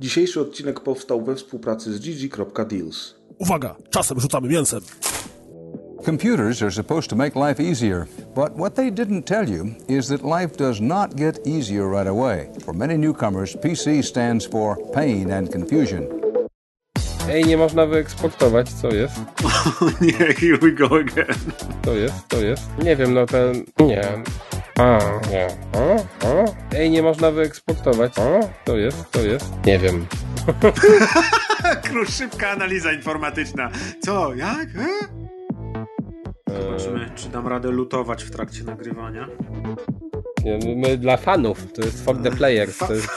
Dzisiejszy odcinek powstał we współpracy z gg.deals. Uwaga, czasem rzucamy mięsem. Computers are supposed to make life easier, but what they didn't tell you is that life does not get easier right away. For many newcomers, PC stands for pain and confusion. Ej, nie można wyeksportować, co jest? nie, here we go again. To jest, to jest. Nie wiem, no ten... Nie. A, nie. A, a. Ej, nie można wyeksportować. A, to jest, to jest. Nie wiem. Król, szybka analiza informatyczna. Co, jak? E? Zobaczymy, czy dam radę lutować w trakcie nagrywania. Nie, my, my dla fanów, to jest for the players. To jest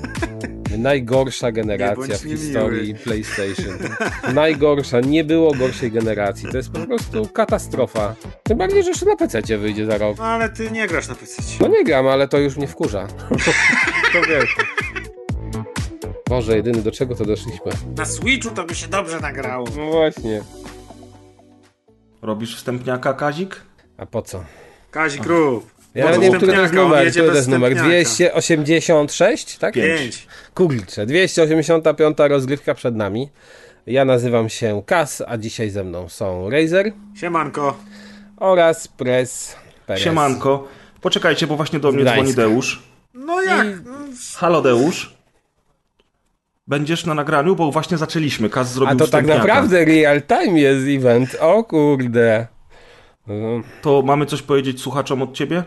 najgorsza generacja w niemiły. historii PlayStation. Najgorsza, nie było gorszej generacji. To jest po prostu katastrofa. Tym bardziej, że jeszcze na PC wyjdzie za rok. No ale ty nie grasz na PC. No nie gram, ale to już mnie wkurza. to wiesz. Boże, jedyny, do czego to doszliśmy? Na Switchu to by się dobrze nagrało. No właśnie. Robisz wstępniaka, Kazik? A po co? Kazik Rób. Ja nie wiem, który to jest numer. Który to jest numer? wstępniaka. 286, tak? Pięć. Kurczę, 285 rozgrywka przed nami. Ja nazywam się Kas, a dzisiaj ze mną są Razer Siemanko. oraz Press Perez. Siemanko. Poczekajcie, bo właśnie do mnie dzwoni Deusz. No jak? Halo Deusz. Będziesz na nagraniu, bo właśnie zaczęliśmy. Kaz zrobił A to tak naprawdę real time jest event. O kurde. No, To mamy coś powiedzieć słuchaczom od ciebie?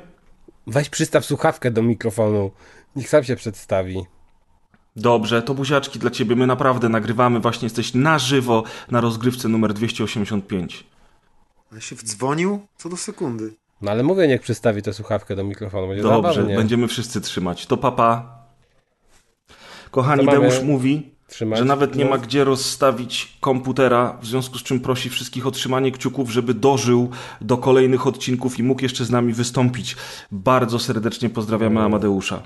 Weź przystaw słuchawkę do mikrofonu. Niech sam się przedstawi. Dobrze, to buziaczki dla ciebie. My naprawdę nagrywamy, właśnie jesteś na żywo na rozgrywce numer 285. Ale się wdzwonił? Co do sekundy. No ale mówię, niech przystawi tę słuchawkę do mikrofonu. Będzie Dobrze, zabawnie. będziemy wszyscy trzymać. To papa. Kochani, To mamy Deusz mówi, trzymać? że nawet nie No. ma gdzie rozstawić komputera, w związku z czym prosi wszystkich o trzymanie kciuków, żeby dożył do kolejnych odcinków i mógł jeszcze z nami wystąpić. Bardzo serdecznie pozdrawiamy Amadeusza.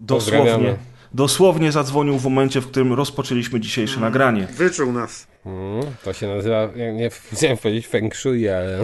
Dosłownie, dosłownie zadzwonił w momencie, w którym rozpoczęliśmy dzisiejsze nagranie. Wyczuł nas. Mm, to się nazywa, ja nie chciałem powiedzieć feng shui, ale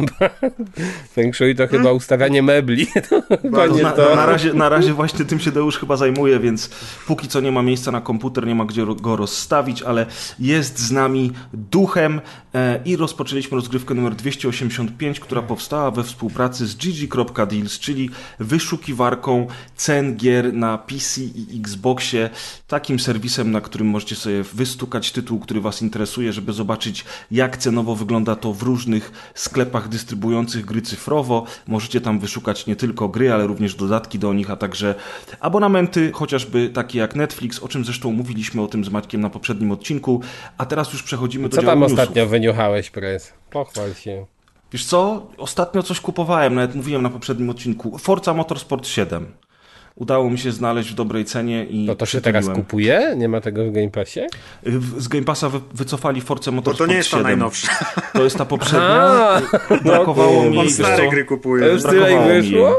feng shui to chyba ustawianie mebli. Chyba To nie na, to. na, razie, na razie właśnie tym się Deusz chyba zajmuje, więc póki co nie ma miejsca na komputer, nie ma gdzie go rozstawić, ale jest z nami duchem e, i rozpoczęliśmy rozgrywkę numer 285, która powstała we współpracy z gg.deals, czyli wyszukiwarką cen gier na PC i Xboxie, takim serwisem, na którym możecie sobie wystukać tytuł, który Was interesuje, żeby zobaczyć jak cenowo wygląda to w różnych sklepach dystrybuujących gry cyfrowo. Możecie tam wyszukać nie tylko gry, ale również dodatki do nich, a także abonamenty, chociażby takie jak Netflix, o czym zresztą mówiliśmy o tym z Maćkiem na poprzednim odcinku, a teraz już przechodzimy do Co tam newsów. ostatnio wyniuchałeś, Press? Pochwal się. Wiesz co? Ostatnio coś kupowałem, nawet mówiłem na poprzednim odcinku. Forza Motorsport 7. Udało mi się znaleźć w dobrej cenie i No to się teraz kupuje? Nie ma tego w Game Passie? W- Z Game Passa wy, wycofali Force Bo Motorsport to nie jest ta 7. najnowsza. To jest ta poprzednia. A, Brakowało mi On stare gry To kupuje. już tyle mi wyszło? jej.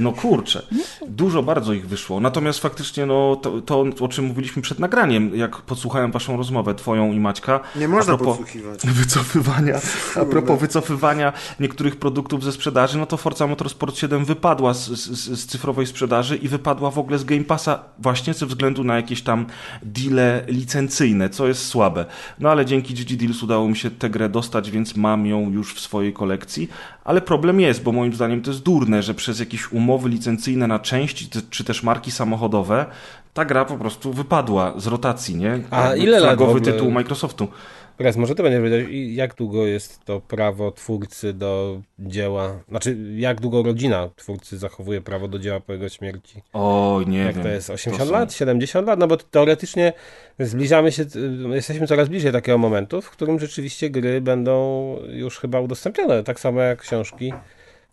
No kurczę, dużo bardzo ich wyszło. Natomiast faktycznie no, to, to, o czym mówiliśmy przed nagraniem, jak podsłuchałem waszą rozmowę, twoją i Maćka. Nie można a propos podsłuchiwać. Wycofywania, a propos wycofywania niektórych produktów ze sprzedaży, no to Forza Motorsport 7 wypadła z, z, z cyfrowej sprzedaży i wypadła w ogóle z Game Passa właśnie ze względu na jakieś tam deale licencyjne, co jest słabe. No ale dzięki GG Deals udało mi się tę grę dostać, więc mam ją już w swojej kolekcji. Ale problem jest, bo moim zdaniem to jest durne, że przez jakieś umowy licencyjne na części, czy- też marki samochodowe, ta gra po prostu wypadła z rotacji, nie? A Jakby ile lat w ogóle? tytuł Microsoftu. Teraz może ty będziesz wiedział, i jak długo jest to prawo twórcy do dzieła, znaczy jak długo rodzina twórcy zachowuje prawo do dzieła po jego śmierci? Oj, nie Jak wiem. to jest? 80 są- lat? 70 lat? No bo teoretycznie zbliżamy się, jesteśmy coraz bliżej takiego momentu, w którym rzeczywiście gry będą już chyba udostępnione, tak samo jak książki.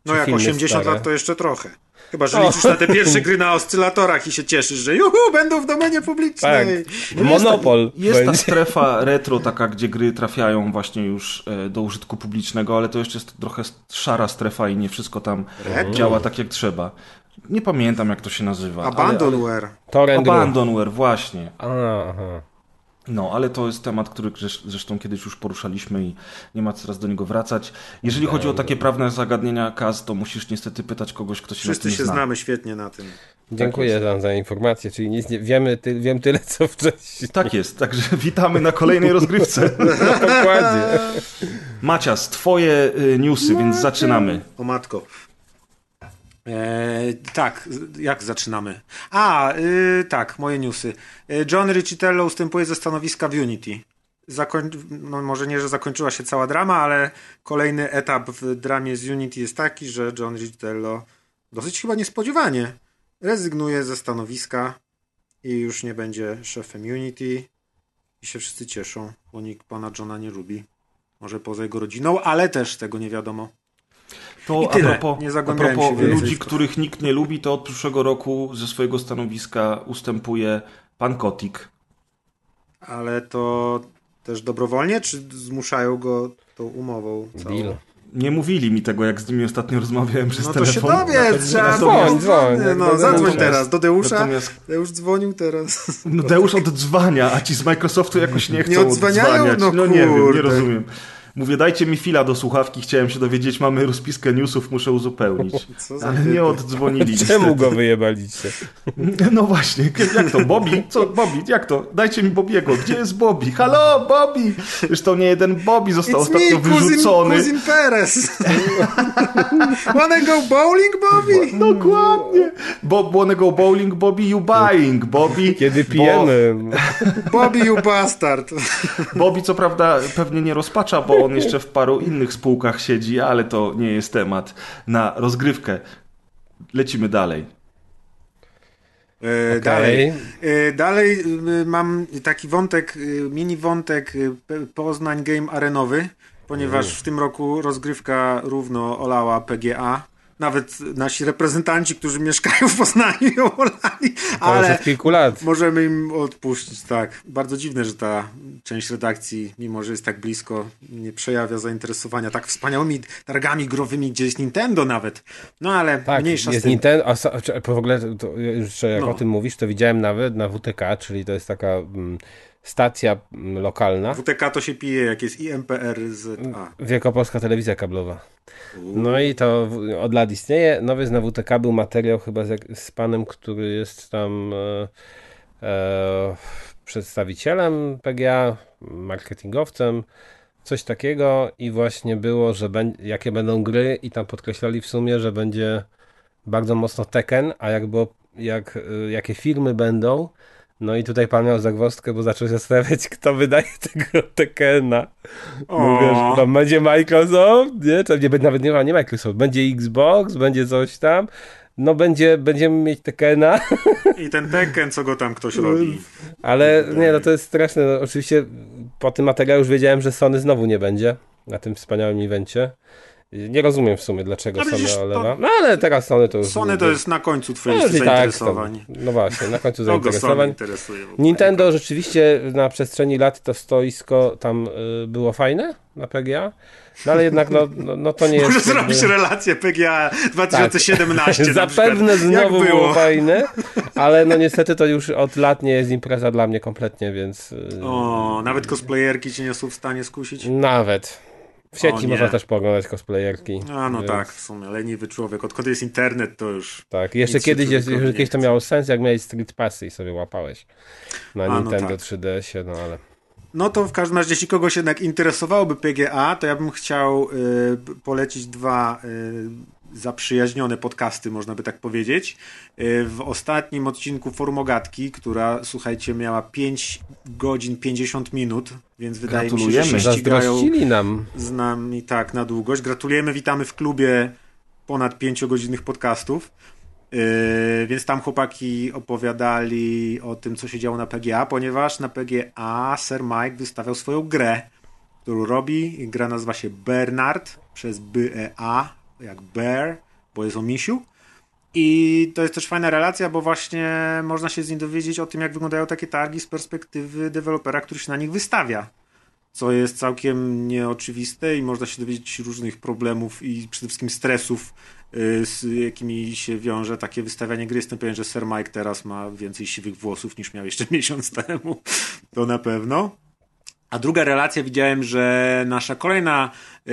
No jak filmy 80 stare. lat to jeszcze trochę. Chyba, że liczysz na te pierwsze gry na oscylatorach i się cieszysz, że juhu, będą w domenie Tak, publicznej. monopol. Jest ta będzie. strefa retro taka, gdzie gry trafiają właśnie już e, do użytku publicznego, ale to jeszcze jest trochę szara strefa i nie wszystko tam Retro? działa tak jak trzeba. Nie pamiętam jak to się nazywa. ale- Abandonware. Torrent gry. Abandonware, właśnie. Aha. No, ale to jest temat, który zresz- zresztą kiedyś już poruszaliśmy i nie ma teraz do niego wracać. Jeżeli chodzi o takie prawne zagadnienia KAZ, to musisz niestety pytać kogoś, kto się na Wszyscy tym się zna. znamy świetnie na tym. Dziękuję wam za informację, czyli nic nie wiemy, ty, wiem tyle co wcześniej. Tak jest, także witamy na kolejnej rozgrywce. Dokładnie. Macias, twoje y, newsy, więc zaczynamy. O matko. Eee, tak, jak zaczynamy? A, y, tak, moje newsy. E, John Riccitello ustępuje ze stanowiska w Unity. Zakoń... No, może nie, że zakończyła się cała drama, ale kolejny etap w dramie z Unity jest taki, że John Riccitello dosyć chyba niespodziewanie rezygnuje ze stanowiska i już nie będzie szefem Unity. I się wszyscy cieszą, bo nikt pana Johna nie lubi. Może poza jego rodziną, ale też tego nie wiadomo. To I tyle. a propos, Nie a propos ludzi, których nikt nie lubi, to od przyszłego roku ze swojego stanowiska ustępuje pan Kotik. Ale to też dobrowolnie, czy zmuszają go tą umową? całą? Deal. Nie mówili mi tego, jak z nimi ostatnio rozmawiałem przez No to się telefon. dowiedz, trzeba Dzwoń, dzwoń. No, zadzwoń teraz do Deusza. Natomiast Deusz dzwonił teraz. no Deusz oddzwania, a ci z Microsoftu jakoś nie chcą Nie odzwaniają? odzwaniać. No No nie wiem, nie rozumiem. Mówię, dajcie mi fila do słuchawki, chciałem się dowiedzieć, mamy rozpiskę newsów, muszę uzupełnić. Ale nie oddzwonili. Czemu niestety. go wyjebaliście? No właśnie, jak to? Bobby? Co, Bobby? Jak to? Dajcie mi Bobiego. Gdzie jest Bobby? Halo, Bobby! Zresztą nie jeden Bobby został It's ostatnio me, wyrzucony. kuzyn Perez. Wanna go bowling, Bobby? Dokładnie. Bo wanna go bowling, Bobby, you buying, Bobby. Kiedy Bo- pijemy. Bobby, you bastard. Bobby co prawda pewnie nie rozpacza, bo on jeszcze w paru innych spółkach siedzi, ale to nie jest temat na rozgrywkę. Lecimy dalej. E, Dalej. E, Dalej y, mam taki wątek, y, mini wątek y, Poznań Game Arenowy, ponieważ w tym roku rozgrywka równo olała PGA. Nawet nasi reprezentanci, którzy mieszkają w Poznaniu ją olali, Ale... kilku lat. możemy im odpuścić, tak. Bardzo dziwne, że ta część redakcji, mimo że jest tak blisko, nie przejawia zainteresowania tak wspaniałymi targami growymi, gdzie jest Nintendo nawet. No ale Tak, mniejsza z jest tym. Nintendo, a w ogóle to, jeszcze jak No. o tym mówisz, to widziałem nawet na WTK, czyli to jest taka mm, stacja mm, lokalna, WTK to się pije, jak jest IMPRZA. Wielkopolska Telewizja Kablowa. No i to od lat istnieje. Nowy na WTK był materiał chyba z, z panem, który jest tam e, e, przedstawicielem PGA, marketingowcem, coś takiego i właśnie było, że jakie będą gry i tam podkreślali w sumie, że będzie bardzo mocno Tekken, a jak było, jak, y, jakie firmy będą, no i tutaj pan miał zagwozdkę, bo zaczął się zastanawiać, kto wydaje tego Tekkena. Mówię, że tam będzie Microsoft, nie? To nie, nawet nie ma, nie Microsoft, będzie Xbox, będzie coś tam, no będzie, będziemy mieć Tekkena, I ten Tekken, co go tam ktoś robi. ale nie, no to jest straszne, no, oczywiście po tym materiale już wiedziałem, że Sony znowu nie będzie na tym wspaniałym evencie. Nie rozumiem w sumie, dlaczego No Sony to- olewa. No ale teraz Sony to już... Sony to jest na końcu twoich No, tak, zainteresowań. to, no właśnie, na końcu zainteresowań. Nintendo rzeczywiście na przestrzeni lat to stoisko tam y, było fajne na PGA, no ale jednak no, no, no to nie Może jest... zrobić jakby- relację PGA 2017 na Zapewne znowu było było? fajne, ale no niestety to już od lat nie jest impreza dla mnie kompletnie, więc y, O, nawet cosplayerki cię nie są w stanie skusić? nawet. W sieci można też pooglądać cosplayerki. A no więc- tak, w sumie, leniwy człowiek. Odkąd jest internet, to już... Tak, jeszcze kiedyś, nie kiedyś to miało sens, jak miałeś Street Passy i sobie łapałeś na A, no Nintendo tak. 3DS-ie, no ale... No to w każdym razie, jeśli kogoś jednak interesowałoby PGA, to ja bym chciał y, polecić dwa y, zaprzyjaźnione podcasty, można by tak powiedzieć. Y, w ostatnim odcinku Formogatki, która, słuchajcie, miała 5 godzin 50 minut, więc wydaje mi się, że się ścigają nam. z nami tak na długość. Gratulujemy, witamy w klubie ponad 5-godzinnych podcastów. Yy, więc tam chłopaki opowiadali o tym, co się działo na PGA, ponieważ na PGA Sir Mike wystawiał swoją grę, którą robi. I Gra nazywa się Bernard przez B-E-A, jak Bear, bo jest o misiu. I to jest też fajna relacja, bo właśnie można się z nim dowiedzieć o tym, jak wyglądają takie targi z perspektywy dewelopera, który się na nich wystawia co jest całkiem nieoczywiste i można się dowiedzieć różnych problemów i przede wszystkim stresów, y, z jakimi się wiąże takie wystawianie gry. Jestem pewien, że Sir Mike teraz ma więcej siwych włosów niż miał jeszcze miesiąc temu. To na pewno. A druga relacja widziałem, że nasza kolejna y,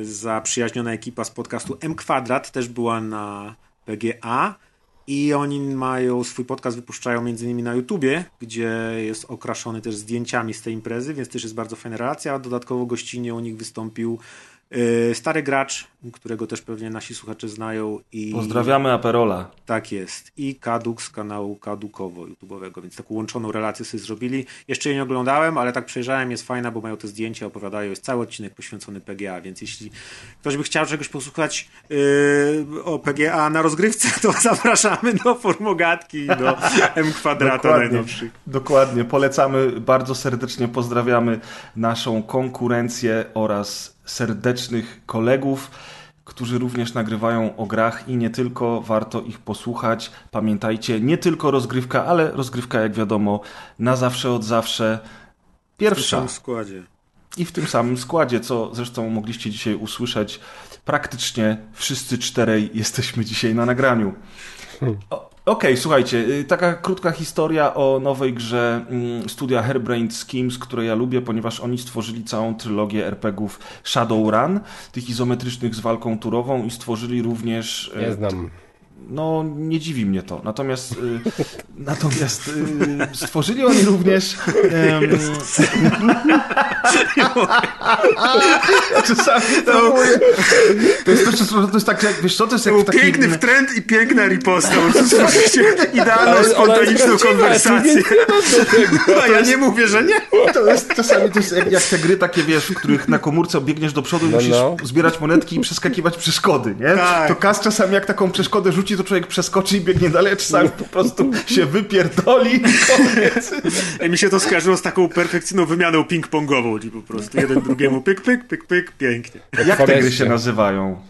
y, zaprzyjaźniona ekipa z podcastu M Kwadrat też była na PGA I oni mają swój podcast, wypuszczają między innymi na YouTubie, gdzie jest okraszony też zdjęciami z tej imprezy, więc też jest bardzo fajna relacja. Dodatkowo gościnnie u nich wystąpił yy, stary gracz, którego też pewnie nasi słuchacze znają. I Pozdrawiamy Aperola. Tak jest. I Kaduk z kanału Kadukowo YouTube'owego, więc taką łączoną relację sobie zrobili. Jeszcze jej nie oglądałem, ale tak przejrzałem, jest fajna, bo mają te zdjęcia, opowiadają, jest cały odcinek poświęcony PGA, więc jeśli ktoś by chciał czegoś posłuchać yy, o PGA na rozgrywce, to zapraszamy do formogatki i do M kwadrata najnowszych. Dokładnie. Polecamy, bardzo serdecznie pozdrawiamy naszą konkurencję oraz serdecznych kolegów którzy również nagrywają o grach i nie tylko, warto ich posłuchać. Pamiętajcie, nie tylko rozgrywka, ale rozgrywka, jak wiadomo, na zawsze od zawsze. Pierwsza. W tym samym składzie. I w tym samym składzie, co zresztą mogliście dzisiaj usłyszeć. Praktycznie wszyscy czterej jesteśmy dzisiaj na nagraniu. Okej, okay, słuchajcie, y, taka krótka historia o nowej grze mm, studia Hairbrained Schemes, które ja lubię, ponieważ oni stworzyli całą trylogię RPGów Shadowrun, tych izometrycznych z walką turową i stworzyli również... Nie znam no nie dziwi mnie to. Natomiast y, natomiast y, stworzyli oni również czasami to, to, jest, to, to jest tak, jak wiesz co, to jest jak taki... Piękny wtręt i piękna riposta. Idealną, spontaniczną konwersację. A ja nie mówię, że nie. To jest czasami to jest jak, jak te gry takie, wiesz, w których na komórce biegniesz do przodu i no, musisz no. zbierać monetki i przeskakiwać przeszkody, nie? Tak. To Kas czasami jak taką przeszkodę rzuci to człowiek przeskoczy i biegnie dalej, czasami po prostu się wypierdoli i Mi się to skojarzyło z taką perfekcyjną wymianą ping-pongową, czyli po prostu jeden drugiemu pyk, pyk, pyk, pyk, pięknie. Jak te gry się nazywają?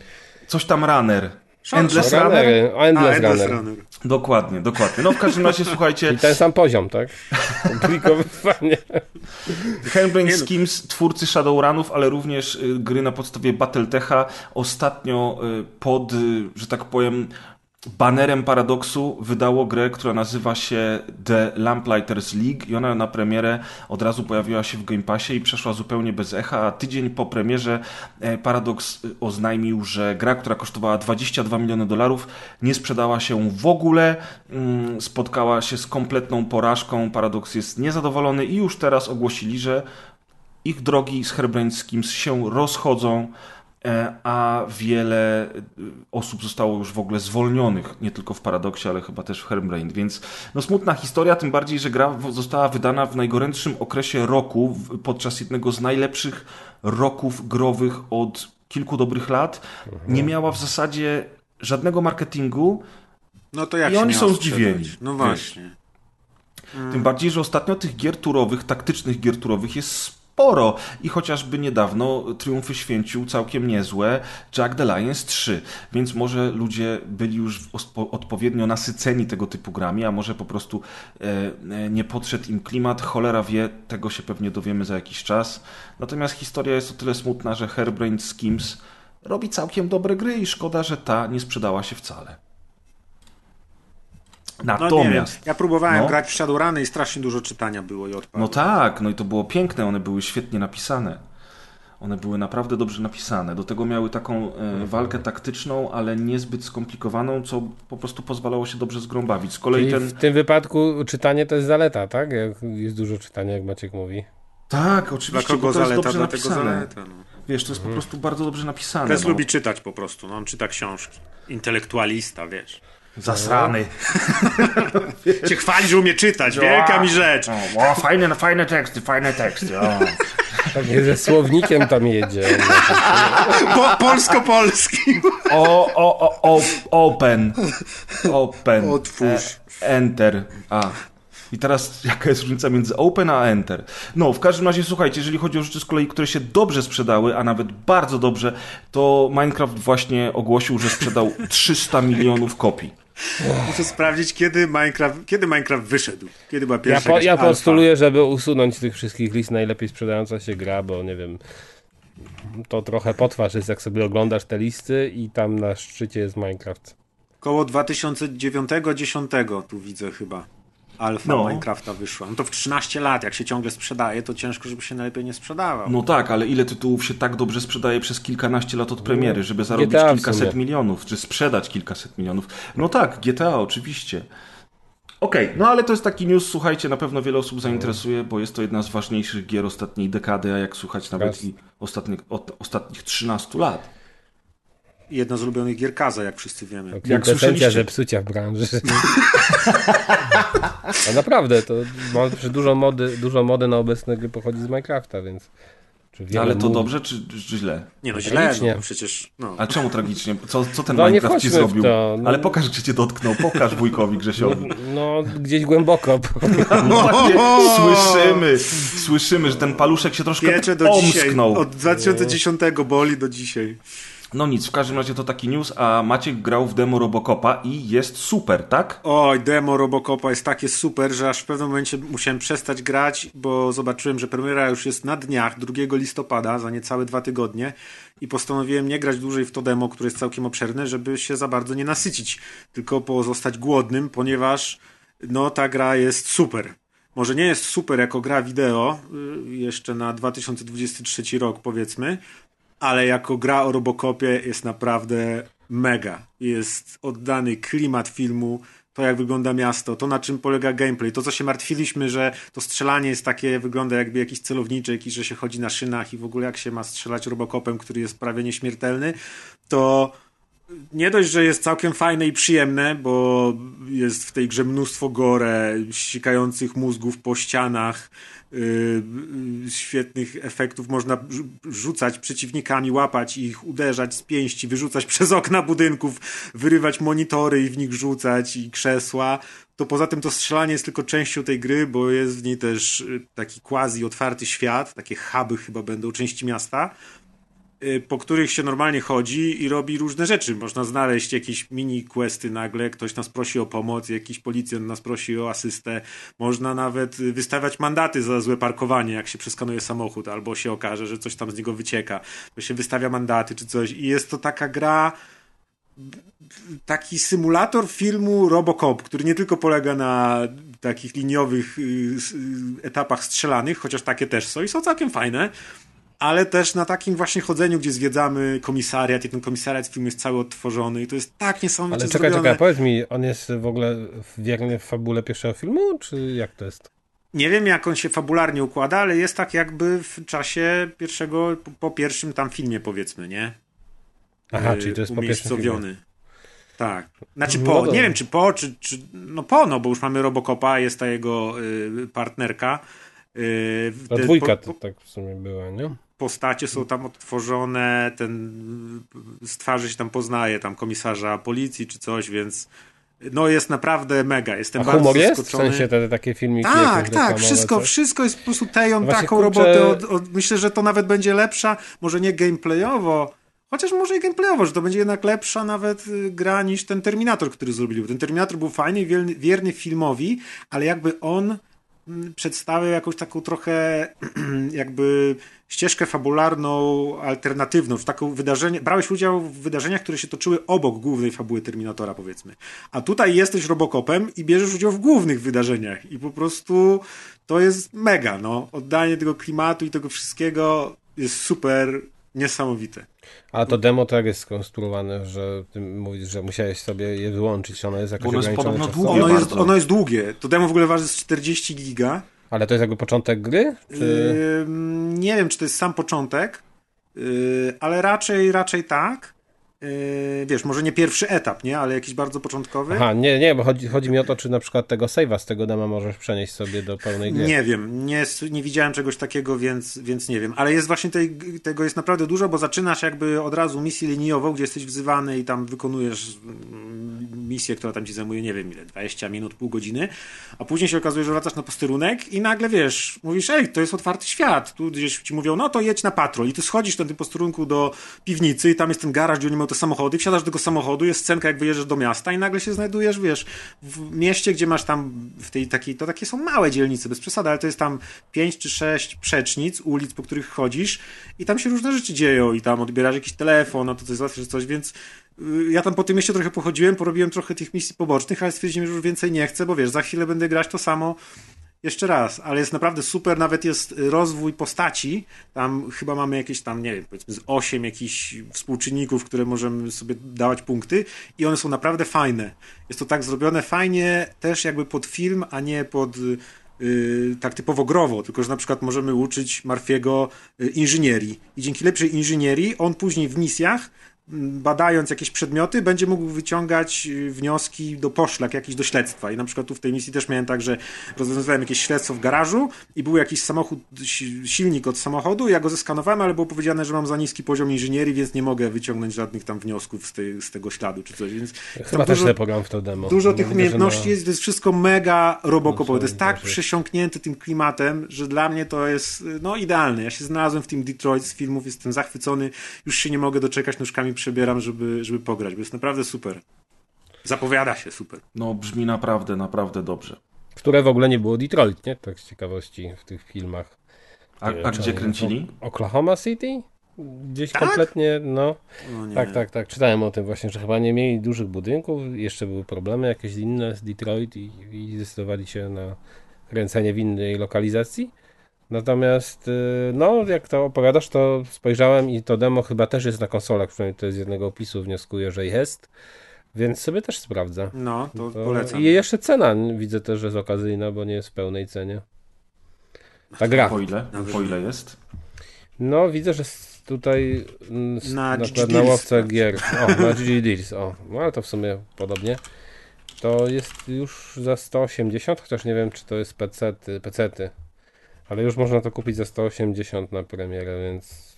Coś tam Runner. Endless Runner? Runner? Endless, A, Runner. Runner. Dokładnie, dokładnie. No w każdym razie słuchajcie. I ten sam poziom, tak? Komplikowanie. Handbrain Schemes, twórcy Shadowrunów, ale również y, gry na podstawie Battletecha ostatnio y, pod, y, że tak powiem, banerem Paradoksu wydało grę, która nazywa się The Lamplighters League i ona na premierę od razu pojawiła się w Game Passie i przeszła zupełnie bez echa, a tydzień po premierze e, Paradox oznajmił, że gra, która kosztowała 22 miliony dolarów nie sprzedała się w ogóle, mm, spotkała się z kompletną porażką, Paradox jest niezadowolony i już teraz ogłosili, że ich drogi z Herbreńskim się rozchodzą, E, a wiele e, osób zostało już w ogóle zwolnionych, nie tylko w Paradoksie, ale chyba też w Hermbrain, więc no smutna historia, tym bardziej, że gra została wydana w najgorętszym okresie roku, podczas jednego z najlepszych roków growych od kilku dobrych lat. Nie miała w zasadzie żadnego marketingu no to jak i oni są zdziwieni. No właśnie. Tym bardziej, że ostatnio tych gier turowych, taktycznych gier turowych jest sporo i chociażby niedawno triumfy święcił całkiem niezłe Jack the Lions 3, więc może ludzie byli już odpowiednio nasyceni tego typu grami, a może po prostu e, e, nie podszedł im klimat, cholera wie, tego się pewnie dowiemy za jakiś czas. Natomiast historia jest o tyle smutna, że Hairbrained Schemes robi całkiem dobre gry i szkoda, że ta nie sprzedała się wcale. Natomiast. No ja próbowałem no, grać w Shadowruny i strasznie dużo czytania było i odpadło. No tak, no i to było piękne, one były świetnie napisane. One były naprawdę dobrze napisane. Do tego miały taką e, walkę taktyczną, ale niezbyt skomplikowaną, co po prostu pozwalało się dobrze z grą bawić. Z kolei ten... W tym wypadku czytanie to jest zaleta, tak? Jak jest dużo czytania, jak Maciek mówi. Tak, oczywiście. Dla kogo to zaleta, jest dobrze napisane. Zaleta, no. Wiesz, to jest mhm. po prostu bardzo dobrze napisane. Tez no. lubi czytać po prostu, no, on czyta książki. Intelektualista, wiesz. Zasrany. Cię chwali, że umie czytać. Wielka mi rzecz. O, o, fajne, fajne teksty, fajne teksty. O. Tak ze słownikiem tam jedzie. Po, Polsko-polskim. O, o, o, o, open. Open. Otwórz. E, enter. A. I teraz jaka jest różnica między Open a Enter? No, w każdym razie słuchajcie, jeżeli chodzi o rzeczy z kolei, które się dobrze sprzedały, a nawet bardzo dobrze, to Minecraft właśnie ogłosił, że sprzedał 300 milionów kopii. Muszę sprawdzić, kiedy Minecraft, kiedy Minecraft wyszedł. Kiedy była pierwsza Ja, po, ja postuluję, żeby usunąć z tych wszystkich list najlepiej sprzedająca się gra, bo nie wiem, to trochę potwarz jest, jak sobie oglądasz te listy i tam na szczycie jest Minecraft. Koło 2009-10 tu widzę chyba. Alfa No. Minecrafta wyszła. No to w 13 lat, jak się ciągle sprzedaje, to ciężko, żeby się najlepiej nie sprzedawał. No tak, ale ile tytułów się tak dobrze sprzedaje przez kilkanaście lat od premiery, żeby zarobić GTA kilkaset milionów, czy sprzedać kilkaset milionów? No tak, GTA oczywiście. Okej, no ale to jest taki news, słuchajcie, na pewno wiele osób zainteresuje, bo jest to jedna z ważniejszych gier ostatniej dekady, a jak słuchać nawet Raz. i ostatnich, od, ostatnich 13 lat. Jedna z ulubionych gier Kaza, jak wszyscy wiemy. Jak Kwintesencja, słyszeliście- że psucia w branży. A naprawdę, to dużo mody, dużo mody na obecne gry pochodzi z Minecrafta, więc... Wiele Ale to mód- dobrze, czy, czy źle? Nie no, źle, Tragicznie. no przecież... No. A czemu tragicznie? Co, co ten No, Minecraft ci zrobił? to, no. Ale pokaż, gdzie cię dotknął, pokaż wujkowi Grzesiowi. No, gdzieś głęboko. No właśnie, słyszymy, słyszymy, że ten paluszek się troszkę Piecze do dzisiaj. omsknął. Od 2010 boli do dzisiaj. No nic, w każdym razie to taki news, a Maciek grał w demo Robocopa i jest super, tak? Oj, demo Robocopa jest takie super, że aż w pewnym momencie musiałem przestać grać, bo zobaczyłem, że premiera już jest na dniach 2 listopada, za niecałe dwa tygodnie i postanowiłem nie grać dłużej w to demo, które jest całkiem obszerne, żeby się za bardzo nie nasycić, tylko pozostać głodnym, ponieważ no ta gra jest super. Może nie jest super jako gra wideo, y, jeszcze na 2023 rok powiedzmy, ale jako gra o Robocopie jest naprawdę mega. Jest oddany klimat filmu, to jak wygląda miasto, to na czym polega gameplay, to co się martwiliśmy, że to strzelanie jest takie, wygląda jakby jakiś celowniczek i że się chodzi na szynach i w ogóle jak się ma strzelać Robocopem, który jest prawie nieśmiertelny, to nie dość, że jest całkiem fajne i przyjemne, bo jest w tej grze mnóstwo gore, ścikających mózgów po ścianach, świetnych efektów. Można rzu- rzucać przeciwnikami, łapać ich, uderzać z pięści, wyrzucać przez okna budynków, wyrywać monitory i w nich rzucać i krzesła. To poza tym to strzelanie jest tylko częścią tej gry, bo jest w niej też yy, taki quasi otwarty świat, takie huby chyba będą części miasta y, po których się normalnie chodzi i robi różne rzeczy. Można znaleźć jakieś mini questy nagle, ktoś nas prosi o pomoc, jakiś policjant nas prosi o asystę. Można nawet y, wystawiać mandaty za złe parkowanie, jak się przeskanuje samochód, albo się okaże, że coś tam z niego wycieka. To się wystawia mandaty czy coś. I jest to taka gra taki symulator filmu Robocop, który nie tylko polega na takich liniowych y, y, etapach strzelanych, chociaż takie też są i są całkiem fajne, ale też na takim właśnie chodzeniu, gdzie zwiedzamy komisariat i ten komisariat w filmie jest cały odtworzony i to jest tak niesamowicie Ale czekaj, zrobione. czekaj, powiedz mi, on jest w ogóle wierny w fabule pierwszego filmu, czy jak to jest? Nie wiem, jak on się fabularnie układa, ale jest tak jakby w czasie pierwszego, po- pierwszym tam filmie powiedzmy, nie? Aha, y, czyli to jest po pierwszym filmie. Tak. Znaczy No po, nie wiem czy po, czy, czy no po, no bo już mamy Robocopa, jest ta jego y, partnerka. Y, Ta te dwójka po- to tak w sumie była, nie? Postacie są tam odtworzone, ten z twarzy się tam poznaje, tam komisarza policji czy coś, więc no jest naprawdę mega. Jestem A bardzo humor jest? W zaskoczony. sensie te, te takie filmiki Tak, tak, wszystko, coś? wszystko jest po prostu No właśnie, taką kurczę- robotę. Od, od, myślę, że to nawet będzie lepsza, może nie gameplayowo, chociaż może i gameplayowo, że to będzie jednak lepsza nawet y, gra niż ten Terminator, który zrobili. Ten Terminator był fajny, wierny, wierny filmowi, ale jakby on przedstawiał jakąś taką trochę jakby ścieżkę fabularną, alternatywną, w taką wydarzenie, brałeś udział w wydarzeniach, które się toczyły obok głównej fabuły Terminatora, powiedzmy. A tutaj jesteś Robocopem i bierzesz udział w głównych wydarzeniach i po prostu to jest mega, no. Oddanie tego klimatu i tego wszystkiego jest super niesamowite. A to demo tak jest skonstruowane, że ty mówisz, że musiałeś sobie je wyłączyć, ono jest jakoś Ono jest ograniczone podobno długie Ono jest, ono jest długie. To demo w ogóle waży z 40 giga. Ale to jest jakby początek gry? Czy... Ym, nie wiem, czy to jest sam początek, yy, ale raczej, raczej tak. Yy, wiesz, może nie pierwszy etap, nie? Ale jakiś bardzo początkowy. Aha, nie, nie, bo chodzi, chodzi mi o to, czy na przykład tego save'a z tego dema możesz przenieść sobie do pełnej gry. Nie wiem, nie, nie widziałem czegoś takiego, więc, więc nie wiem. Ale jest właśnie tej, tego jest naprawdę dużo, bo zaczynasz jakby od razu misję linijową, gdzie jesteś wzywany i tam wykonujesz mm, misję, która tam ci zajmuje, nie wiem ile, 20 minut, pół godziny, a później się okazuje, że wracasz na posterunek i nagle wiesz, mówisz, ej, to jest otwarty świat. Tu gdzieś ci mówią, no to jedź na patrol. I ty schodzisz na tym posterunku do piwnicy i tam jest ten garaż, gdzie oni mają te samochody, wsiadasz do tego samochodu, jest scenka, jak wyjeżdżasz do miasta i nagle się znajdujesz, wiesz, w mieście, gdzie masz tam w tej takiej, to takie są małe dzielnice, bez przesady, ale to jest tam pięć czy sześć przecznic, ulic, po których chodzisz i tam się różne rzeczy dzieją i tam odbierasz jakiś telefon, no to coś załatwisz coś, więc y, ja tam po tym mieście trochę pochodziłem, porobiłem trochę tych misji pobocznych, ale stwierdziłem, że już więcej nie chcę, bo wiesz, za chwilę będę grać to samo jeszcze raz, ale jest naprawdę super, nawet jest rozwój postaci, tam chyba mamy jakieś tam, nie wiem, powiedzmy z 8 jakichś współczynników, które możemy sobie dawać punkty i one są naprawdę fajne. Jest to tak zrobione fajnie też jakby pod film, a nie pod Yy, tak typowo growo, tylko że na przykład możemy uczyć Marfiego yy, inżynierii i dzięki lepszej inżynierii on później w misjach badając jakieś przedmioty, będzie mógł wyciągać y, wnioski do poszlak, jakieś do śledztwa. I na przykład tu w tej misji też miałem tak, że rozwiązywałem jakieś śledztwo w garażu i był jakiś samochód, silnik od samochodu, ja go zeskanowałem, ale było powiedziane, że mam za niski poziom inżynierii, więc nie mogę wyciągnąć żadnych tam wniosków z, tej, z tego śladu czy coś. Więc Chyba też dużo, w to demo. Dużo tych umiejętności jest, to jest wszystko mega robokopowe. To jest tak przesiąknięte tym klimatem, że dla mnie to jest no idealne. Ja się znalazłem w tym Detroit z filmów, jestem zachwycony, już się nie mogę doczekać nóżkami przebieram, żeby, żeby pograć, bo jest naprawdę super. Zapowiada się super. No, brzmi naprawdę, naprawdę dobrze. Które w ogóle nie było Detroit, nie? Tak z ciekawości w tych filmach. A, a gdzie kręcili? Oklahoma City? Gdzieś tak? kompletnie, no. Tak, tak, tak. Czytałem o tym właśnie, że chyba nie mieli dużych budynków, jeszcze były problemy jakieś inne z Detroit i, i zdecydowali się na kręcenie w innej lokalizacji. Natomiast, y, no, jak to opowiadasz, to spojrzałem i to demo chyba też jest na konsolach, przynajmniej to z jednego opisu wnioskuję, że jest. Więc sobie też sprawdzę. No, to, to polecam. I jeszcze cena widzę też, że jest okazyjna, bo nie jest w pełnej cenie. Ta gra. Po ile? Po ile jest? No, widzę, że tutaj na, na, na łowce gier. O, na GG Deals. O, no ale to w sumie podobnie. To jest już za 180, chociaż nie wiem, czy to jest PC-ty. PC-ty. Ale już można to kupić za 180 na premierę, więc.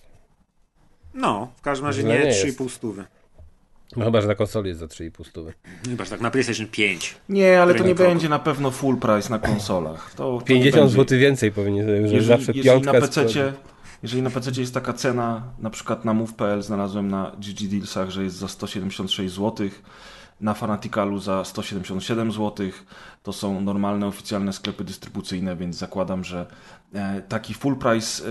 No, w każdym razie nie, nie 3,5 stówy. No chyba, że na konsoli jest za 3,5 stówy. Chyba, że tak na PlayStation 5. Nie, ale to nie będzie na pewno full price na konsolach. To, to 50 zł więcej powinien że jeżeli, zawsze jeżeli na PC, jeżeli na PC jest taka cena, na przykład na move.pl znalazłem na GG Dealsach, że jest za 176 zł, na Fanaticalu za 177 zł. To są normalne, oficjalne sklepy dystrybucyjne, więc zakładam, że e, taki full price e,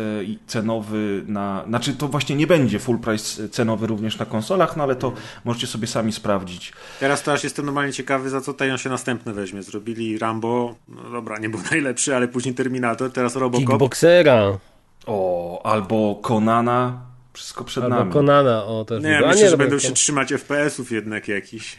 cenowy na. Znaczy, to właśnie nie będzie full price cenowy również na konsolach, no ale to możecie sobie sami sprawdzić. Teraz to aż jestem normalnie ciekawy, za co Tajon się następne weźmie. Zrobili Rambo, no dobra, nie był najlepszy, ale później Terminator, teraz Robocop. Kickboxera. O, albo Konana. Wszystko przed albo nami. Konana, o też. Nie, myślę, nie, że będą się trzymać FPS-ów jednak jakiś.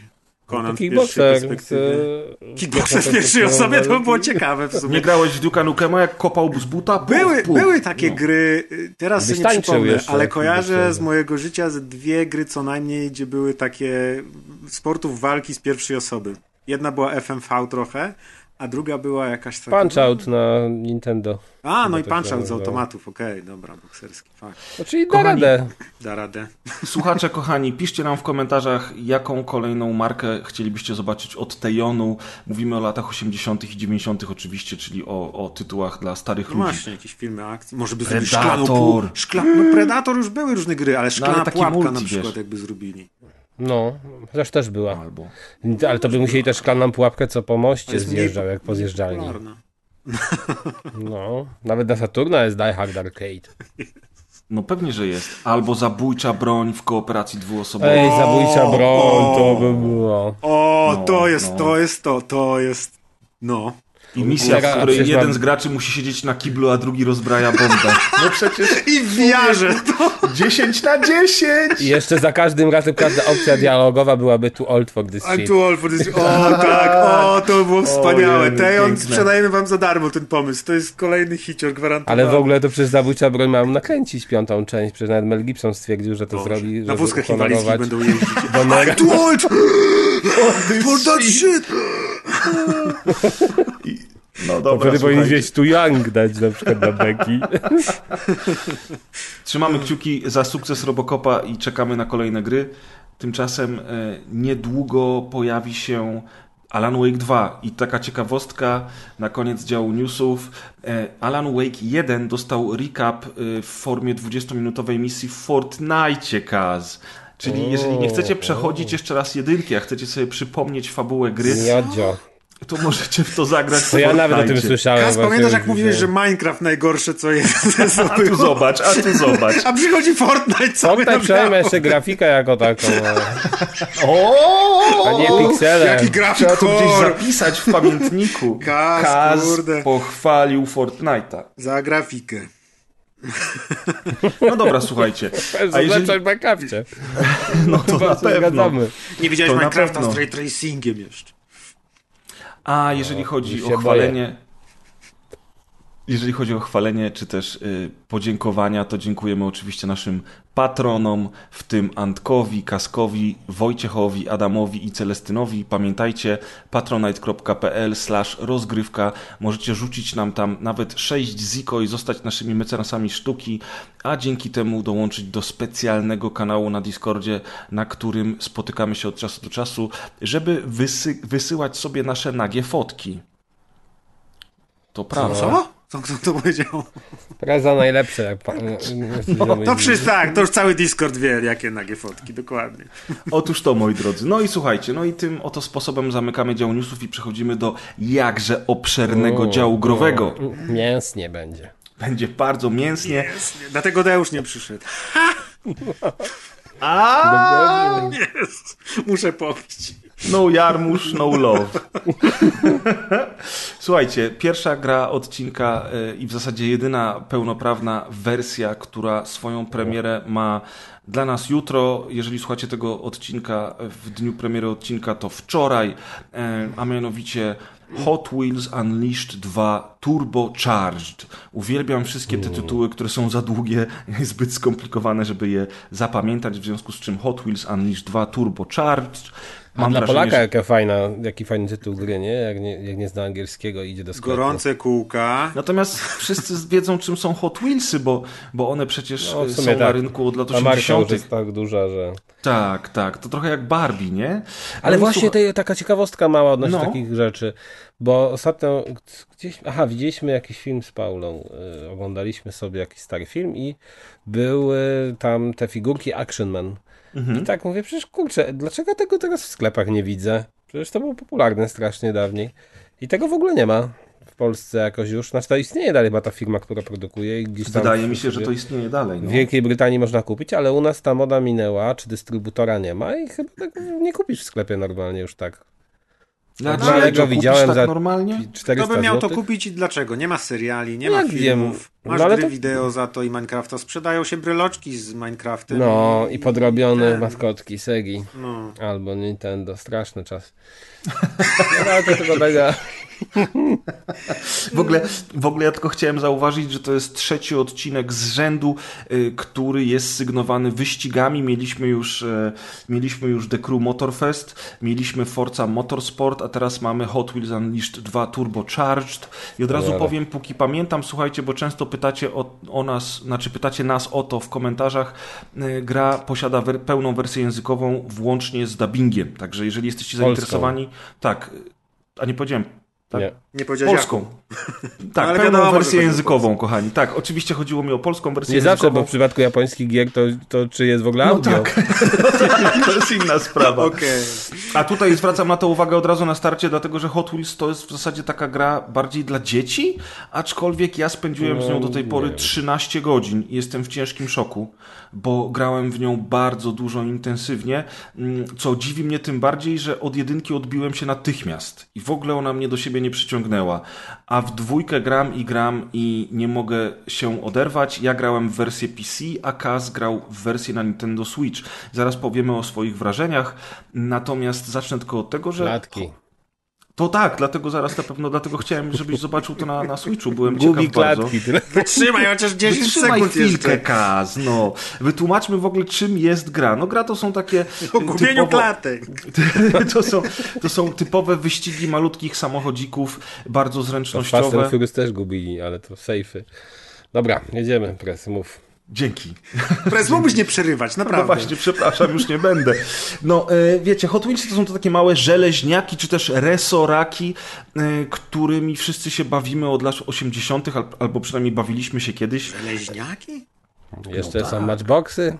Conan z pierwszej perspektywy. Kickboxer z pierwszej osoby to by było ciekawe w sumie. Nie grałeś w Duke'a Nukema jak kopał z buta? Puf, były, puf. były takie no. gry, teraz sobie nie przypomnę, ale kojarzę z mojego życia z dwie gry co najmniej, gdzie były takie sportów walki z pierwszej osoby. Jedna była FMV trochę, a druga była jakaś taka... Punch Out na Nintendo. A, no i Punch Out z automatów, okej, okay, dobra, bokserski, fakt. No, czyli da kochani, radę. Da radę. Słuchacze, kochani, piszcie nam w komentarzach, jaką kolejną markę chcielibyście zobaczyć od Tejonu. Mówimy o latach 80. i 90. oczywiście, czyli o, o tytułach dla starych no ludzi. Właśnie, jakieś filmy akcji. Może by zrobili szklaną Szkla... No Predator już były różne gry, ale szklana no, ale pułapka multi, na przykład wiesz. jakby zrobili. No, chociaż też była. Albo. Ale to by musieli też szklaną pułapkę, co po moście zjeżdżał, jak po zjeżdżalni. No, nawet na Saturna jest Die Hard Arcade. No pewnie, że jest. Albo zabójcza broń w kooperacji dwuosobowej. Ej, zabójcza broń, to by było. O, no, to jest, no. to jest to, to jest, no. I misja, w której jeden mam... z graczy musi siedzieć na kiblu, a drugi rozbraja bombę. No przecież... I w wiarze to... 10 na 10! I jeszcze za każdym razem każda opcja dialogowa byłaby too old for this shit. I'm too old for this O tak, o to było wspaniałe. Tejon, sprzedajemy wam za darmo ten pomysł. To jest kolejny hicior gwarantowany. Ale w ogóle to przez zabójcza broń mam nakręcić piątą część. Przecież nawet Mel Gibson stwierdził, że to Boże. zrobi, Na wózkach inwalidzkich będą jeździć. I'm too old for that shit! No dobra, Wtedy powinien gdzieś tu Young dać na przykład na beki. Trzymamy kciuki za sukces Robocopa i czekamy na kolejne gry. Tymczasem e, niedługo pojawi się Alan Wake 2 i taka ciekawostka na koniec działu newsów. E, Alan Wake 1 dostał recap e, w formie 20-minutowej misji w Fortnite, Kaz. Czyli jeżeli nie chcecie przechodzić jeszcze raz jedynki, a chcecie sobie przypomnieć fabułę gry, Miodzio to możecie w to zagrać. To ja nawet o tym słyszałem. Kas, pamiętasz jak mówiłeś, że. Minecraft najgorsze co jest? A tu zobacz, a tu zobacz. A przychodzi Fortnite cały Fortnite biało. jeszcze grafikę jako taką, O! a nie piksele. Jaki grafik Trzeba to gdzieś zapisać w pamiętniku. Kaz, Kaz kurde. pochwalił Fortnite'a. Za grafikę. No dobra, słuchajcie. A jeżeli, Zacząć no to na pewno. Zgadzamy. Nie widziałeś To na Minecrafta z ray tracingiem jeszcze. A jeżeli chodzi o chwalenie. Jeżeli chodzi o chwalenie, czy też y, podziękowania, to dziękujemy oczywiście naszym patronom, w tym Antkowi, Kaskowi, Wojciechowi, Adamowi i Celestynowi. Pamiętajcie, patronite.pl rozgrywka. Możecie rzucić nam tam nawet 6 ziko i zostać naszymi mecenasami sztuki, a dzięki temu dołączyć do specjalnego kanału na Discordzie, na którym spotykamy się od czasu do czasu, żeby wysy- wysyłać sobie nasze nagie fotki. To prawda. Co? Co kto to powiedział? Preza najlepsze. Jak pa... To wszyscy tak, to już cały Discord wie, jakie nagie fotki, dokładnie. Otóż to, moi drodzy. No i słuchajcie, no i tym oto sposobem zamykamy dział newsów i przechodzimy do jakże obszernego działu growego. Mięsnie będzie. Będzie bardzo mięsnie. Dlatego Deusz nie przyszedł. A Jest. Muszę popić. No jarmusz, no love. Słuchajcie, pierwsza gra odcinka y, i w zasadzie jedyna pełnoprawna wersja, która swoją premierę ma dla nas jutro. Jeżeli słuchacie tego odcinka w dniu premiery odcinka, to wczoraj, y, a mianowicie Hot Wheels Unleashed 2 Turbocharged. Uwielbiam wszystkie te tytuły, które są za długie i zbyt skomplikowane, żeby je zapamiętać, w związku z czym Hot Wheels Unleashed 2 Turbocharged. A dla Polaka że- jaka fajna, jaki fajny tytuł gry, nie? Jak nie, jak nie zna angielskiego idzie do sklepu. Gorące kółka. Natomiast wszyscy wiedzą, czym są Hot Wheelsy, bo, bo one przecież No, y, są na tak. rynku od lat Ta marka już 80. jest tak duża, że... Tak, tak. To trochę jak Barbie, nie? Ale No i właśnie tej, taka ciekawostka mała odnośnie No. takich rzeczy, bo ostatnio gdzieś, aha, widzieliśmy jakiś film z Paulą, y, oglądaliśmy sobie jakiś stary film i były tam te figurki Action Man. Mhm. I tak mówię, przecież kurczę, dlaczego tego teraz w sklepach nie widzę? Przecież to było popularne strasznie dawniej. I tego w ogóle nie ma w Polsce jakoś już. Znaczy to istnieje dalej, ma ta firma, która produkuje i gdzieś tam... Wydaje mi się, że to istnieje dalej. W No. Wielkiej Brytanii można kupić, ale u nas ta moda minęła, czy dystrybutora nie ma i chyba tak nie kupisz w sklepie normalnie już tak. Dlaczego kupisz widziałem tak za normalnie? 400 Kto by miał to złotych. kupić i dlaczego? Nie ma seriali, nie No ma jak filmów. wiem, Masz no ale gry to- wideo za to i Minecrafta. Sprzedają się bryloczki z Minecraftem. No i podrobione ten. maskotki Segi No. albo Nintendo. Straszny czas. No ale to tylko tego... W ogóle, w ogóle ja tylko chciałem zauważyć, że to jest trzeci odcinek z rzędu, y, który jest sygnowany wyścigami. Mieliśmy już, y, mieliśmy już The Crew Motorfest, mieliśmy Forza Motorsport, a teraz mamy Hot Wheels Unleashed 2 Turbocharged. I od razu powiem, póki pamiętam, słuchajcie, bo często pytacie o, o nas, znaczy pytacie nas o to w komentarzach. Y, Gra posiada wer- pełną wersję językową, włącznie z dubbingiem. Także jeżeli jesteście Polską. zainteresowani, tak, a nie powiedziałem. Tak? Nie powiedziałeś Polską. Tak, ale pełną wersję językową, kochani. Tak, oczywiście chodziło mi o polską wersję Nie zawsze, językową. bo w przypadku japońskich gier to, to czy jest w ogóle No audio? tak, to jest inna sprawa. Okej. A tutaj zwracam na to uwagę od razu na starcie, dlatego że Hot Wheels to jest w zasadzie taka gra bardziej dla dzieci, aczkolwiek ja spędziłem z nią do tej No, pory nie. 13 godzin i jestem w ciężkim szoku, bo grałem w nią bardzo dużo intensywnie, mm, co dziwi mnie tym bardziej, że od jedynki odbiłem się natychmiast i w ogóle ona mnie do siebie nie przyciągnęła, a w dwójkę gram i gram i nie mogę się oderwać. Ja grałem w wersję PC, a Kaz grał w wersję na Nintendo Switch. Zaraz powiemy o swoich wrażeniach, natomiast zacznę tylko od tego, że. To tak, dlatego zaraz na pewno, dlatego chciałem, żebyś zobaczył to na, na Switchu, byłem Gubi ciekaw bardzo. klatki. Tyle. Wytrzymaj chociaż 10 Wytrzymaj sekund chwilkę, jeszcze. Kaz, no. Wytłumaczmy w ogóle, czym jest gra. No gra to są takie... O gubieniu typowo- klatek. to, są, to są typowe wyścigi malutkich samochodzików, bardzo To Fast zręcznościowe. and Furious też gubili, ale to safe'y. Dobra, jedziemy, pres, mów. Dzięki. Prez, mógłbyś nie przerywać, No naprawdę. właśnie, przepraszam, już nie będę. No, e, wiecie, Hot Wheels to są to takie małe żeleźniaki, czy też resoraki, e, którymi wszyscy się bawimy od lat 80., al- albo przynajmniej bawiliśmy się kiedyś. Leźniaki? Jeszcze tak. są matchboxy.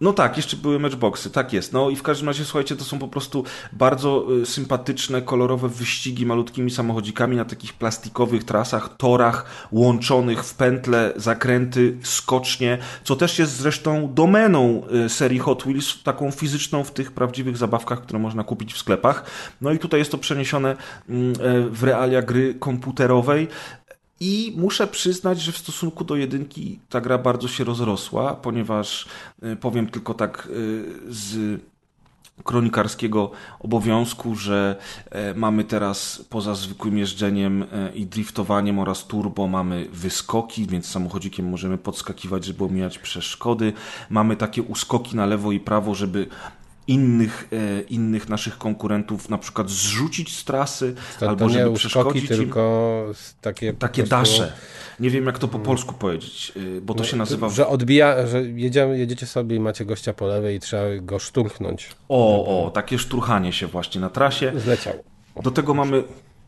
No tak, jeszcze były matchboxy, tak jest. No i w każdym razie, słuchajcie, to są po prostu bardzo y, sympatyczne, kolorowe wyścigi malutkimi samochodzikami na takich plastikowych trasach, torach łączonych w pętle, zakręty, skocznie, co też jest zresztą domeną y, serii Hot Wheels, taką fizyczną w tych prawdziwych zabawkach, które można kupić w sklepach. No i tutaj jest to przeniesione mm, e, w realia gry komputerowej. I muszę przyznać, że w stosunku do jedynki ta gra bardzo się rozrosła, ponieważ y, powiem tylko tak y, z kronikarskiego obowiązku, że e, mamy teraz poza zwykłym jeżdżeniem e, i driftowaniem oraz turbo mamy wyskoki, więc samochodzikiem możemy podskakiwać, żeby omijać przeszkody. Mamy takie uskoki na lewo i prawo, żeby innych, e, innych naszych konkurentów na przykład zrzucić z trasy To, albo to żeby przeszkodzić im. tylko takie Takie prostu- dasze. Nie wiem, jak to po polsku powiedzieć, y, bo to się nazywa. Że odbija, że jedziemy, jedziecie sobie i macie gościa po lewej i trzeba go szturchnąć. O, o, takie szturchanie się właśnie na trasie. Zleciał. Do tego mamy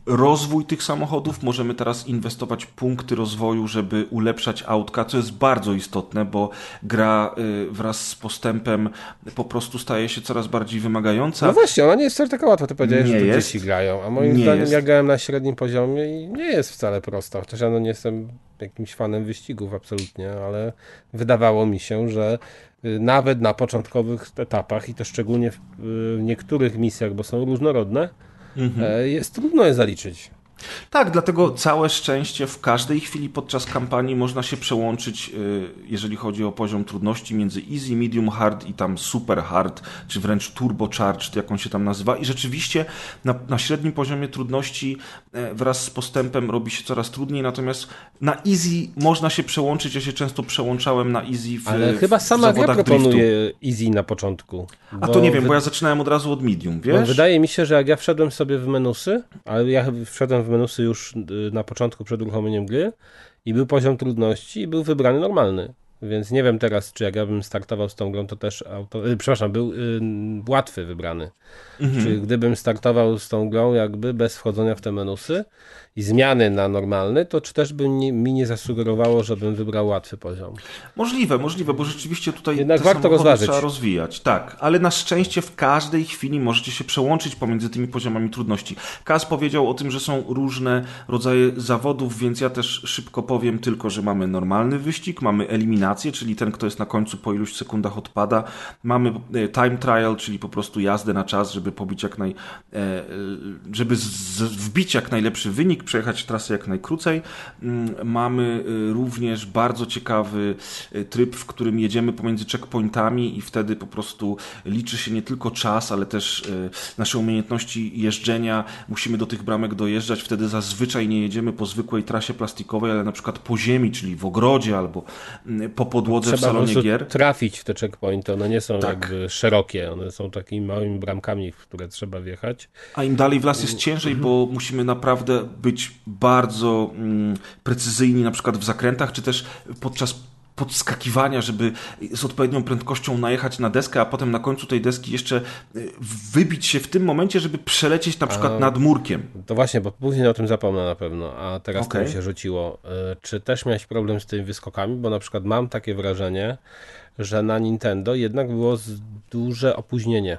rozwój tych samochodów. Możemy teraz inwestować punkty rozwoju, żeby ulepszać autka, co jest bardzo istotne, bo gra y, wraz z postępem po prostu staje się coraz bardziej wymagająca. No właśnie, ona nie jest wcale taka łatwa. Ty powiedziałeś, Nie że jest. dzieci grają, a moim Nie zdaniem jest. ja grałem na średnim poziomie i nie jest wcale prosta. Chociaż ja no nie jestem jakimś fanem wyścigów absolutnie, ale wydawało mi się, że y, nawet na początkowych etapach i to szczególnie w, y, w niektórych misjach, bo są różnorodne, Mhm. e, jest trudno je zaliczyć. Tak, dlatego całe szczęście w każdej chwili podczas kampanii można się przełączyć, y, jeżeli chodzi o poziom trudności między easy, medium hard i tam super hard, czy wręcz turbocharged, jak on się tam nazywa. I rzeczywiście na, na średnim poziomie trudności e, wraz z postępem robi się coraz trudniej, natomiast na easy można się przełączyć. Ja się często przełączałem na easy w, Ale w, chyba sama gra proponuje easy na początku. A to nie wiem, wy- bo ja zaczynałem od razu od medium, Bo wiesz? wydaje mi się, że jak ja wszedłem sobie w menusy, ale ja wszedłem w menusy już y, na początku przed uruchomieniem gry i był poziom trudności i był wybrany normalny. Więc nie wiem teraz, czy jak ja bym startował z tą grą, to też auto... y, przepraszam, był y, łatwy wybrany. Mhm. Czyli gdybym startował z tą grą jakby bez wchodzenia w te menusy i zmiany na normalny, to czy też by mi nie zasugerowało, żebym wybrał łatwy poziom. Możliwe, możliwe, bo rzeczywiście tutaj Jednak warto rozważyć. trzeba rozwijać. Tak, ale na szczęście w każdej chwili możecie się przełączyć pomiędzy tymi poziomami trudności. Kaz powiedział o tym, że są różne rodzaje zawodów, więc ja też szybko powiem tylko, że mamy normalny wyścig, mamy eliminację, czyli ten, kto jest na końcu po iluś sekundach odpada. Mamy e, time trial, czyli po prostu jazdę na czas, żeby pobić jak naj... e, żeby z, z- wbić jak najlepszy wynik, przejechać trasę jak najkrócej. Mm, Mamy y, również bardzo ciekawy y, tryb, w którym jedziemy pomiędzy checkpointami i wtedy po prostu liczy się nie tylko czas, ale też y, nasze umiejętności jeżdżenia. Musimy do tych bramek dojeżdżać. Wtedy zazwyczaj nie jedziemy po zwykłej trasie plastikowej, ale na przykład po ziemi, czyli w ogrodzie albo mm, po podłodze w Trzeba po salonie gier. trafić w te checkpointy. One nie są Tak. jakby szerokie, one są takimi małymi bramkami, w które trzeba wjechać. A im dalej w las jest ciężej, bo musimy naprawdę być bardzo mm, precyzyjni, na przykład w zakrętach, czy też podczas podskakiwania, żeby z odpowiednią prędkością najechać na deskę, a potem na końcu tej deski jeszcze y, wybić się w tym momencie, żeby przelecieć na przykład A- nad murkiem. To właśnie, bo później o tym zapomnę na pewno, a teraz to Okej. mi się rzuciło. Y, Czy też miałeś problem z tymi wyskokami? Bo na przykład mam takie wrażenie, że na Nintendo jednak było duże opóźnienie.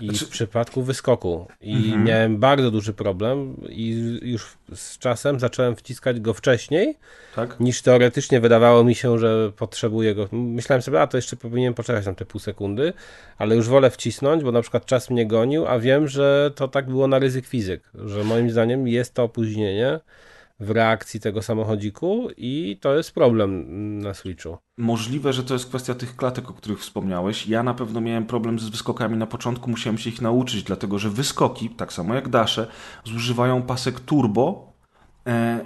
I Znaczy- w przypadku wyskoku. I Mhm. miałem bardzo duży problem i już z czasem zacząłem wciskać go wcześniej, Tak? niż teoretycznie wydawało mi się, że potrzebuję go. Myślałem sobie, a to jeszcze powinienem poczekać na te pół sekundy, ale już wolę wcisnąć, bo na przykład czas mnie gonił, a wiem, że to tak było na ryzyk fizyk, że moim zdaniem jest to opóźnienie w reakcji tego samochodziku i to jest problem na Switchu. Możliwe, że to jest kwestia tych klatek, o których wspomniałeś. Ja na pewno miałem problem z wyskokami na początku, musiałem się ich nauczyć, dlatego że wyskoki, tak samo jak dasze, zużywają pasek turbo,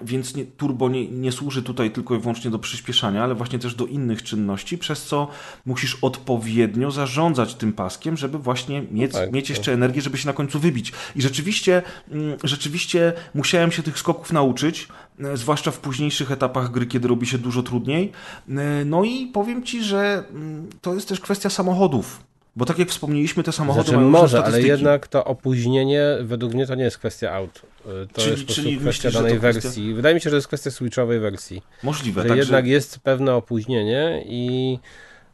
więc nie, turbo nie, nie służy tutaj tylko i wyłącznie do przyspieszania, ale właśnie też do innych czynności, przez co musisz odpowiednio zarządzać tym paskiem, żeby właśnie mieć, tak, mieć to- jeszcze energię, żeby się na końcu wybić. I rzeczywiście, mm, rzeczywiście musiałem się tych skoków nauczyć, e, zwłaszcza w późniejszych etapach gry, kiedy robi się dużo trudniej. E, No i powiem Ci, że mm, to jest też kwestia samochodów. Bo tak jak wspomnieliśmy, te samochody Znaczy mają może, ale jednak to opóźnienie według mnie to nie jest kwestia aut. Y, To Czyli- jest po czyli kwestia myślisz, danej kwestia- wersji. Wydaje mi się, że to jest kwestia switchowej wersji. Możliwe, że także jednak jest pewne opóźnienie i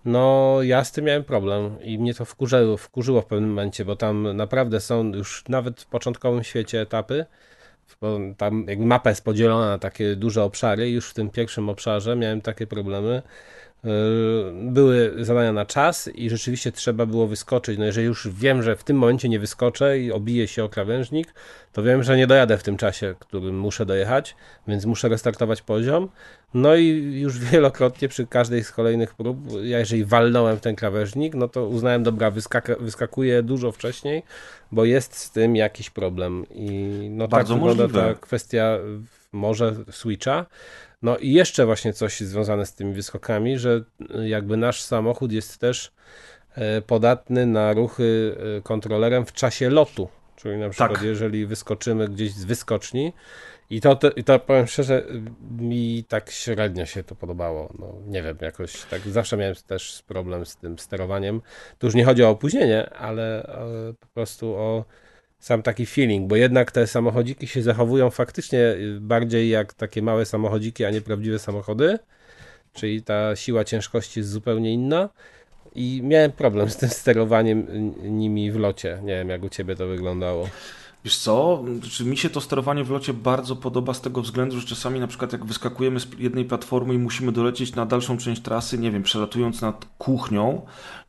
no ja z tym miałem problem i mnie to wkurzyło, wkurzyło w pewnym momencie, bo tam naprawdę są już nawet w początkowym świecie etapy, bo tam mapa jest podzielona na takie duże obszary i już w tym pierwszym obszarze miałem takie problemy, były zadania na czas i rzeczywiście trzeba było wyskoczyć. No jeżeli już wiem, że w tym momencie nie wyskoczę i obiję się o krawężnik, to wiem, że nie dojadę w tym czasie, którym muszę dojechać, więc muszę restartować poziom. No i już wielokrotnie przy każdej z kolejnych prób, ja jeżeli walnąłem w ten krawężnik, no to uznałem, dobra, wyskak- wyskakuję dużo wcześniej, bo jest z tym jakiś problem. I no Bardzo tak wygląda możliwe. ta kwestia może Switcha. No i jeszcze właśnie coś związane z tymi wyskokami, że jakby nasz samochód jest też e, podatny na ruchy e, kontrolerem w czasie lotu. Czyli na przykład, Tak. jeżeli wyskoczymy gdzieś z wyskoczni, i to, to, i to powiem szczerze, mi tak średnio się to podobało. No, nie wiem, jakoś tak zawsze miałem też problem z tym sterowaniem. Tu już nie chodzi o opóźnienie, ale e, po prostu o sam taki feeling, bo jednak te samochodziki się zachowują faktycznie y, bardziej jak takie małe samochodziki, a nie prawdziwe samochody. Czyli ta siła ciężkości jest zupełnie inna. I miałem problem z tym sterowaniem nimi w locie. Nie wiem, jak u ciebie to wyglądało. Wiesz co, czy mi się to sterowanie w locie bardzo podoba z tego względu, że czasami na przykład jak wyskakujemy z jednej platformy i musimy dolecieć na dalszą część trasy, nie wiem, przelatując nad kuchnią,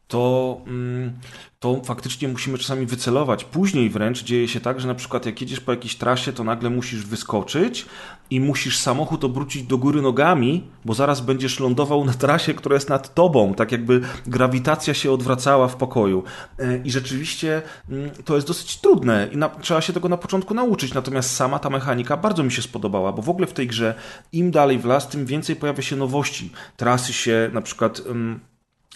to, mm, to faktycznie musimy czasami wycelować. Później wręcz dzieje się tak, że na przykład jak jedziesz po jakiejś trasie, to nagle musisz wyskoczyć i musisz samochód obrócić do góry nogami, bo zaraz będziesz lądował na trasie, która jest nad tobą, tak jakby grawitacja się odwracała w pokoju. E, I rzeczywiście mm, to jest dosyć trudne i na, trzeba się tego na początku nauczyć, natomiast sama ta mechanika bardzo mi się spodobała, bo w ogóle w tej grze im dalej w las, tym więcej pojawia się nowości. Trasy się na przykład... mm,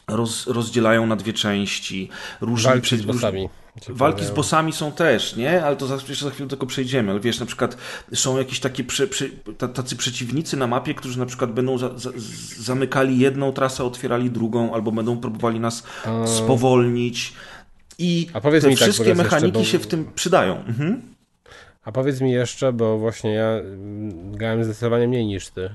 Roz, rozdzielają na dwie części. Różni Walki przed- z bossami. Walki z pojawiają. bossami są też, nie? Ale to za, jeszcze za chwilę do tego przejdziemy. Ale wiesz, na przykład są jakieś takie prze, prze, ta- tacy przeciwnicy na mapie, którzy na przykład będą za, za, z- zamykali jedną trasę, otwierali drugą, albo będą próbowali nas spowolnić. I A te tak, wszystkie jeszcze, mechaniki bo- się w tym przydają. Mhm. A powiedz mi jeszcze, bo właśnie ja mm, grałem zdecydowanie mniej niż ty.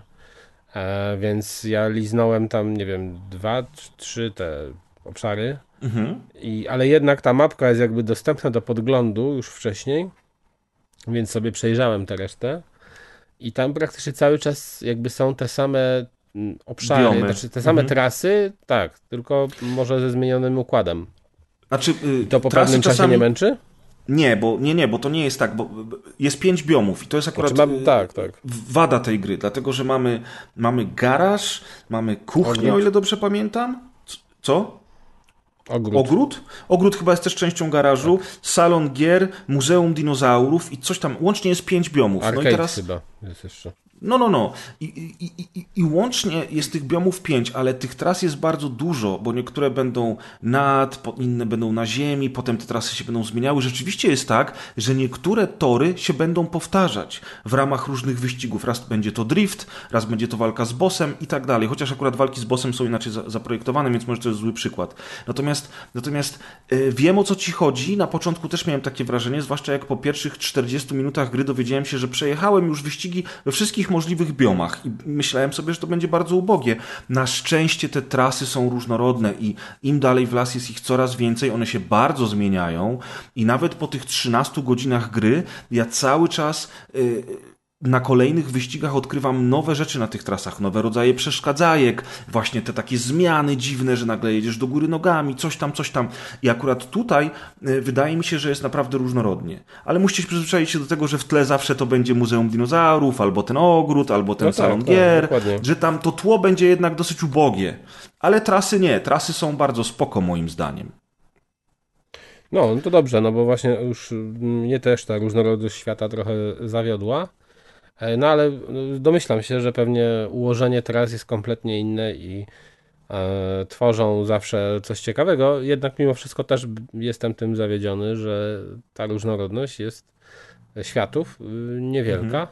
E, więc ja liznąłem tam, nie wiem, dwa, trzy te obszary. Mhm. I, ale jednak ta mapka jest jakby dostępna do podglądu już wcześniej, więc sobie przejrzałem tę resztę. I tam praktycznie cały czas jakby są te same mm, obszary, Biomy. znaczy te same Mhm. trasy, tak, tylko może ze zmienionym układem. Znaczy, y, To po pewnym czasie czasami... nie męczy? Nie, bo nie, nie, bo to nie jest tak, bo jest pięć biomów i to jest akurat Znaczy, mam, y, tak, tak. wada tej gry, dlatego że mamy, mamy garaż, mamy kuchnię, Ogród. o ile dobrze pamiętam. Co? Ogród. Ogród? Ogród chyba jest też częścią garażu, salon gier, muzeum dinozaurów i coś tam. Łącznie jest pięć biomów. Arcade no i teraz. chyba jest jeszcze. No, no, no. I, i, i, i, łącznie jest tych biomów pięć, ale tych tras jest bardzo dużo, bo niektóre będą nad, inne będą na ziemi, potem te trasy się będą zmieniały. Rzeczywiście jest tak, że niektóre tory się będą powtarzać w ramach różnych wyścigów. Raz będzie to drift, raz będzie to walka z bossem i tak dalej. Chociaż akurat walki z bossem są inaczej za, zaprojektowane, więc może to jest zły przykład. Natomiast, natomiast e, wiem o co ci chodzi. Na początku też miałem takie wrażenie, zwłaszcza jak po pierwszych 40 minutach gry dowiedziałem się, że przejechałem już wyścigi we wszystkich możliwych biomach i myślałem sobie, że to będzie bardzo ubogie. Na szczęście te trasy są różnorodne i im dalej w las jest ich coraz więcej, one się bardzo zmieniają i nawet po tych 13 godzinach gry ja cały czas y, na kolejnych wyścigach odkrywam nowe rzeczy na tych trasach, nowe rodzaje przeszkadzajek, właśnie te takie zmiany dziwne, że nagle jedziesz do góry nogami, coś tam, coś tam. I akurat tutaj y, wydaje mi się, że jest naprawdę różnorodnie. Ale musicie przyzwyczaić się do tego, że w tle zawsze to będzie Muzeum Dinozaurów, albo ten ogród, albo ten No tak, salon tak, gier, dokładnie. że tam to tło będzie jednak dosyć ubogie. Ale trasy nie, trasy są bardzo spoko moim zdaniem. No, no to dobrze, no bo właśnie już mnie też ta różnorodność świata trochę zawiodła. E, No ale no, domyślam się, że pewnie ułożenie teraz jest kompletnie inne i e, tworzą zawsze coś ciekawego. Jednak mimo wszystko też jestem tym zawiedziony, że ta różnorodność jest światów y, niewielka.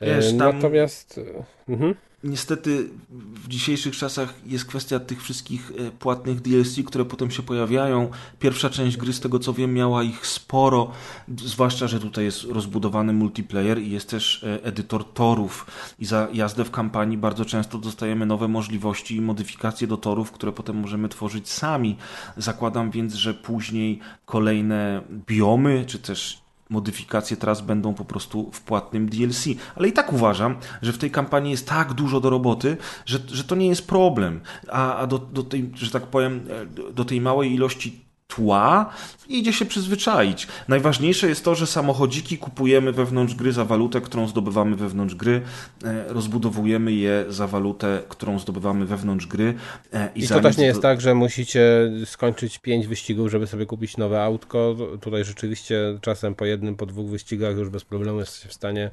Wiesz, tam... Natomiast... Mhm niestety w dzisiejszych czasach jest kwestia tych wszystkich e, płatnych DLC, które potem się pojawiają. Pierwsza część gry, z tego co wiem, miała ich sporo, zwłaszcza, że tutaj jest rozbudowany multiplayer i jest też e, edytor torów i za jazdę w kampanii bardzo często dostajemy nowe możliwości i modyfikacje do torów, które potem możemy tworzyć sami. Zakładam więc, że później kolejne biomy, czy też modyfikacje teraz będą po prostu w płatnym DLC. Ale i tak uważam, że w tej kampanii jest tak dużo do roboty, że, że to nie jest problem. A, a do, do tej, że tak powiem, e, do tej małej ilości tła i idzie się przyzwyczaić. Najważniejsze jest to, że samochodziki kupujemy wewnątrz gry za walutę, którą zdobywamy wewnątrz gry, e, rozbudowujemy je za walutę, którą zdobywamy wewnątrz gry. E, I, I to też nie jest tak, że musicie skończyć pięć wyścigów, żeby sobie kupić nowe autko. Tutaj rzeczywiście czasem po jednym, po dwóch wyścigach już bez problemu jesteście w stanie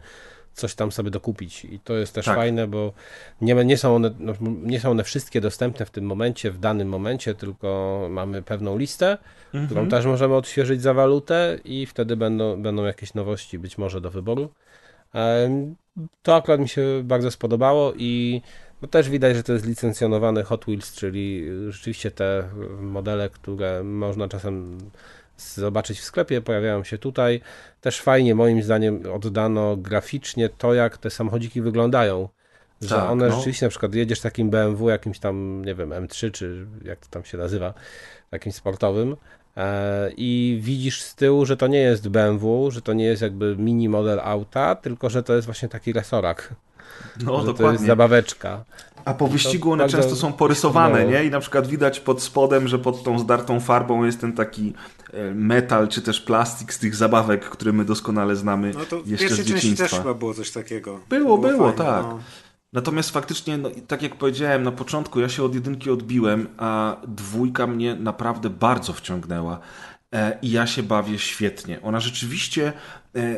coś tam sobie dokupić. I to jest też tak. fajne, bo nie, nie, są one, no, nie są one wszystkie dostępne w tym momencie, w danym momencie, tylko mamy pewną listę, mhm. którą też możemy odświeżyć za walutę i wtedy będą, będą jakieś nowości być może do wyboru. To akurat mi się bardzo spodobało i no też widać, że to jest licencjonowane Hot Wheels, czyli rzeczywiście te modele, które można czasem zobaczyć w sklepie, pojawiają się tutaj. Też fajnie moim zdaniem oddano graficznie to, jak te samochodziki wyglądają. Że tak, one no. rzeczywiście, na przykład jedziesz takim BMW, jakimś tam, nie wiem, M3, czy jak to tam się nazywa, takim sportowym, e, i widzisz z tyłu, że to nie jest BMW, że to nie jest jakby mini model auta, tylko że to jest właśnie taki resorak. No, że dokładnie. To jest zabaweczka. A po wyścigu one często są porysowane, nie? I na przykład widać pod spodem, że pod tą zdartą farbą jest ten taki e, metal, czy też plastik z tych zabawek, które my doskonale znamy no to jeszcze z dzieciństwa. też chyba było coś takiego. Było, było, było fajne, tak. No. Natomiast faktycznie, no, tak jak powiedziałem na początku, ja się od jedynki odbiłem, a dwójka mnie naprawdę bardzo wciągnęła. E, i ja się bawię świetnie. Ona rzeczywiście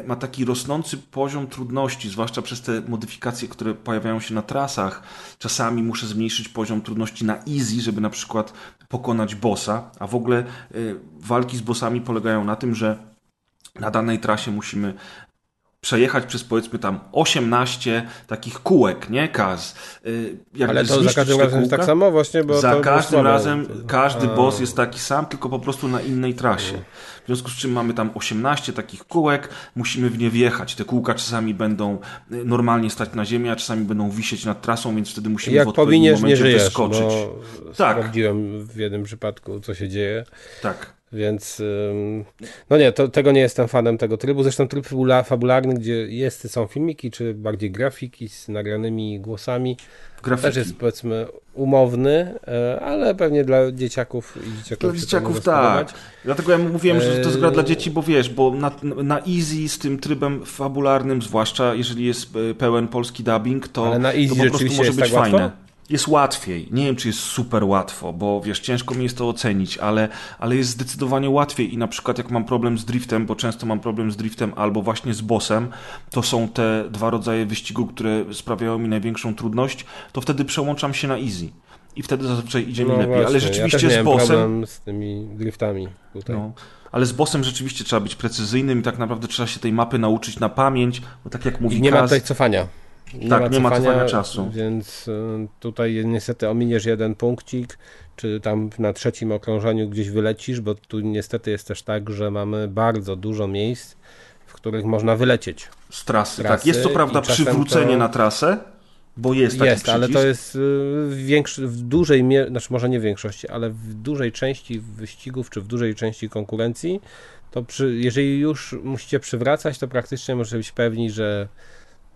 ma taki rosnący poziom trudności, zwłaszcza przez te modyfikacje, które pojawiają się na trasach. Czasami muszę zmniejszyć poziom trudności na easy, żeby na przykład pokonać bossa, a w ogóle e, walki z bossami polegają na tym, że na danej trasie musimy przejechać przez powiedzmy tam 18 takich kółek, nie? Kaz. Y, Ale to za każdym razem jest tak samo właśnie, bo Za każdym razem każdy A. boss jest taki sam, tylko po prostu na innej trasie. W związku z czym mamy tam 18 takich kółek, musimy w nie wjechać. Te kółka czasami będą y, normalnie stać na ziemi, a czasami będą wisieć nad trasą, więc wtedy musimy Jak w odpowiednim momencie nie żyjesz, wyskoczyć. tak. Sprawdziłem w jednym przypadku, co się dzieje. Tak. Więc no nie, to, tego nie jestem fanem tego trybu. Zresztą tryb fabularny, gdzie jest, są filmiki, czy bardziej grafiki z nagranymi głosami, grafiki. też jest powiedzmy umowny, e, ale pewnie dla dzieciaków i dzieciaków. Dla dzieciaków tak. Dlatego ja mówiłem, że to jest gra dla dzieci, bo wiesz, bo na, na easy z tym trybem fabularnym, zwłaszcza jeżeli jest e, pełen polski dubbing, to, ale na easy to po prostu może być tak fajne. Łatwo? Jest łatwiej. Nie wiem, czy jest super łatwo, bo wiesz, ciężko mi jest to ocenić, ale, ale jest zdecydowanie łatwiej i na przykład jak mam problem z driftem, bo często mam problem z driftem albo właśnie z bossem, to są te dwa rodzaje wyścigu, które sprawiają mi największą trudność, to wtedy przełączam się na easy. I wtedy zazwyczaj idzie mi no lepiej, właśnie, ale rzeczywiście ja z bossem. problem z tymi driftami tutaj. No, ale z bossem rzeczywiście trzeba być precyzyjnym i tak naprawdę trzeba się tej mapy nauczyć na pamięć, bo tak jak mówi I nie Kaz, ma tutaj cofania. Nie tak, ma nie ma cofania czasu. Więc y, tutaj niestety ominiesz jeden punkcik, czy tam na trzecim okrążeniu gdzieś wylecisz, bo tu niestety jest też tak, że mamy bardzo dużo miejsc, w których można wylecieć. Z trasy, trasy tak. Jest co prawda przywrócenie to... na trasę, bo jest taki Jest, ale to jest y, w, większy, w dużej mierze, znaczy może nie w większości, ale w dużej części wyścigów, czy w dużej części konkurencji, to przy, jeżeli już musicie przywracać, to praktycznie możecie być pewni, że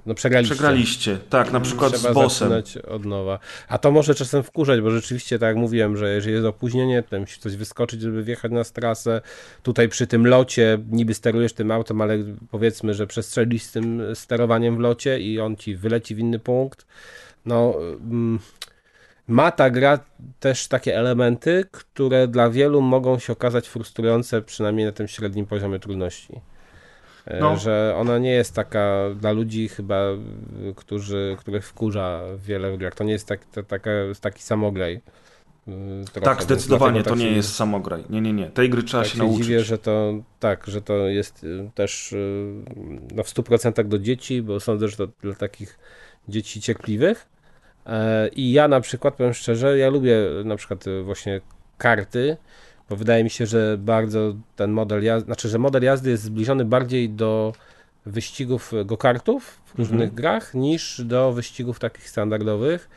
no przegraliście. Przegraliście, tak, na przykład Trzeba z bossem. od nowa. A to może czasem wkurzać, bo rzeczywiście, tak jak mówiłem, że jeżeli jest opóźnienie, to musi coś wyskoczyć, żeby wjechać na trasę. Tutaj przy tym locie niby sterujesz tym autem, ale powiedzmy, że przestrzelisz z tym sterowaniem w locie i on ci wyleci w inny punkt. No... Mm, ma ta gra też takie elementy, które dla wielu mogą się okazać frustrujące, przynajmniej na tym średnim poziomie trudności. E, no. że ona nie jest taka dla ludzi chyba, którzy, których wkurza wiele w grach. To nie jest tak, to, taka, taki samograj. trochę, tak, zdecydowanie tak to nie się, jest samograj. Nie, nie, nie. Tej gry trzeba tak się, nauczyć. dziwię, że to tak, że to jest y, też y, no, w 100% do dzieci, bo sądzę, że to dla takich dzieci cierpliwych. E, I ja na przykład, powiem szczerze, ja lubię na przykład y, właśnie karty, bo wydaje mi się, że bardzo ten model jazdy, znaczy, że model jazdy jest zbliżony bardziej do wyścigów go-kartów w różnych mhm. grach niż do wyścigów takich standardowych.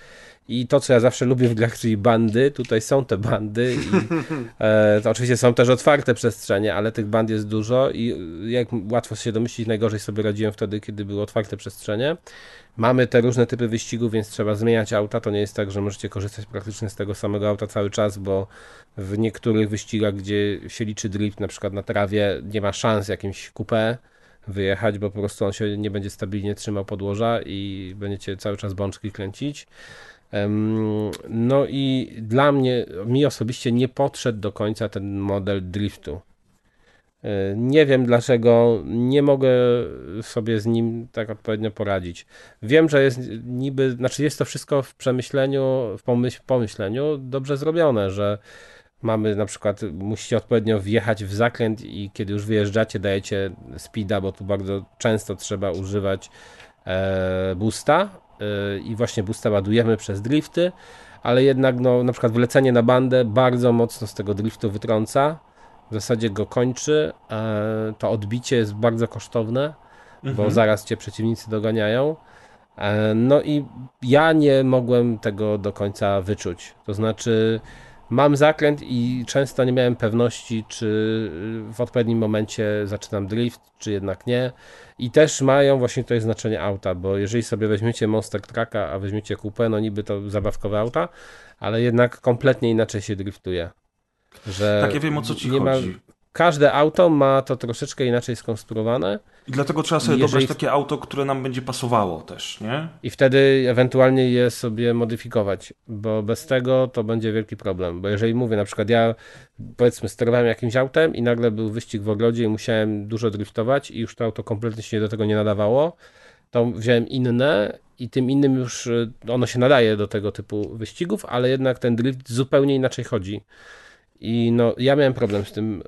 I to, co ja zawsze lubię w grach, czyli bandy, tutaj są te bandy i e, to oczywiście są też otwarte przestrzenie, ale tych band jest dużo i jak łatwo się domyślić, najgorzej sobie radziłem wtedy, kiedy były otwarte przestrzenie. Mamy te różne typy wyścigów, więc trzeba zmieniać auta. To nie jest tak, że możecie korzystać praktycznie z tego samego auta cały czas, bo w niektórych wyścigach, gdzie się liczy drift, na przykład na trawie, nie ma szans jakimś coupé wyjechać, bo po prostu on się nie będzie stabilnie trzymał podłoża i będziecie cały czas bączki kręcić. No i dla mnie, mi osobiście nie podszedł do końca ten model driftu. E, nie wiem dlaczego, nie mogę sobie z nim tak odpowiednio poradzić. Wiem, że jest niby, znaczy jest to wszystko w przemyśleniu, w pomyśl, pomyśleniu dobrze zrobione, że mamy na przykład, musicie odpowiednio wjechać w zakręt i kiedy już wyjeżdżacie, dajecie speeda, bo tu bardzo często trzeba używać e, boosta i właśnie boosta ładujemy przez drifty, ale jednak no, na przykład wlecenie na bandę bardzo mocno z tego driftu wytrąca w zasadzie go kończy. E, to odbicie jest bardzo kosztowne, mhm. bo zaraz cię przeciwnicy doganiają. E, no i ja nie mogłem tego do końca wyczuć. To znaczy, mam zakręt i często nie miałem pewności, czy w odpowiednim momencie zaczynam drift, czy jednak nie. I też mają właśnie tutaj znaczenie auta, bo jeżeli sobie weźmiecie Monster Trucka, a weźmiecie kupę, no niby to zabawkowe auta, ale jednak kompletnie inaczej się driftuje. Że tak, ja wiem o co ci chodzi. Ma, każde auto ma to troszeczkę inaczej skonstruowane. I dlatego trzeba sobie Jeżeli... dobrać takie auto, które nam będzie pasowało też, nie? I wtedy ewentualnie je sobie modyfikować, bo bez tego to będzie wielki problem. Bo jeżeli mówię, na przykład ja powiedzmy sterowałem jakimś autem i nagle był wyścig w ogrodzie i musiałem dużo driftować i już to auto kompletnie się do tego nie nadawało, to wziąłem inne i tym innym już ono się nadaje do tego typu wyścigów, ale jednak ten drift zupełnie inaczej chodzi. I no, ja miałem problem z tym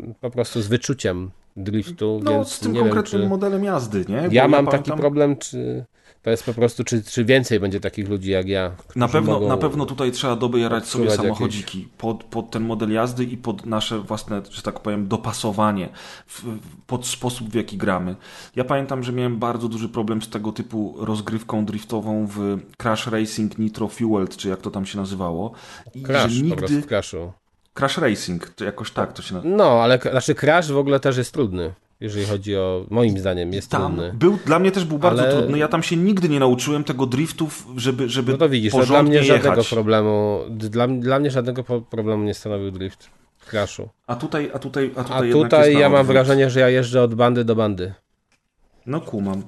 yy, po prostu z wyczuciem driftu. No, więc z tym konkretnym wiem, czy... modelem jazdy, nie? Bo ja mam taki problem, czy to jest po prostu, czy, czy więcej będzie takich ludzi jak ja? Na pewno, na pewno tutaj trzeba dobierać sobie samochodziki jakieś... pod, pod ten model jazdy i pod nasze własne, że tak powiem, dopasowanie, w, pod sposób w jaki gramy. Ja pamiętam, że miałem bardzo duży problem z tego typu rozgrywką driftową w Crash Racing Nitro Fueled, czy jak to tam się nazywało. I Crash, że nigdy... po prostu Crashu. Crash Racing, to jakoś tak to się nazywa. No, ale znaczy Crash w ogóle też jest trudny jeżeli chodzi o, moim zdaniem, jest tam trudny. Był, dla mnie też był bardzo ale... trudny. Ja tam się nigdy nie nauczyłem tego driftów, żeby, żeby No to widzisz, to dla mnie żadnego jechać. problemu, dla, dla mnie żadnego problemu nie stanowił drift w Crashu. A tutaj, a tutaj, a tutaj, a tutaj ja mam wrażenie, że ja jeżdżę od bandy do bandy. No kumam.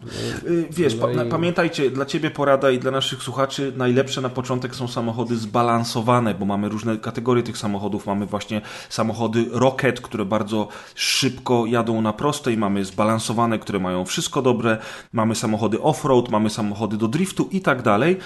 Y, wiesz, no i... pamiętajcie, dla Ciebie porada i dla naszych słuchaczy, najlepsze na początek są samochody zbalansowane, bo mamy różne kategorie tych samochodów. Mamy właśnie samochody Rocket, które bardzo szybko jadą na prostej, mamy zbalansowane, które mają wszystko dobre, mamy samochody off-road, mamy samochody do driftu i tak dalej.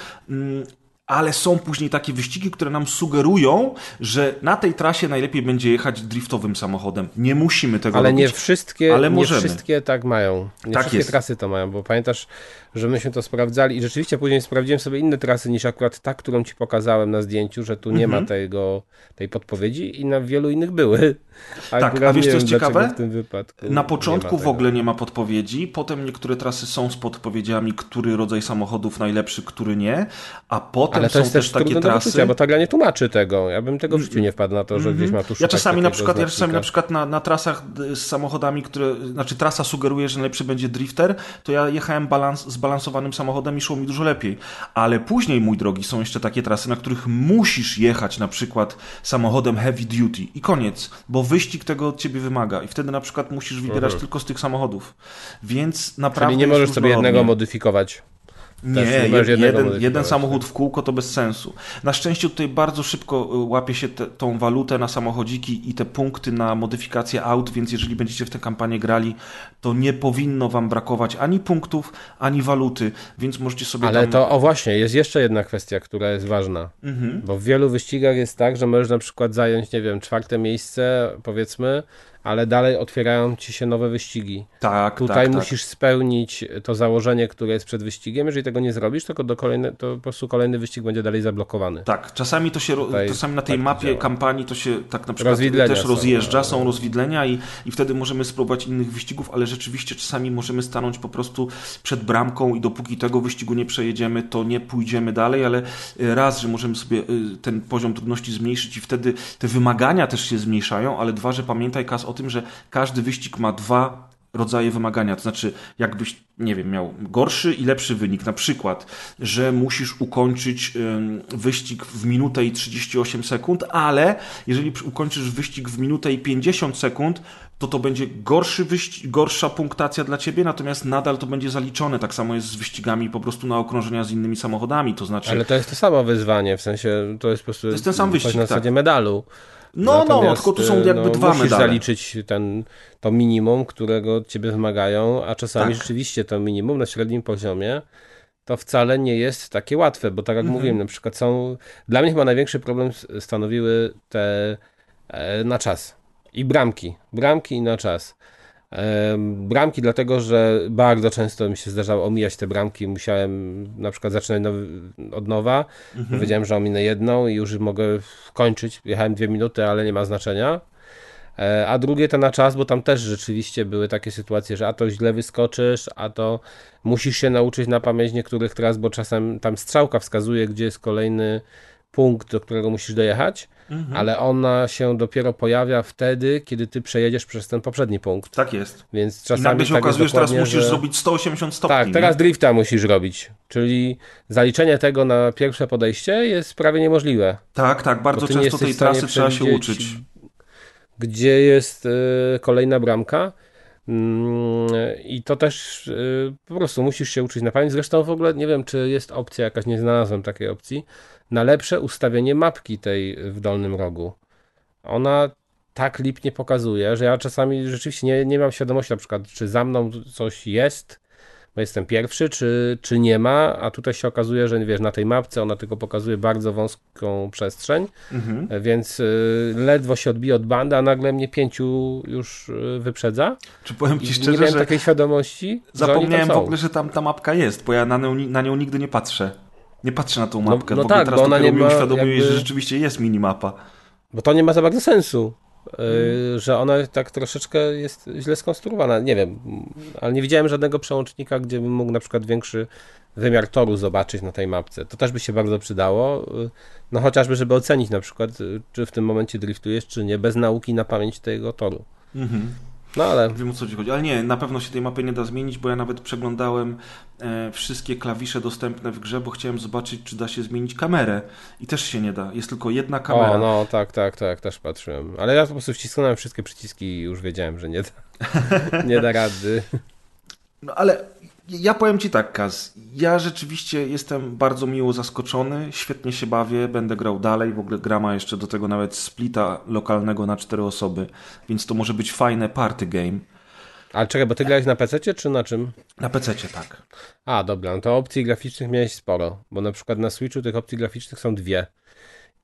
Ale są później takie wyścigi, które nam sugerują, że na tej trasie najlepiej będzie jechać driftowym samochodem. Nie musimy tego ale robić. Nie wszystkie, ale nie wszystkie tak mają. Nie tak wszystkie jest. trasy to mają, bo pamiętasz, że myśmy to sprawdzali i rzeczywiście później sprawdziłem sobie inne trasy niż akurat ta, którą ci pokazałem na zdjęciu, że tu nie ma mhm. tego, tej podpowiedzi i na wielu innych były. A tak, a wiesz co jest ciekawe? W tym wypadku na początku w ogóle nie ma podpowiedzi, potem niektóre trasy są z podpowiedziami, który rodzaj samochodów najlepszy, który nie, a potem Ale to jest są też takie trasy... Wyczucia, bo ta gra nie tłumaczy tego. Ja bym tego w życiu nie wpadł na to, że gdzieś ma tu Ja czasami na przykład, ja czasami na przykład na, na trasach z samochodami, które, znaczy trasa sugeruje, że najlepszy będzie drifter, to ja jechałem balans, z zbalansowanym samochodem i szło mi dużo lepiej. Ale później, mój drogi, są jeszcze takie trasy, na których musisz jechać na przykład samochodem heavy duty i koniec, bo wyścig tego od ciebie wymaga i wtedy na przykład musisz wybierać mhm. tylko z tych samochodów. Więc naprawdę Czyli nie możesz sobie jednego modyfikować. Nie, jed, jeden, jeden samochód w kółko to bez sensu. Na szczęście tutaj bardzo szybko y, łapie się te, tą walutę na samochodziki i te punkty na modyfikację aut, więc jeżeli będziecie w tę kampanię grali, to nie powinno wam brakować ani punktów, ani waluty, więc możecie sobie Ale tam... to, o właśnie, jest jeszcze jedna kwestia, która jest ważna. Mhm. Bo w wielu wyścigach jest tak, że możesz na przykład zająć, nie wiem, czwarte miejsce, powiedzmy, ale dalej otwierają ci się nowe wyścigi. Tak, Tutaj tak, musisz spełnić to założenie, które jest przed wyścigiem. Jeżeli tego nie zrobisz, to, do kolejne, to po prostu kolejny wyścig będzie dalej zablokowany. Tak, czasami to się, Tutaj czasami na tej tak mapie działa. kampanii to się tak na przykład też są, rozjeżdża, no. są rozwidlenia i, i wtedy możemy spróbować innych wyścigów, ale rzeczywiście czasami możemy stanąć po prostu przed bramką i dopóki tego wyścigu nie przejedziemy, to nie pójdziemy dalej, ale y, raz, że możemy sobie y, ten poziom trudności zmniejszyć i wtedy te wymagania też się zmniejszają, ale dwa, że pamiętaj Kas o tym, że każdy wyścig ma dwa rodzaje wymagania. To znaczy, jakbyś, nie wiem, miał gorszy i lepszy wynik. Na przykład, że musisz ukończyć wyścig w minutę i 38 sekund, ale jeżeli ukończysz wyścig w minutę i 50 sekund, to to będzie gorszy wyścig, gorsza punktacja dla ciebie, natomiast nadal to będzie zaliczone. Tak samo jest z wyścigami po prostu na okrążenia z innymi samochodami. To znaczy, Ale to jest to samo wyzwanie, w sensie to jest po prostu. To jest ten sam wyścig, na tak. zasadzie medalu. No, no, no, Natomiast, tylko tu są jakby no, dwa musisz medale. zaliczyć ten, to minimum, którego od ciebie wymagają, a czasami Tak. rzeczywiście to minimum na średnim poziomie to wcale nie jest takie łatwe, bo tak jak Mhm. mówiłem, na przykład są. Dla mnie chyba największy problem stanowiły te e, na czas i bramki. Bramki i na czas. Bramki, dlatego że bardzo często mi się zdarzało omijać te bramki. Musiałem na przykład zaczynać nowy, od nowa. Mhm. Wiedziałem, że ominę jedną i już mogę kończyć. Jechałem dwie minuty, ale nie ma znaczenia. E, A drugie to na czas, bo tam też rzeczywiście były takie sytuacje, że a to źle wyskoczysz, a to musisz się nauczyć na pamięć niektórych tras, bo czasem tam strzałka wskazuje, gdzie jest kolejny punkt, do którego musisz dojechać, Mhm. ale ona się dopiero pojawia wtedy, kiedy ty przejedziesz przez ten poprzedni punkt. Tak jest. Więc I czasami nagle się tak okazuje, że teraz musisz że... zrobić 180 stopni. Tak, nie? teraz drifta musisz robić, czyli zaliczenie tego na pierwsze podejście jest prawie niemożliwe. Tak, tak, bardzo nie często tej trasy trzeba się uczyć. Gdzie jest y, kolejna bramka. Mm, I to też y, po prostu musisz się uczyć na pamięć. Zresztą w ogóle nie wiem, czy jest opcja jakaś, nie znalazłem takiej opcji, na lepsze ustawienie mapki tej w dolnym rogu. Ona tak lipnie pokazuje, że ja czasami rzeczywiście nie, nie mam świadomości, na przykład, czy za mną coś jest, bo jestem pierwszy, czy, czy nie ma, a tutaj się okazuje, że wiesz, na tej mapce ona tylko pokazuje bardzo wąską przestrzeń, Mhm. więc y, ledwo się odbije od bandy, a nagle mnie pięciu już y, wyprzedza. Czy powiem I ci nie szczerze, miałem że takiej świadomości, zapomniałem w ogóle, że tam ta mapka jest, bo ja na nią, na nią nigdy nie patrzę. Nie patrzę na tą mapkę, no bo tak, teraz bo ona nie mi uświadomiłeś, jakby- że rzeczywiście jest minimapa. Bo to nie ma za bardzo sensu, Hmm. że ona tak troszeczkę jest źle skonstruowana. Nie wiem, ale nie widziałem żadnego przełącznika, gdzie bym mógł na przykład większy wymiar toru zobaczyć na tej mapce. To też by się bardzo przydało. y, No chociażby, żeby ocenić na przykład, y, czy w tym momencie driftujesz, czy nie, bez nauki na pamięć tego toru. Mhm. No ale Wiem o co ci chodzi, ale nie, na pewno się tej mapy nie da zmienić, bo ja nawet przeglądałem e, wszystkie klawisze dostępne w grze, bo chciałem zobaczyć, czy da się zmienić kamerę. I też się nie da, jest tylko jedna kamera. O, no tak, tak, tak, też patrzyłem. Ale ja po prostu wcisnąłem wszystkie przyciski i już wiedziałem, że nie da, nie da rady. No ale ja powiem ci tak, Kaz. Ja rzeczywiście jestem bardzo miło zaskoczony, świetnie się bawię, będę grał dalej. W ogóle gra ma jeszcze do tego nawet splita lokalnego na cztery osoby, więc to może być fajne party game. Ale czekaj, bo ty grałeś na PC czy na czym? Na PC tak. A, dobra, no to opcji graficznych miałeś sporo, bo na przykład na Switchu tych opcji graficznych są dwie.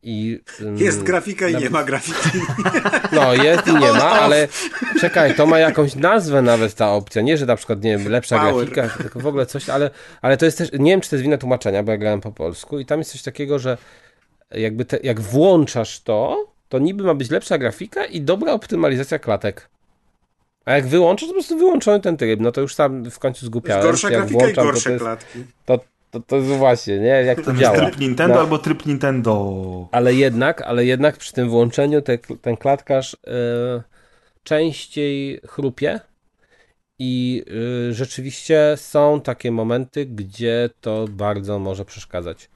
I, ym, Jest grafika i na- nie ma grafiki. No, jest i nie ma, ale czekaj, to ma jakąś nazwę nawet ta opcja. Nie, że na przykład, nie wiem, lepsza Power. grafika, tylko w ogóle coś, ale, ale to jest też, nie wiem, czy to jest wina tłumaczenia, bo ja grałem po polsku i tam jest coś takiego, że jakby te, jak włączasz to, to niby ma być lepsza grafika i dobra optymalizacja klatek. A jak wyłączasz, to po prostu wyłączony ten tryb, no to już sam w końcu Jest zgubiałem. gorsza grafika i gorsze to jest, klatki. to, to, to jest właśnie, nie, jak to jest działa. tryb Nintendo No. albo tryb Nintendo. Ale jednak, ale jednak przy tym włączeniu te, ten klatkarz e, częściej chrupie i e, rzeczywiście są takie momenty, gdzie to bardzo może przeszkadzać.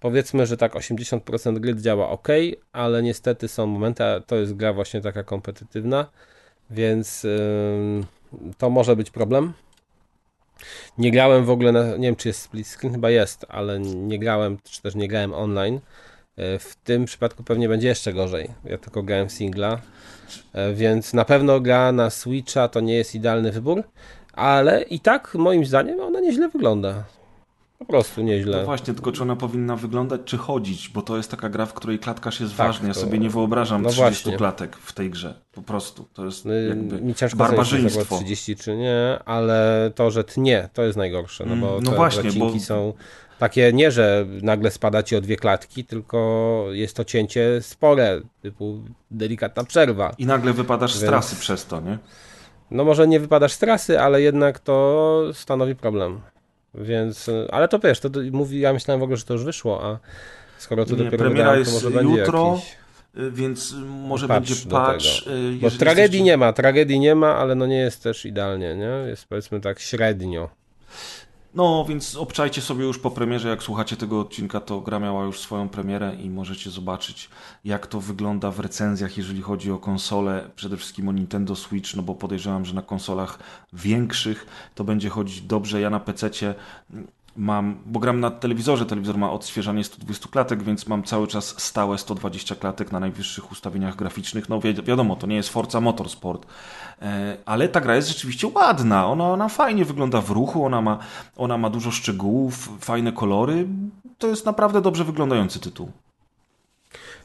Powiedzmy, że tak 80% gry działa ok, ale niestety są momenty, a to jest gra właśnie taka kompetytywna, więc to może być problem. Nie grałem w ogóle, na, nie wiem czy jest split screen, chyba jest, ale nie grałem, czy też nie grałem online. E, w tym przypadku pewnie będzie jeszcze gorzej. Ja tylko grałem singla, e, więc na pewno gra na Switcha to nie jest idealny wybór, ale i tak moim zdaniem ona nieźle wygląda. Po prostu nieźle. No właśnie, tylko czy ona powinna wyglądać, czy chodzić, bo to jest taka gra, w której klatkarz jest Tak, ważny. Ja to- sobie nie wyobrażam no 30 właśnie. klatek w tej grze. Po prostu. To jest Y, jakby Mi ciężko barbarzyństwo. było 30 czy nie, ale to, że tnie, to jest najgorsze, no bo Mm, no te właśnie, bo- są takie nie, że nagle spada ci o dwie klatki, tylko jest to cięcie spore, typu delikatna przerwa. I nagle wypadasz z Więc- trasy przez to, nie? No może nie wypadasz z trasy, ale jednak to stanowi problem. Więc, y, ale to wiesz, to, mówi, ja myślałem w ogóle, że to już wyszło, a skoro to Nie, dopiero premiera wydałem, jest to może będzie jutro, jakiś... Y, Więc może Patch będzie patch. y, Bo tragedii jesteście- nie ma, tragedii nie ma, ale no nie jest też idealnie, nie? Jest powiedzmy tak średnio. No, więc obczajcie sobie już po premierze, jak słuchacie tego odcinka, to gra miała już swoją premierę i możecie zobaczyć, jak to wygląda w recenzjach, jeżeli chodzi o konsole, przede wszystkim o Nintendo Switch, no bo podejrzewam, że na konsolach większych to będzie chodzić dobrze. Ja na PC-cie mam, bo gram na telewizorze, telewizor ma odświeżanie 120 klatek, więc mam cały czas stałe 120 klatek na najwyższych ustawieniach graficznych. No wi wiadomo, to nie jest Forza Motorsport, e, ale ta gra jest rzeczywiście ładna, ona, ona fajnie wygląda w ruchu, ona ma, ona ma dużo szczegółów, fajne kolory. To jest naprawdę dobrze wyglądający tytuł.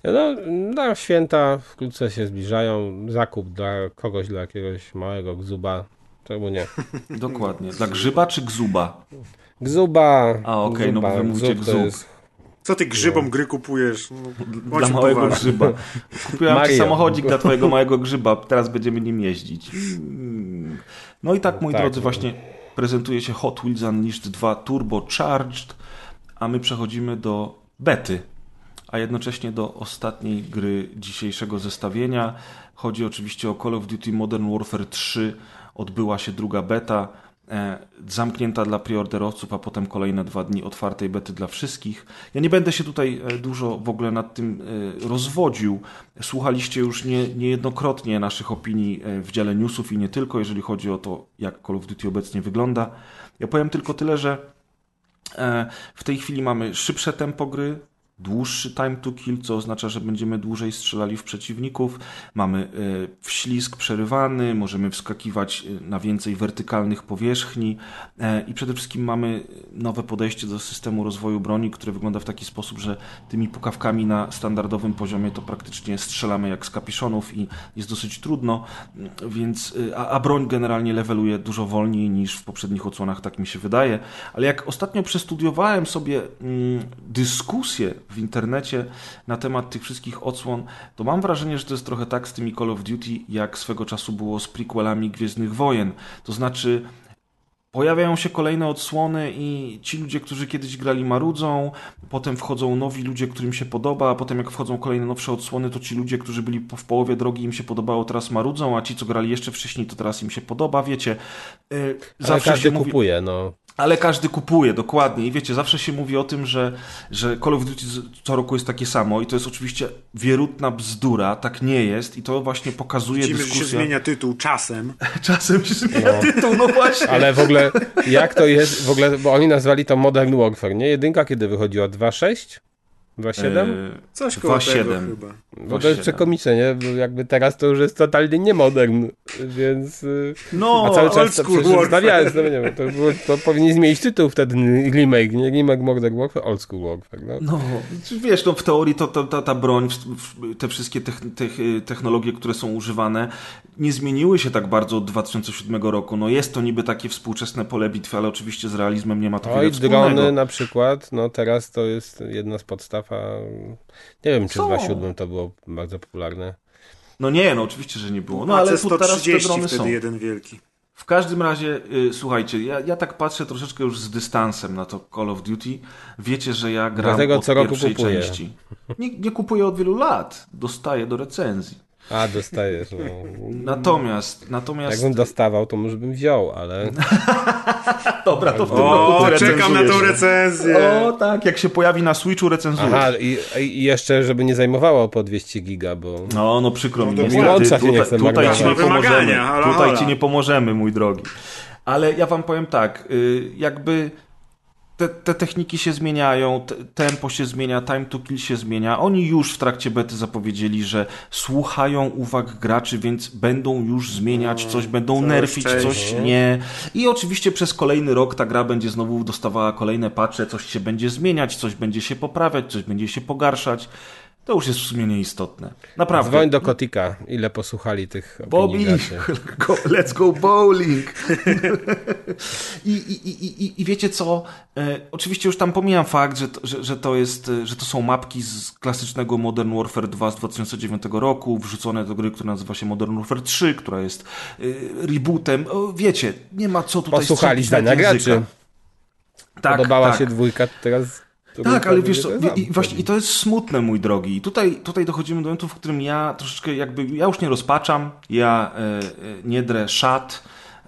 No, na święta wkrótce się zbliżają. Zakup dla kogoś, dla jakiegoś małego gzuba. Czemu nie? Dokładnie. Dla grzyba czy gzuba? Gzuba! A, okej, no bo wy mówicie Gzub jest- Co ty grzybom gry kupujesz? No, Dla małego poważny. grzyba. Kupiłem ci samochodzik dla twojego małego grzyba, teraz będziemy nim jeździć. No i tak, moi tak, drodzy, no. właśnie prezentuje się Hot Wheels Unleashed 2 Turbo Charged, a my przechodzimy do bety, a jednocześnie do ostatniej gry dzisiejszego zestawienia. Chodzi oczywiście o Call of Duty Modern Warfare 3. Odbyła się druga beta, e, zamknięta dla preorderowców, a potem kolejne dwa dni otwartej bety dla wszystkich. Ja nie będę się tutaj e, dużo w ogóle nad tym e, rozwodził. Słuchaliście już nie, niejednokrotnie naszych opinii w dziale newsów i nie tylko, jeżeli chodzi o to, jak Call of Duty obecnie wygląda. Ja powiem tylko tyle, że w tej chwili mamy szybsze tempo gry, dłuższy time to kill, co oznacza, że będziemy dłużej strzelali w przeciwników. Mamy e, wślizg przerywany, możemy wskakiwać e, na więcej wertykalnych powierzchni e, i przede wszystkim mamy nowe podejście do systemu rozwoju broni, które wygląda w taki sposób, że tymi pukawkami na standardowym poziomie to praktycznie strzelamy jak z kapiszonów i jest dosyć trudno, więc a, a broń generalnie leveluje dużo wolniej niż w poprzednich odsłonach, tak mi się wydaje. Ale jak ostatnio przestudiowałem sobie mm, dyskusję w internecie na temat tych wszystkich odsłon, to mam wrażenie, że to jest trochę tak z tymi Call of Duty, jak swego czasu było z prequelami Gwiezdnych Wojen. To znaczy, pojawiają się kolejne odsłony i ci ludzie, którzy kiedyś grali marudzą, potem wchodzą nowi ludzie, którym się podoba, a potem jak wchodzą kolejne nowsze odsłony, to ci ludzie, którzy byli w połowie drogi im się podobało, teraz marudzą, a ci, co grali jeszcze wcześniej, to teraz im się podoba, wiecie. Yy, Ale każdy kupuje, no. Ale każdy kupuje, dokładnie. I wiecie, zawsze się mówi o tym, że, że Call of Duty co roku jest takie samo i to jest oczywiście wierutna bzdura, tak nie jest i to właśnie pokazuje Widzimy, że się dyskusja. zmienia tytuł czasem. Czasem się zmienia tytuł, no właśnie. Ale w ogóle, jak to jest, w ogóle, bo oni nazwali to Modern Warfare, nie? Jedynka kiedy wychodziła? 2.6? 2.7? Eee, Coś koło tego 2.7. chyba. Bo to jest 2.7. przekomiczne, nie? Bo jakby teraz to już jest totalnie nie modern, więc... y, No, A cały czas to przecież no nie wiem, to, było, to powinien zmienić tytuł wtedy, remake, nie? Remake Modern Warfare, Old School Warfare, no. No, wiesz, no w teorii to, to, ta, ta broń, te wszystkie tech, technologie, które są używane, nie zmieniły się tak bardzo od 2007 roku. No jest to niby takie współczesne pole bitwy, ale oczywiście z realizmem nie ma to Oj, wiele wspólnego. drony na przykład, no teraz to jest jedna z podstaw, a nie wiem, czy w Co? 2.7 to było bardzo popularne. No nie, no oczywiście, że nie było. No ale ale tu teraz te 130 drony wtedy są. jeden wielki. W każdym razie, y, słuchajcie, ja, ja tak patrzę troszeczkę już z dystansem na to Call of Duty. Wiecie, że ja gram Dlatego od co roku pierwszej kupuję. części. Nie, nie kupuję od wielu lat. Dostaję do recenzji. A, dostajesz, no. Natomiast, natomiast... Jakbym dostawał, to może bym wziął, ale... Dobra, to w tym O, roku czekam na tą recenzję. O, tak, jak się pojawi na Switchu, recenzujesz. Aha, i, i jeszcze, żeby nie zajmowało po 200 giga, bo... No, no przykro mi. to niestety. mi łącza się nie tutaj, tutaj ci nie pomożemy. Halo, Tutaj ci nie pomożemy, mój drogi. Ale ja wam powiem tak, y, jakby te, te, techniki się zmieniają, te, tempo się zmienia, time to kill się zmienia. Oni już w trakcie bety zapowiedzieli, że słuchają uwag graczy, więc będą już zmieniać coś, będą Coraz nerfić, coś częściej. nie. I oczywiście przez kolejny rok ta gra będzie znowu dostawała kolejne patche, coś się będzie zmieniać, coś będzie się poprawiać, coś będzie się pogarszać. To już jest w sumie nieistotne. Naprawdę. Dzwoń do Kotika, ile posłuchali tych Bobby, go, let's go bowling. I, i, i, i, I wiecie co? E, oczywiście już tam pomijam fakt, że, to- że, że, to jest, e, że to są mapki z klasycznego Modern Warfare 2 z 2009 roku, wrzucone do gry, która nazywa się Modern Warfare 3, która jest e, rebootem. O, wiecie, nie ma co tutaj Posłuchali zdania graczy. Tak, Podobała tak. się dwójka, to. Tak, ale wiesz co, i właśnie i to jest smutne, mój drogi. I tutaj, tutaj dochodzimy do momentu, w którym ja troszeczkę jakby, ja już nie rozpaczam, ja e, e, nie drę szat.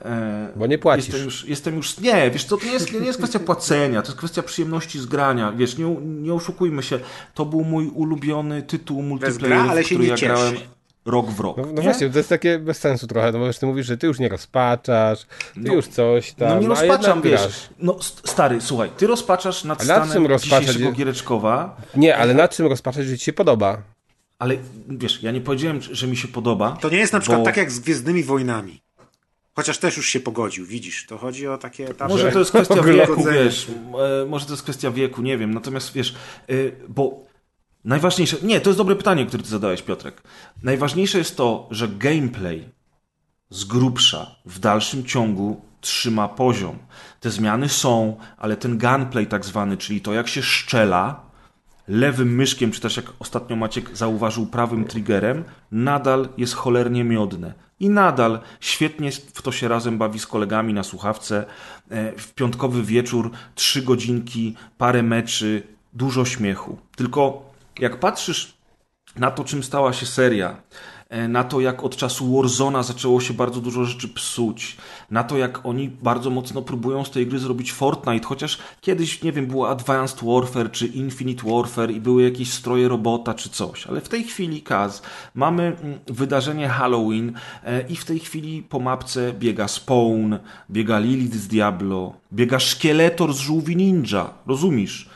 E, Bo nie płacisz. Jestem już, jestem już, nie, wiesz co, to nie jest, nie jest kwestia płacenia, to jest kwestia przyjemności z grania. Wiesz, nie, nie oszukujmy się, to był mój ulubiony tytuł multiplayer, ale w się który nie ja cieszy. grałem rok w rok. No, no nie? właśnie, to jest takie bez sensu trochę, no bo ty mówisz, że ty już nie rozpaczasz, ty No, już coś tam, No nie rozpaczam, wiesz. grasz. No st- stary, słuchaj, ty rozpaczasz nad A nad czym stanem rozpaczać? dzisiejszego Giereczkowa, Nie, ale nad czym rozpaczać, że ci się podoba? ale wiesz, ja nie powiedziałem, że mi się podoba. To nie jest na przykład bo- tak jak z Gwiezdnymi Wojnami. Chociaż też już się pogodził, widzisz. To chodzi o takie etapy. Może to jest kwestia wieku, wiesz. e, Może to jest kwestia wieku, nie wiem. Natomiast wiesz, e, bo najważniejsze. Nie, to jest dobre pytanie, które ty zadałeś, Piotrek. Najważniejsze jest to, że gameplay z grubsza w dalszym ciągu trzyma poziom. Te zmiany są, ale ten gunplay tak zwany, czyli to jak się szczela lewym myszkiem, czy też jak ostatnio Maciek zauważył prawym triggerem, nadal jest cholernie miodne. I nadal świetnie w to się razem bawi z kolegami na słuchawce. E, W piątkowy wieczór, trzy godzinki, parę meczy, dużo śmiechu. Tylko jak patrzysz na to, czym stała się seria, e, na to, jak od czasu Warzona zaczęło się bardzo dużo rzeczy psuć, na to, jak oni bardzo mocno próbują z tej gry zrobić Fortnite, chociaż kiedyś, nie wiem, było Advanced Warfare czy Infinite Warfare i były jakieś stroje robota czy coś, ale w tej chwili, Kaz, mamy mm, wydarzenie Halloween e, i w tej chwili po mapce biega Spawn, biega Lilith z Diablo, biega Szkieletor z Żółwi Ninja, rozumiesz?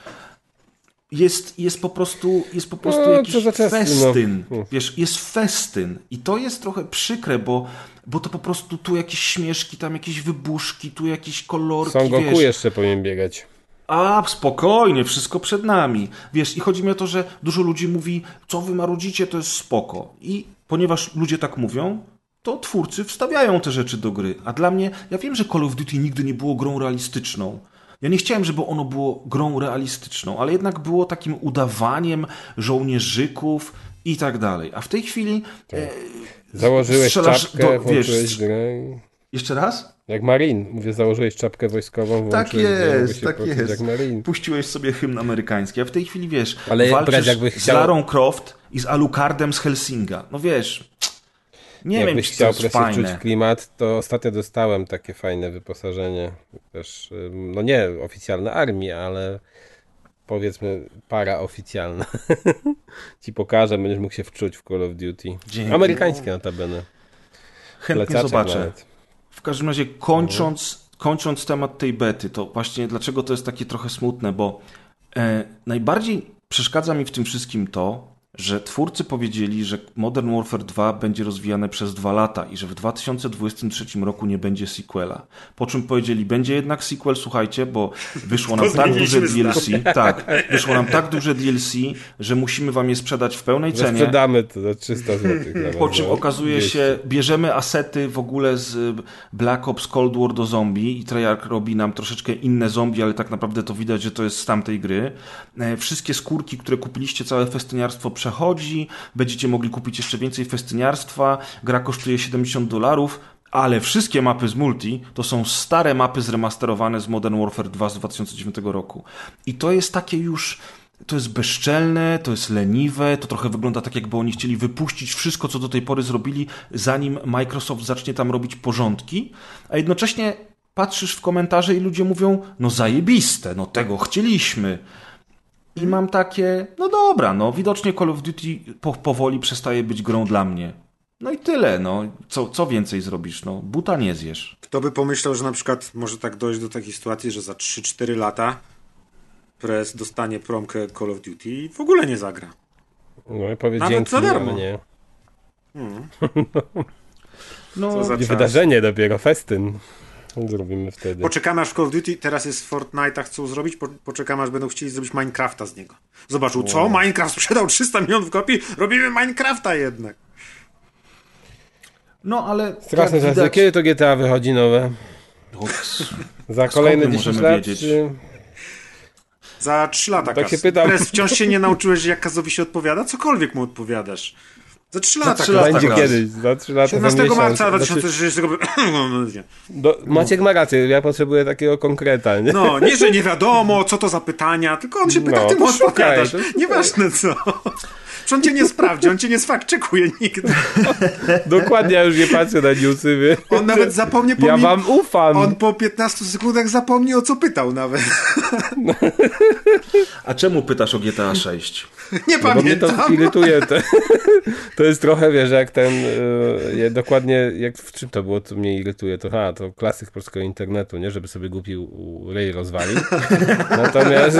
Jest, jest po prostu, jest po prostu No, jakiś no. festyn. Hmm. Wiesz, jest festyn. I to jest trochę przykre, bo, bo to po prostu tu jakieś śmieszki, tam jakieś wybuszki, tu jakieś kolorki, Son Goku wiesz. jeszcze powinien biegać. A, spokojnie, wszystko przed nami. Wiesz, i chodzi mi o to, że dużo ludzi mówi, co wy marudzicie, to jest spoko. I ponieważ ludzie tak mówią, to twórcy wstawiają te rzeczy do gry. A dla mnie, ja wiem, że Call of Duty nigdy nie było grą realistyczną. Ja nie chciałem, żeby ono było grą realistyczną, ale jednak było takim udawaniem żołnierzyków i tak dalej. A w tej chwili... E, Założyłeś Strzelasz czapkę, do- wiesz, grę. jeszcze raz? Jak Marin. Mówię, założyłeś czapkę wojskową, Tak jest, tak jest. jak Marin. Puściłeś sobie hymn amerykański, a w tej chwili wiesz, Ale brać walczysz jakby z chciał- Larą Croft i z Alucardem z Helsinga. No wiesz, nie wiem, Jakbyś to chciał presję czuć klimat, to ostatnio dostałem takie fajne wyposażenie. Też, no nie oficjalne armii, ale powiedzmy paraoficjalne. Ci pokażę, będziesz mógł się wczuć w Call of Duty. Dzięki. Amerykańskie notabene. Chętnie Plecaczek zobaczę. nawet. W każdym razie kończąc, kończąc temat tej bety, to właśnie dlaczego to jest takie trochę smutne, bo e, najbardziej przeszkadza mi w tym wszystkim to, że twórcy powiedzieli, że Modern Warfare 2 będzie rozwijane przez dwa lata i że w 2023 roku nie będzie sequela. Po czym powiedzieli, będzie jednak sequel, słuchajcie, bo wyszło nam tak duże DLC, tak, wyszło nam tak duże DLC, że musimy wam je sprzedać w pełnej Że cenie. sprzedamy to za 300 zł. Po czym okazuje się, bierzemy asety w ogóle z Black Ops Cold War do zombie i Treyarch robi nam troszeczkę inne zombie, ale tak naprawdę to widać, że to jest z tamtej gry. E, Wszystkie skórki, które kupiliście, całe festyniarstwo przechodzi, będziecie mogli kupić jeszcze więcej festyniarstwa, gra kosztuje 70 dolarów, ale wszystkie mapy z multi to są stare mapy zremasterowane z Modern Warfare 2 z 2009 roku. I to jest takie już to jest bezczelne, to jest leniwe, to trochę wygląda tak, jakby oni chcieli wypuścić wszystko, co do tej pory zrobili, zanim Microsoft zacznie tam robić porządki, a jednocześnie patrzysz w komentarze i ludzie mówią, no zajebiste, no tego chcieliśmy. I mam takie, no dobra, no widocznie Call of Duty po, powoli przestaje być grą dla mnie. No i tyle, no. Co, co więcej zrobisz? No, buta nie zjesz. Kto by pomyślał, że na przykład może tak dojść do takiej sytuacji, że za 3-4 lata Press dostanie promkę Call of Duty i w ogóle nie zagra. No i powiedz Nawet dzięki, za darmo. nie. No, Co za wydarzenie dopiero, festyn. Zrobimy wtedy. Poczekamy aż w Call of Duty, teraz jest w Fortnite'a chcą zrobić, po, poczekamy aż będą chcieli zrobić Minecrafta z niego. Zobaczył, co? Minecraft sprzedał 300 milionów kopii? Robimy Minecrafta jednak. no ale. Straszne jak czasy. widać- Kiedy to GTA wychodzi nowe? Ups. Za kolejne my 10 możemy lat? wiedzieć? Czy... Za 3 lata, Tak Kas. się pytam. Wciąż się nie nauczyłeś, jak Kazowi się odpowiada? Cokolwiek mu odpowiadasz. Za 3 lata, trzy Kaz. lata, Będzie Kas. kiedyś, za 3 lata, za 17 miesiąc. marca Znaczy, 2030 do, Maciek ma rację, ja potrzebuję takiego konkreta, nie? No, nie, że nie wiadomo, co to za pytania, tylko on się pyta, No, ty mu odpowiadasz. Nieważne co. Czy on cię nie sprawdzi, on cię nie sfakczekuje nigdy. Dokładnie, ja już nie patrzę na newsy, wie. On nawet zapomnie Ja pomi- wam ufam. On po 15 sekundach zapomni o co pytał nawet. A czemu pytasz o GTA 6? Nie No bo mnie to pamiętam. irytuje. To, to jest trochę, wiesz, jak ten, e, dokładnie, jak w czym to było, co mnie irytuje, to ha, to klasyk polskiego internetu, nie, żeby sobie głupi rej rozwalił. Natomiast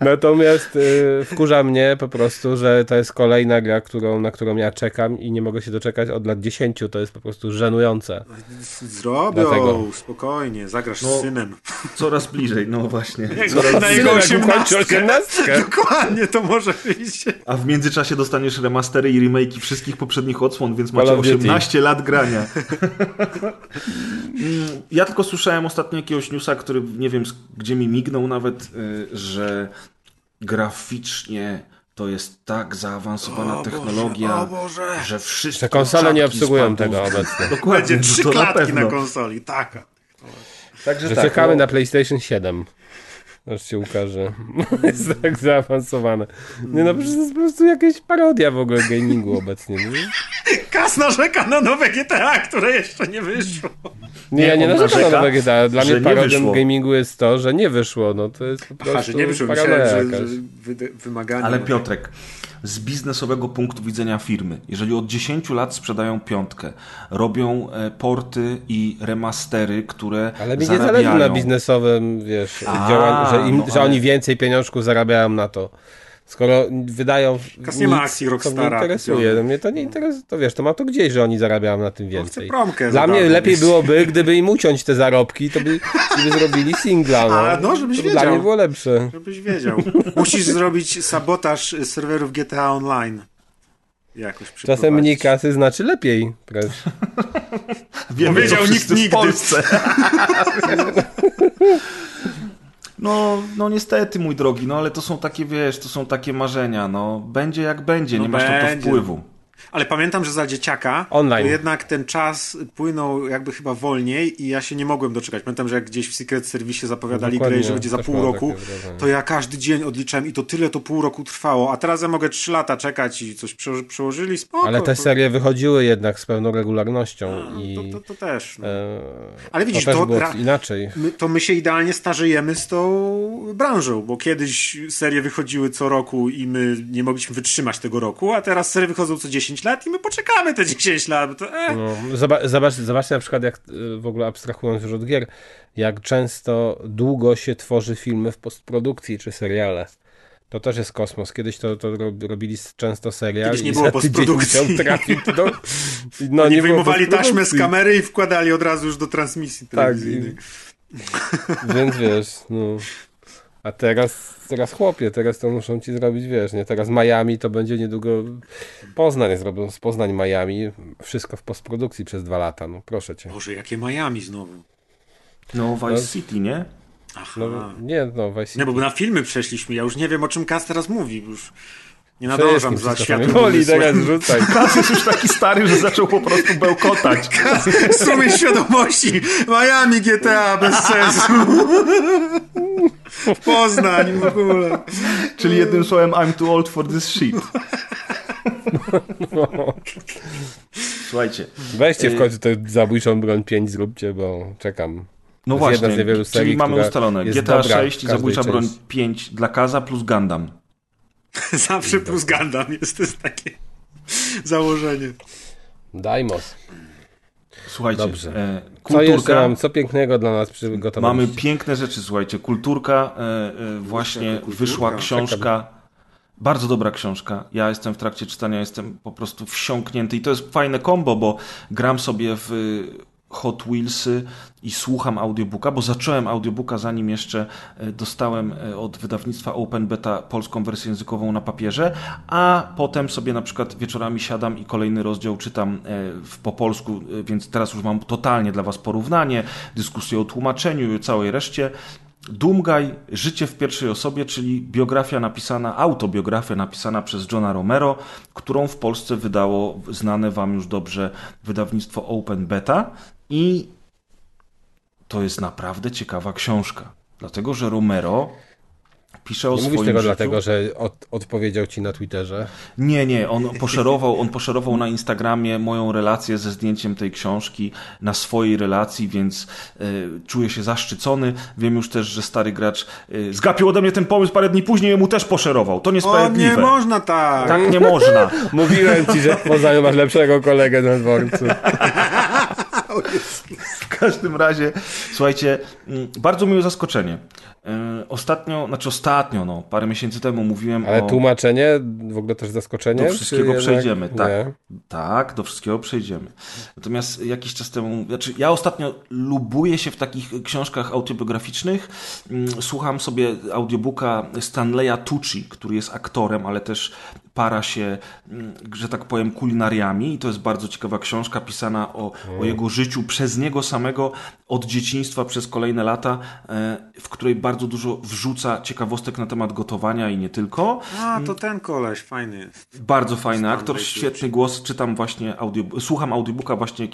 natomiast e, wkurza mnie po prostu, że to jest kolejna gra, którą, na którą ja czekam i nie mogę się doczekać od lat 10, to jest po prostu żenujące. Zrobią, Dlatego. spokojnie, zagrasz No. z synem. Coraz bliżej, no właśnie. Na jego Synem, jak ukończy 18. 18. Dokładnie, to może być. A w międzyczasie dostaniesz remastery i remake'i wszystkich poprzednich odsłon, więc macie Call of Duty. 18 lat grania. Ja tylko słyszałem ostatnio jakiegoś newsa, który nie wiem, gdzie mi mignął nawet, y, że graficznie to jest tak zaawansowana technologia, o Boże. że wszystkie Te konsole nie obsługują tego obecnie. Dokładnie, Będzie trzy na klatki na pewno. konsoli, tak. Także Że tak, czekamy no, na PlayStation 7. Aż się ukaże. jest tak zaawansowane. Nie no, przecież to jest po prostu jakaś parodia w ogóle gamingu obecnie. Nie, Kas narzeka na nowe GTA, które jeszcze nie wyszło. nie ja nie narzekam na nowe GTA. Dla mnie nie parodią gamingu jest to, że nie wyszło. No to jest po prostu Aha, że nie wyszło, myślałem, że, że wy, wymagania. Ale Piotrek, z biznesowego punktu widzenia firmy, jeżeli od 10 lat sprzedają piątkę, robią e, porty i remastery, które Ale mi nie zarabiają... zależy na biznesowym, wiesz, A, że, im, no że ale- oni więcej pieniążków zarabiają na to. Skoro wydają Kas nie ma akcji to Rockstara mnie interesuje. No mnie to nie interesuje. To wiesz, to ma to gdzieś, że oni zarabiają na tym chcę więcej. promkę Dla mnie lepiej byłoby, gdyby im uciąć te zarobki, to by, by zrobili singla. No. A, no, żebyś to wiedział. Dla mnie było lepsze. Żebyś wiedział. Musisz zrobić sabotaż serwerów GTA Online. Jakoś Czasem mniej kasy znaczy lepiej. Wiemy, Powiedział to nikt nigdy. w Polsce. No, no niestety, mój drogi, no ale to są takie, wiesz, to są takie marzenia, no. Będzie jak będzie, No nie masz na to wpływu. Ale pamiętam, że za dzieciaka Online. to jednak ten czas płynął jakby chyba wolniej i ja się nie mogłem doczekać. Pamiętam, że jak gdzieś w Secret Service zapowiadali Dokładnie, grę, że będzie za pół roku, to ja każdy dzień odliczałem i to tyle to pół roku trwało. A teraz ja mogę trzy lata czekać i coś przeło- przełożyli, spoko. Ale te serie wychodziły jednak z pewną regularnością i To, to, to też. No. e, Ale widzisz, to to, gra, inaczej. my, to my się idealnie starzejemy z tą branżą, bo kiedyś serie wychodziły co roku i my nie mogliśmy wytrzymać tego roku, a teraz serie wychodzą co 10 lat i my poczekamy te 10 lat. Bo to, eh. No, zobacz, zobacz, zobaczcie na przykład, jak y, w ogóle abstrahując już od gier, jak często długo się tworzy filmy w postprodukcji czy seriale. To też jest kosmos. Kiedyś to, to rob- robili często serial Kiedyś nie było postprodukcji. do... No, Oni nie wyjmowali taśmę z kamery i wkładali od razu już do transmisji Tak, telewizyjnej. i, więc wiesz, no... A teraz, teraz chłopie, teraz to muszą ci zrobić, wiesz, nie? Teraz Miami to będzie niedługo Poznań, zrobią z Poznań Miami, wszystko w postprodukcji przez dwa lata, no proszę cię. Boże, jakie Miami znowu. No, Vice City, nie? Aha. No, nie, no Vice Nie, bo City. na filmy przeszliśmy. Ja już nie wiem, o czym Kas teraz mówi. Już nie nadążam za światłem Woli teraz rzucaj. Kas jest już taki stary, że zaczął po prostu bełkotać. Strumień świadomości. Miami GTA bez sensu. Poznań w ogóle. Czyli jednym słowem, I'm too old for this shit. Słuchajcie, Weźcie w końcu tę zabójczą broń 5 zróbcie, bo czekam. no To jest jedna właśnie, z niewielu serii, czyli mamy ustalone GTA dobra 6 i Zabójcza Broń części. 5 dla Kaza plus Gundam. Zawsze plus Gundam jest to jest takie. założenie. Dajmos. Słuchajcie, Dobrze. e, Co jeszcze kulturka. mam, co pięknego dla nas przygotowaliście? Mamy piękne rzeczy, słuchajcie. Kulturka, e, e, właśnie kulturka. wyszła książka. Bardzo dobra książka. Ja jestem w trakcie czytania, jestem po prostu wsiąknięty. I to jest fajne kombo, bo gram sobie w Hot Wheelsy i słucham audiobooka, bo zacząłem audiobooka zanim jeszcze e, dostałem e, od wydawnictwa Open Beta polską wersję językową na papierze, a potem sobie na przykład wieczorami siadam i kolejny rozdział czytam e, w, po polsku, więc teraz już mam totalnie dla Was porównanie, dyskusję o tłumaczeniu i o całej reszcie. Dumgaj, Życie w pierwszej osobie, czyli biografia napisana, autobiografia napisana przez Johna Romero, którą w Polsce wydało znane Wam już dobrze wydawnictwo Open Beta i to jest naprawdę ciekawa książka. Dlatego, że Romero pisze o Nie swoim mówisz tego życiu. dlatego, że od, odpowiedział ci na Twitterze. Nie, nie, on poszerował, on poszerował na Instagramie moją relację ze zdjęciem tej książki na swojej relacji, więc e, czuję się zaszczycony. Wiem już też, że stary gracz e, zgapił ode mnie ten pomysł parę dni później, mu też poszerował. To O, niesprawiedliwe. nie można tak! Tak nie można. Mówiłem ci, że w Poznaniu masz lepszego kolegę na dworcu. W każdym razie, słuchajcie, mm, bardzo miłe zaskoczenie. E, Ostatnio, znaczy ostatnio, no, parę miesięcy temu mówiłem Ale o... tłumaczenie, w ogóle też zaskoczenie? Do wszystkiego przejdziemy, tak. nie? Tak, do wszystkiego przejdziemy. Natomiast jakiś czas temu, znaczy ja ostatnio lubuję się w takich książkach autobiograficznych. Mm, Słucham sobie audiobooka Stanleya Tucci, który jest aktorem, ale też para się, mm, że tak powiem, kulinariami i to jest bardzo ciekawa książka pisana o, o jego życiu przez niego samego od dzieciństwa przez kolejne lata, e, w której bardzo dużo wrzuca ciekawostek na temat gotowania i nie tylko. A, to ten koleś, fajny jest. Bardzo fajny Stanley aktor, świetny głos. Czytam właśnie audio, słucham audiobooka właśnie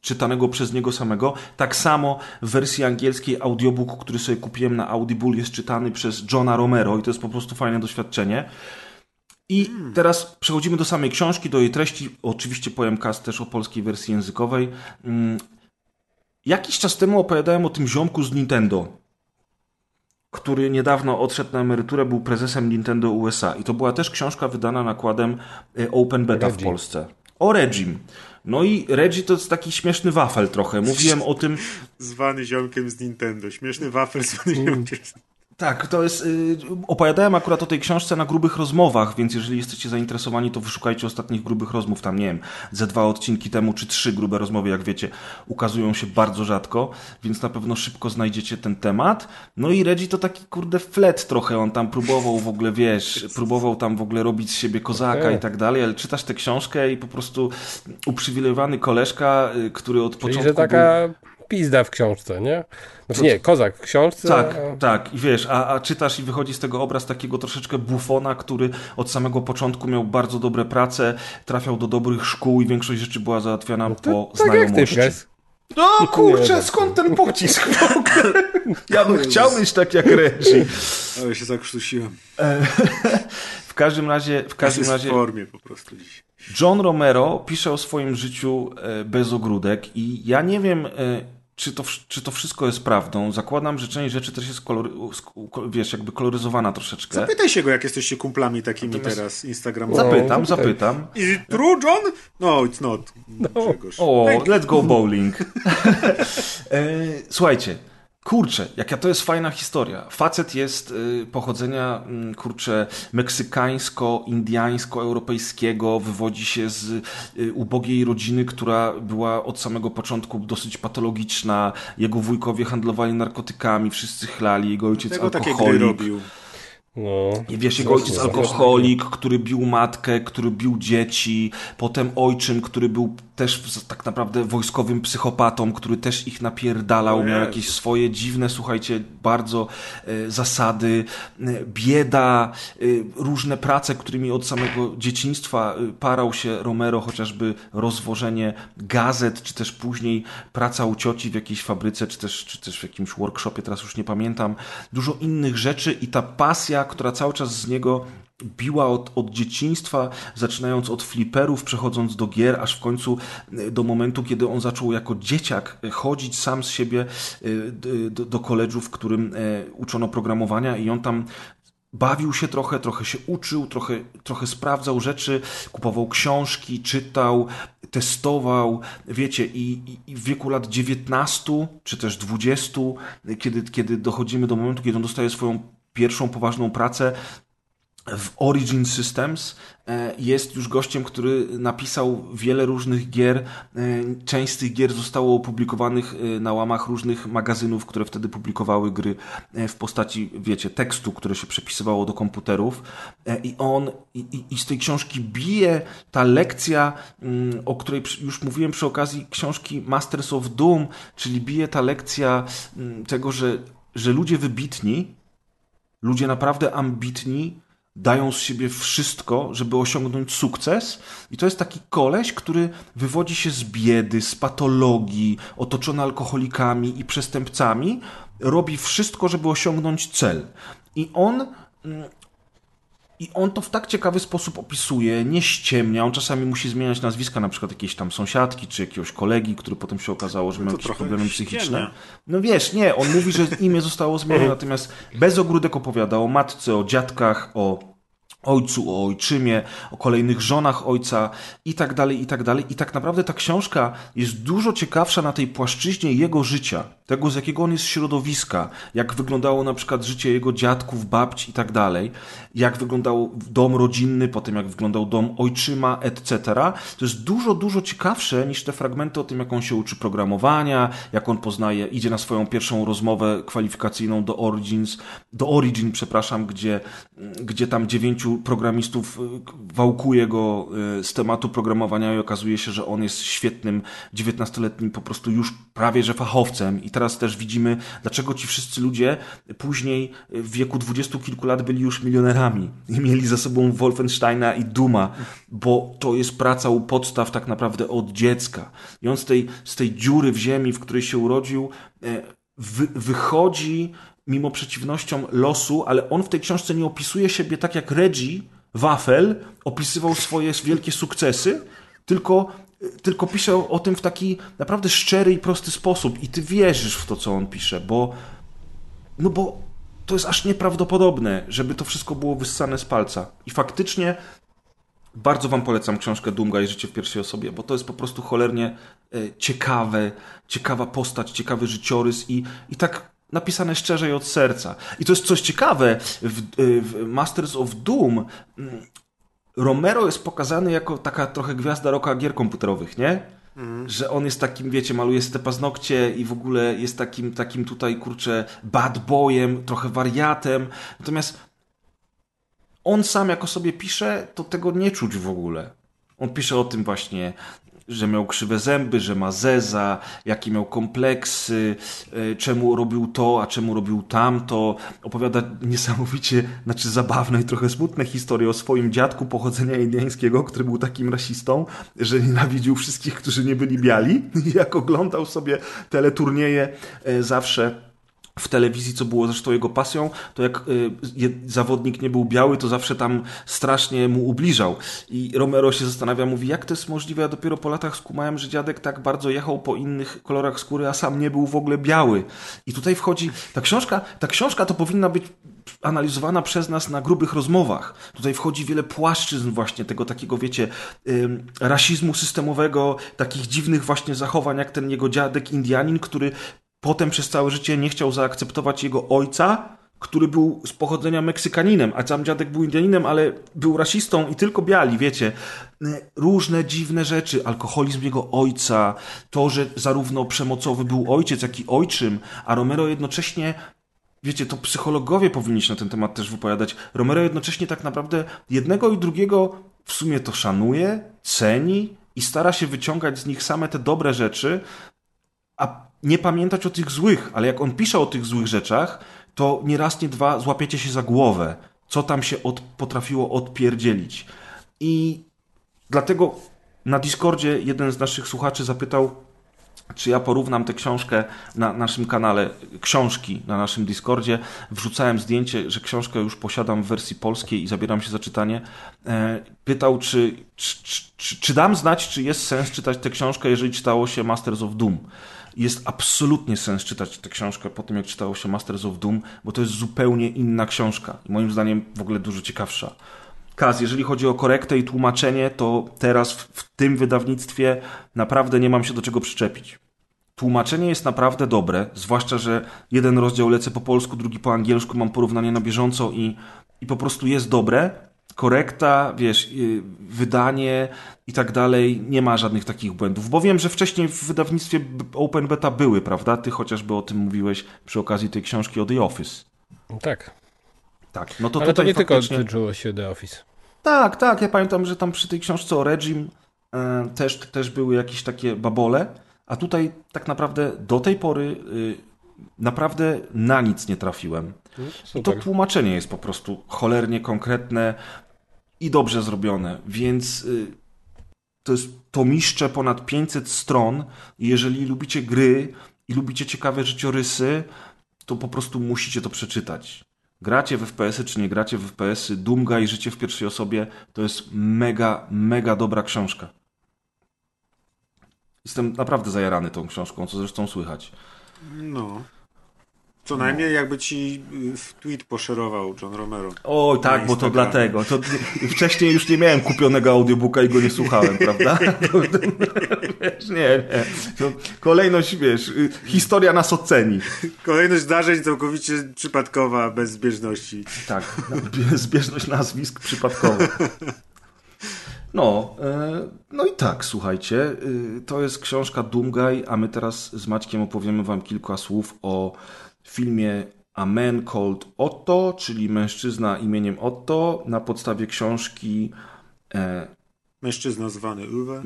czytanego przez niego samego. Tak samo w wersji angielskiej audiobook, który sobie kupiłem na Audible jest czytany przez Johna Romero i to jest po prostu fajne doświadczenie. I teraz przechodzimy do samej książki, do jej treści. Oczywiście powiem cast też o polskiej wersji językowej. Mm, Jakiś czas temu opowiadałem o tym ziomku z Nintendo, który niedawno odszedł na emeryturę, był prezesem Nintendo USA. I to była też książka wydana nakładem e, Open Beta w. Polsce. O Regim. No i Reggie to jest taki śmieszny wafel trochę. Mówiłem o tym, Zwany ziomkiem z Nintendo. Śmieszny wafel zwany Mm. ziomkiem z Tak, to jest. y, opowiadałem akurat o tej książce na grubych rozmowach, więc jeżeli jesteście zainteresowani, to wyszukajcie ostatnich grubych rozmów. Tam nie wiem, ze dwa odcinki temu, czy trzy grube rozmowy, jak wiecie, ukazują się bardzo rzadko, więc na pewno szybko znajdziecie ten temat. No i Reggie to taki kurde flet trochę. On tam próbował w ogóle, wiesz, próbował tam w ogóle robić z siebie kozaka Okej. i tak dalej, ale czytasz tę książkę i po prostu uprzywilejowany koleżka, y, który od Czyli, początku. że był- taka pizda w książce, nie? Znaczy nie, kozak w książce. Tak, a- tak. I wiesz, a, a czytasz i wychodzi z tego obraz takiego troszeczkę bufona, który od samego początku miał bardzo dobre prace, trafiał do dobrych szkół i większość rzeczy była załatwiana po Tak jak ty, znajomości. No kurczę, Nie, skąd ten pocisk w ogóle? Ja bym chciał mieć tak jak Reggie. Ale się zakrztusiłem. W każdym razie, w każdym Jest w razie formie po prostu dziś. John Romero pisze o swoim życiu e, bez ogródek i ja nie wiem, e, czy to, czy to wszystko jest prawdą. Zakładam, że część rzeczy też jest kolory, wiesz, jakby koloryzowana troszeczkę. Zapytaj się go, jak jesteście kumplami takimi Natomiast- teraz Instagramowymi. Zapytam, zapytaj. zapytam. Is it true, John? No, it's not. Grzegorz. O, you. let's go bowling. e, słuchajcie, kurczę, jaka to jest fajna historia. Facet jest y, pochodzenia, mm, kurczę, meksykańsko-indiańsko-europejskiego, wywodzi się z y, ubogiej rodziny, która była od samego początku dosyć patologiczna. Jego wujkowie handlowali narkotykami, wszyscy chlali, jego ojciec Tego takie gry alkoholik. robił. No. I wiesz, jego ojciec alkoholik, który bił matkę, który bił dzieci, potem ojczym, który był też tak naprawdę wojskowym psychopatą, który też ich napierdalał, miał jakieś swoje dziwne, słuchajcie, bardzo e, zasady, e, bieda, e, różne prace, którymi od samego dzieciństwa parał się Romero, chociażby rozwożenie gazet, czy też później praca u cioci w jakiejś fabryce, czy też, czy też w jakimś workshopie, teraz już nie pamiętam. Dużo innych rzeczy i ta pasja, która cały czas z niego biła od, od dzieciństwa, zaczynając od fliperów, przechodząc do gier, aż w końcu e, do momentu, kiedy on zaczął jako dzieciak e, chodzić sam z siebie d- do, do koledżu, w którym e, uczono programowania i on tam bawił się trochę, trochę się uczył, trochę, trochę sprawdzał rzeczy, kupował książki, czytał, testował, wiecie, i, i, i w wieku lat 19 czy też 20, kiedy, kiedy dochodzimy do momentu, kiedy on dostaje swoją pierwszą poważną pracę, w Origin Systems e, jest już gościem, który napisał wiele różnych gier. E, część z tych gier zostało opublikowanych e, na łamach różnych magazynów, które wtedy publikowały gry w postaci, wiecie, tekstu, które się przepisywało do komputerów. I on, i, i z tej książki bije ta lekcja, mm, o której już mówiłem przy okazji książki Masters of Doom, czyli bije ta lekcja mm, tego, że, że ludzie wybitni, ludzie naprawdę ambitni, dają z siebie wszystko, żeby osiągnąć sukces. I to jest taki koleś, który wywodzi się z biedy, z patologii, otoczony alkoholikami i przestępcami, robi wszystko, żeby osiągnąć cel. I on mm, i on to w tak ciekawy sposób opisuje, nie ściemnia. On czasami musi zmieniać nazwiska, na przykład jakiejś tam sąsiadki, czy jakiegoś kolegi, który potem się okazało, że no miał jakieś problemy psychiczne. No wiesz, nie, on mówi, że imię zostało zmienione, natomiast bez ogródek opowiada o matce, o dziadkach, o ojcu, o ojczymie, o kolejnych żonach ojca i tak dalej, i tak dalej. I tak naprawdę ta książka jest dużo ciekawsza na tej płaszczyźnie jego życia, tego z jakiego on jest środowiska, jak wyglądało na przykład życie jego dziadków, babci i tak dalej, jak wyglądał dom rodzinny, potem jak wyglądał dom ojczyma, etc. To jest dużo, dużo ciekawsze niż te fragmenty o tym, jak on się uczy programowania, jak on poznaje, idzie na swoją pierwszą rozmowę kwalifikacyjną do Origins, do Origin, przepraszam, gdzie, gdzie tam dziewięciu programistów y, wałkuje go y, z tematu programowania i okazuje się, że on jest świetnym dziewiętnastoletnim po prostu już prawie że fachowcem i teraz też widzimy, dlaczego ci wszyscy ludzie później w wieku dwudziestu kilku lat byli już milionerami i mieli za sobą Wolfensteina i Duma, bo to jest praca u podstaw tak naprawdę od dziecka. I on z tej, z tej dziury w ziemi, w której się urodził, wy, wychodzi mimo przeciwnościom losu, ale on w tej książce nie opisuje siebie tak jak Reggie Wafel opisywał swoje wielkie sukcesy, tylko tylko pisze o tym w taki naprawdę szczery i prosty sposób i ty wierzysz w to, co on pisze, bo no bo to jest aż nieprawdopodobne, żeby to wszystko było wyssane z palca. I faktycznie bardzo wam polecam książkę Dunga i życie w pierwszej osobie, bo to jest po prostu cholernie e, ciekawe, ciekawa postać, ciekawy życiorys i, i tak napisane szczerze i od serca. I to jest coś ciekawe. W, e, w Masters of Doom mm, Romero jest pokazany jako taka trochę gwiazda roka gier komputerowych, nie? Mm. Że on jest takim, wiecie, maluje te paznokcie i w ogóle jest takim, takim tutaj, kurczę, bad boyem, trochę wariatem. Natomiast on sam jako sobie pisze, to tego nie czuć w ogóle. On pisze o tym właśnie, że miał krzywe zęby, że ma zeza, jakie miał kompleksy, e, czemu robił to, a czemu robił tamto. Opowiada niesamowicie, znaczy zabawne i trochę smutne historie o swoim dziadku pochodzenia indiańskiego, który był takim rasistą, że nienawidził wszystkich, którzy nie byli biali. I jak oglądał sobie teleturnieje e, zawsze w telewizji, co było zresztą jego pasją, to jak y, zawodnik nie był biały, to zawsze tam strasznie mu ubliżał. I Romero się zastanawia, mówi, jak to jest możliwe? Ja dopiero po latach skumałem, że dziadek tak bardzo jechał po innych kolorach skóry, a sam nie był w ogóle biały. I tutaj wchodzi, ta książka, ta książka to powinna być analizowana przez nas na grubych rozmowach. Tutaj wchodzi wiele płaszczyzn właśnie tego takiego, wiecie, rasizmu systemowego, takich dziwnych właśnie zachowań, jak ten jego dziadek Indianin, który potem przez całe życie nie chciał zaakceptować jego ojca, który był z pochodzenia Meksykaninem, a sam dziadek był Indianinem, ale był rasistą i tylko biali, wiecie. Różne dziwne rzeczy, alkoholizm jego ojca, to, że zarówno przemocowy był ojciec, jak i ojczym, a Romero jednocześnie wiecie, to psychologowie powinni się na ten temat też wypowiadać. Romero jednocześnie tak naprawdę jednego i drugiego w sumie to szanuje, ceni i stara się wyciągać z nich same te dobre rzeczy, a nie pamiętać o tych złych, ale jak on pisze o tych złych rzeczach, to nie raz, nie dwa złapiecie się za głowę, co tam się od, potrafiło odpierdzielić. I dlatego na Discordzie jeden z naszych słuchaczy zapytał, czy ja porównam tę książkę na naszym kanale, książki na naszym Discordzie. Wrzucałem zdjęcie, że książkę już posiadam w wersji polskiej i zabieram się za czytanie. E, pytał, czy, czy, czy, czy dam znać, czy jest sens czytać tę książkę, jeżeli czytało się Masters of Doom. Jest absolutnie sens czytać tę książkę po tym, jak czytało się Masters of Doom, bo to jest zupełnie inna książka. Moim zdaniem w ogóle dużo ciekawsza. Kaz, jeżeli chodzi o korektę i tłumaczenie, to teraz w, w tym wydawnictwie naprawdę nie mam się do czego przyczepić. Tłumaczenie jest naprawdę dobre, zwłaszcza, że jeden rozdział lecę po polsku, drugi po angielsku, mam porównanie na bieżąco i, i po prostu jest dobre. Korekta, wiesz, y, wydanie i tak dalej, nie ma żadnych takich błędów, bo wiem, że wcześniej w wydawnictwie Open Beta były, prawda? Ty chociażby o tym mówiłeś przy okazji tej książki o The Office. Tak. Tak, no to Ale to nie faktycznie... tylko tyczyło się The Office. Tak, tak, ja pamiętam, że tam przy tej książce o Regim e, też, też były jakieś takie babole, a tutaj tak naprawdę do tej pory y, naprawdę na nic nie trafiłem. No, I to tłumaczenie jest po prostu cholernie konkretne i dobrze zrobione, więc y, to jest tomiszcze ponad 500 stron jeżeli lubicie gry i lubicie ciekawe życiorysy, to po prostu musicie to przeczytać. Gracie w FPS-y czy nie gracie w FPS-y, Dumga i życie w pierwszej osobie to jest mega, mega dobra książka. Jestem naprawdę zajarany tą książką, co zresztą słychać. No. Co najmniej jakby ci y, w tweet poszerował John Romero. Oj, tak, bo to dlatego. To nie- wcześniej już nie miałem kupionego audiobooka i go nie słuchałem, prawda? Wiesz, nie, nie. To kolejność, wiesz, y, historia nas oceni. Kolejność zdarzeń całkowicie przypadkowa, bez zbieżności. Tak, zbieżność nazwisk przypadkowa. No, e, no i tak, słuchajcie, y, to jest książka Doomguy, a my teraz z Maćkiem opowiemy wam kilka słów o filmie A Man Called Otto, czyli mężczyzna imieniem Otto, na podstawie książki e, Mężczyzna zwany Uwe.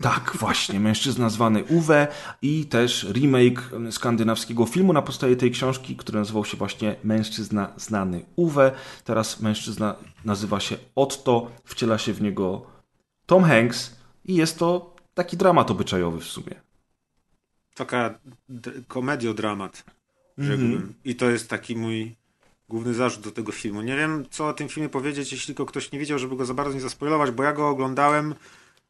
tak, właśnie, mężczyzna zwany Uwe i też remake skandynawskiego filmu na podstawie tej książki, który nazywał się właśnie Mężczyzna znany Uwe. Teraz mężczyzna nazywa się Otto, wciela się w niego Tom Hanks i jest to taki dramat obyczajowy w sumie. Taka komediodramat, rzekłbym. I to jest taki mój główny zarzut do tego filmu. Nie wiem, co o tym filmie powiedzieć, jeśli tylko ktoś nie wiedział, żeby go za bardzo nie zaspoilować, bo ja go oglądałem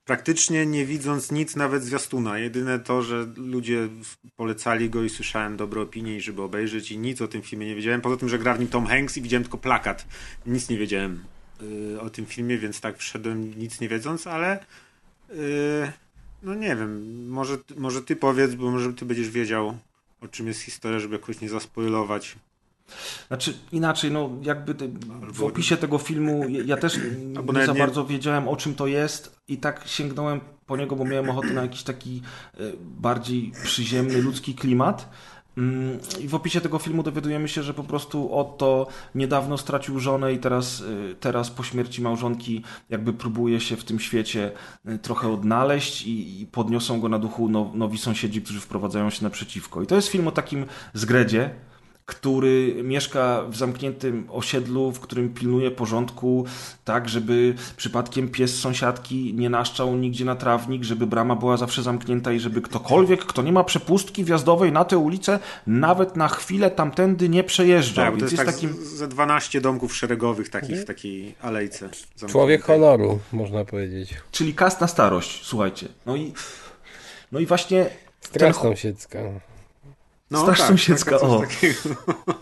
praktycznie nie widząc nic, nawet zwiastuna. Jedyne to, że ludzie polecali go i słyszałem dobre opinie, i żeby obejrzeć i nic o tym filmie nie wiedziałem. Poza tym, że gra w nim Tom Hanks i widziałem tylko plakat. Nic nie wiedziałem o tym filmie, więc tak wszedłem nic nie wiedząc, ale y, no nie wiem, może, może ty powiedz, bo może ty będziesz wiedział o czym jest historia, żeby jakoś nie zaspoilować. Znaczy inaczej, no jakby w opisie tego filmu ja, też nie za bardzo wiedziałem o czym to jest i tak sięgnąłem po niego, bo miałem ochotę na jakiś taki e, bardziej przyziemny, ludzki klimat. Mm, I w opisie tego filmu dowiadujemy się, że po prostu Otto niedawno stracił żonę i teraz, y, teraz po śmierci małżonki jakby próbuje się w tym świecie y, trochę odnaleźć i, i podniosą go na duchu now, nowi sąsiedzi, którzy wprowadzają się naprzeciwko. I to jest film o takim zgredzie, który mieszka w zamkniętym osiedlu, w którym pilnuje porządku, tak, żeby przypadkiem pies sąsiadki nie naszczał nigdzie na trawnik, żeby brama była zawsze zamknięta i żeby ktokolwiek, kto nie ma przepustki wjazdowej na tę ulicę, nawet na chwilę tamtędy nie przejeżdżał. Tak, to jest, jest tak takim... z- ze 12 domków szeregowych takich w takiej alejce. zamkniętej. Człowiek honoru, można powiedzieć. Czyli kast na starość, słuchajcie. No i, no i właśnie Straż Ten- sąsiedzka. No, Straż sąsiedzka, taka coś o.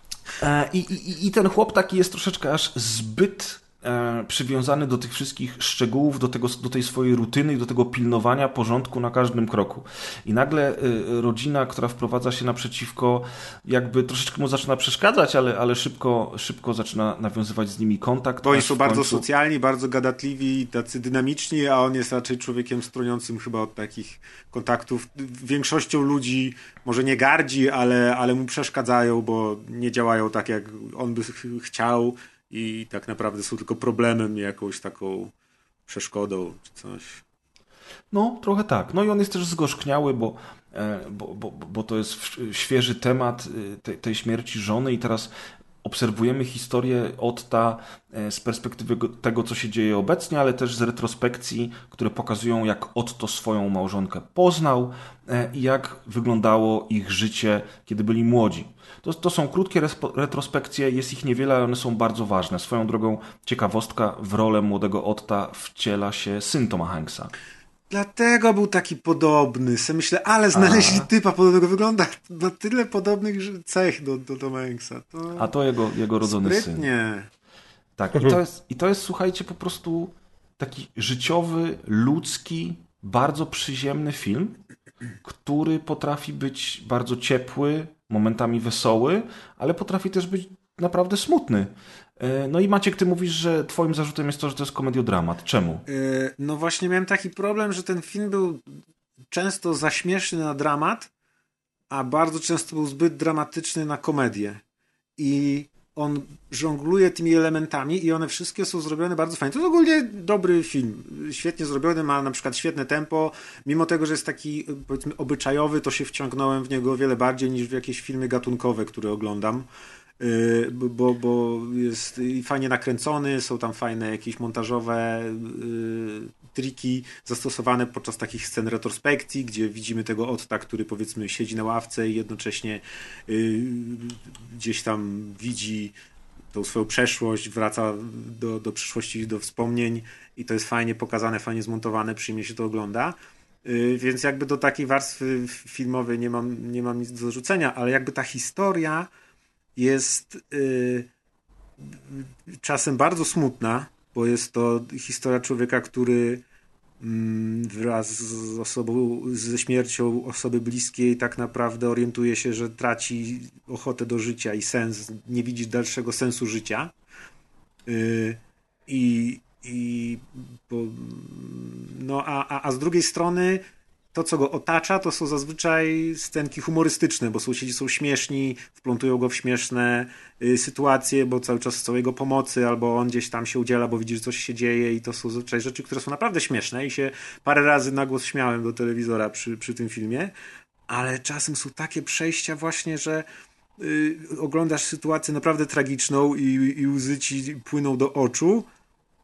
E, I, i, I ten chłop taki jest troszeczkę aż zbyt e, przywiązany do tych wszystkich szczegółów, do, tego, do tej swojej rutyny i do tego pilnowania porządku na każdym kroku. I nagle e, rodzina, która wprowadza się naprzeciwko, jakby troszeczkę mu zaczyna przeszkadzać, ale, ale szybko, szybko zaczyna nawiązywać z nimi kontakt. Bo oni są w bardzo końcu- socjalni, bardzo gadatliwi, tacy dynamiczni, a on jest raczej człowiekiem stroniącym chyba od takich kontaktów. Większością ludzi może nie gardzi, ale, ale mu przeszkadzają, bo nie działają tak, jak on by ch- chciał i tak naprawdę są tylko problemem, jakąś taką przeszkodą czy coś. No, trochę tak. No i on jest też zgorzkniały, bo, e, bo, bo, bo to jest świeży temat e, tej, tej śmierci żony i teraz obserwujemy historię Otta e, z perspektywy go- tego, co się dzieje obecnie, ale też z retrospekcji, które pokazują, jak Otto swoją małżonkę poznał e, i jak wyglądało ich życie, kiedy byli młodzi. To, to są krótkie retrospekcje, jest ich niewiele, ale one są bardzo ważne. Swoją drogą ciekawostka, w rolę młodego Otta wciela się syn Toma Hanksa. Dlatego był taki podobny. Se myślę, ale znaleźli A. typa podobnego. Wygląda na tyle podobnych cech do, do Toma Hanksa. To... A to jego, jego rodzony Sprytnie. syn. Tak, i to, jest, i to jest, słuchajcie, po prostu taki życiowy, ludzki, bardzo przyziemny film, który potrafi być bardzo ciepły, momentami wesoły, ale potrafi też być naprawdę smutny. E, no i Maciek, ty mówisz, że twoim zarzutem jest to, że to jest komediodramat. Czemu? E, no właśnie miałem taki problem, że ten film był często za śmieszny na dramat, a bardzo często był zbyt dramatyczny na komedię. I on żongluje tymi elementami i one wszystkie są zrobione bardzo fajnie. To jest ogólnie dobry film. Świetnie zrobiony, ma na przykład świetne tempo. Mimo tego, że jest taki powiedzmy obyczajowy, to się wciągnąłem w niego o wiele bardziej niż w jakieś filmy gatunkowe, które oglądam. Y, bo, bo jest fajnie nakręcony, są tam fajne jakieś montażowe y, triki zastosowane podczas takich scen retrospekcji, gdzie widzimy tego Otta, który powiedzmy siedzi na ławce i jednocześnie y, gdzieś tam widzi tą swoją przeszłość, wraca do, do przyszłości, do wspomnień i to jest fajnie pokazane, fajnie zmontowane, przyjemnie się to ogląda. Więc jakby do takiej warstwy filmowej nie mam, nie mam nic do zarzucenia, ale jakby ta historia jest y, czasem bardzo smutna, bo jest to historia człowieka, który mm, wraz z osobą, ze śmiercią osoby bliskiej tak naprawdę orientuje się, że traci ochotę do życia i sens, nie widzi dalszego sensu życia. Y, I, i bo, no, a, a, a z drugiej strony to, co go otacza, to są zazwyczaj scenki humorystyczne, bo sąsiedzi są śmieszni, wplątują go w śmieszne y, sytuacje, bo cały czas chcą jego pomocy, albo on gdzieś tam się udziela, bo widzi, że coś się dzieje i to są zazwyczaj rzeczy, które są naprawdę śmieszne i się parę razy na głos śmiałem do telewizora przy, przy tym filmie, ale czasem są takie przejścia właśnie, że y, oglądasz sytuację naprawdę tragiczną i, i łzy ci płyną do oczu,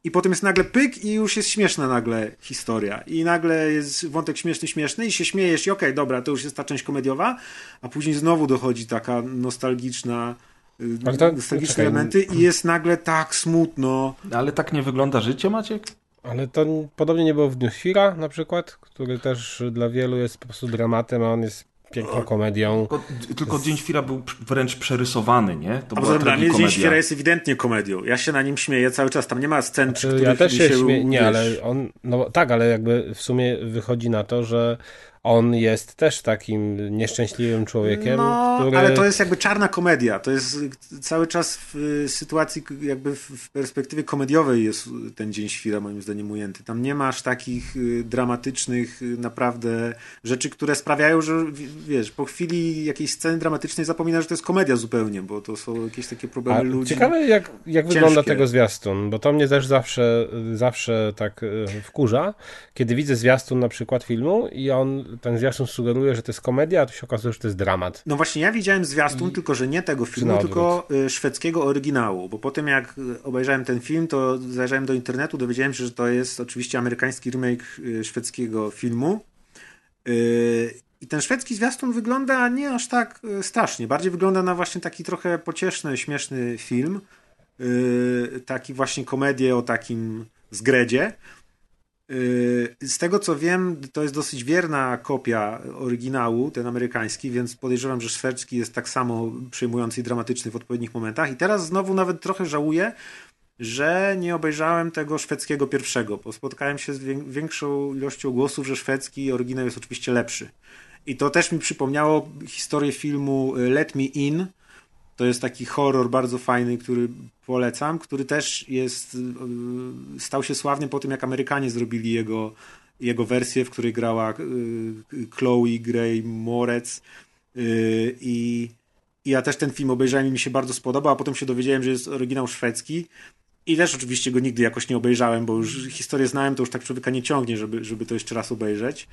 i potem jest nagle pyk i już jest śmieszna nagle historia. I nagle jest wątek śmieszny, śmieszny i się śmiejesz i okej, okay, dobra, to już jest ta część komediowa, a później znowu dochodzi taka nostalgiczna y, to, nostalgiczne czekaj, elementy i jest nagle tak smutno. Ale tak nie wygląda życie, Maciek? Ale to podobnie nie było w Newsfira na przykład, który też dla wielu jest po prostu dramatem, a on jest piękną komedią. Tylko, tylko Dzień Świra był wręcz przerysowany, nie? To A dla mnie Dzień Świra jest ewidentnie komedią. Ja się na nim śmieję cały czas. Tam nie ma scen, znaczy, przy Ja też się, się śmieję. Nie, ale on... No tak, ale jakby w sumie wychodzi na to, że on jest też takim nieszczęśliwym człowiekiem, no, który... ale to jest jakby czarna komedia. To jest cały czas w sytuacji, jakby w perspektywie komediowej jest ten Dzień Świra moim zdaniem ujęty. Tam nie masz takich y, dramatycznych y, naprawdę rzeczy, które sprawiają, że wiesz, po chwili jakiejś sceny dramatycznej zapominasz, że to jest komedia zupełnie, bo to są jakieś takie problemy A ludzi. Ciekawe jak, jak wygląda tego zwiastun, bo to mnie też zawsze, zawsze tak y, wkurza, kiedy widzę zwiastun na przykład filmu i on ten zwiastun sugeruje, że to jest komedia, a tu się okazuje, że to jest dramat. No właśnie, ja widziałem zwiastun, I... tylko że nie tego filmu, tylko y, szwedzkiego oryginału, bo potem jak y, obejrzałem ten film, to zajrzałem do internetu, dowiedziałem się, że to jest oczywiście amerykański remake y, szwedzkiego filmu. I ten szwedzki zwiastun wygląda nie aż tak strasznie. Bardziej wygląda na właśnie taki trochę pocieszny, śmieszny film. Taki właśnie komedię o takim zgredzie. Yy, z tego co wiem, to jest dosyć wierna kopia oryginału, ten amerykański, więc podejrzewam, że szwedzki jest tak samo przejmujący i dramatyczny w odpowiednich momentach. I teraz znowu nawet trochę żałuję, że nie obejrzałem tego szwedzkiego pierwszego, bo spotkałem się z większą ilością głosów, że szwedzki oryginał jest oczywiście lepszy. I to też mi przypomniało historię filmu Let Me In, to jest taki horror bardzo fajny, który polecam, który też jest, y, stał się sławny po tym, jak Amerykanie zrobili jego, jego wersję, w której grała y, Chloe Gray Morec y, i ja też ten film obejrzałem i mi się bardzo spodobał, a potem się dowiedziałem, że jest oryginał szwedzki i też oczywiście go nigdy jakoś nie obejrzałem, bo już historię znałem, to już tak człowieka nie ciągnie, żeby, żeby to jeszcze raz obejrzeć.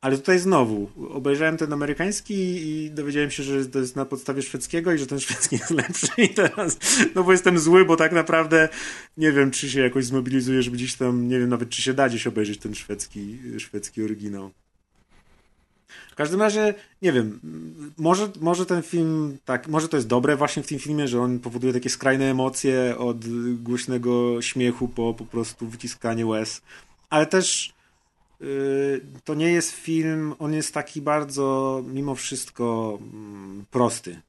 Ale tutaj znowu, obejrzałem ten amerykański i dowiedziałem się, że to jest na podstawie szwedzkiego i że ten szwedzki jest lepszy i teraz, no bo jestem zły, bo tak naprawdę nie wiem, czy się jakoś zmobilizuję, żeby gdzieś tam, nie wiem nawet, czy się da gdzieś obejrzeć ten szwedzki, szwedzki oryginał. W każdym razie, nie wiem, może, może ten film, tak, może to jest dobre właśnie w tym filmie, że on powoduje takie skrajne emocje od głośnego śmiechu po po prostu wyciskanie łez, ale też to nie jest film, on jest taki bardzo mimo wszystko mm, prosty.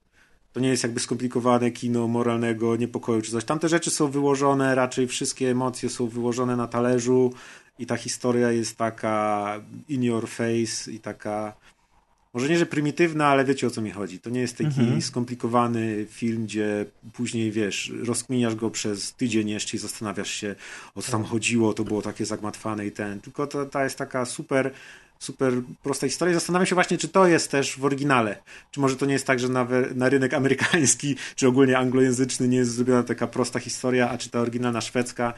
To nie jest jakby skomplikowane kino moralnego niepokoju czy coś. Tamte rzeczy są wyłożone, raczej wszystkie emocje są wyłożone na talerzu i ta historia jest taka in your face i taka może nie, że prymitywna, ale wiecie o co mi chodzi. To nie jest taki mhm. skomplikowany film, gdzie później, wiesz, rozkminiasz go przez tydzień jeszcze i zastanawiasz się, o co tam chodziło, to było takie zagmatwane i ten. Tylko to, ta jest taka super, super prosta historia. Zastanawiam się właśnie, czy to jest też w oryginale. Czy może to nie jest tak, że na, na rynek amerykański, czy ogólnie anglojęzyczny nie jest zrobiona taka prosta historia, a czy ta oryginalna szwedzka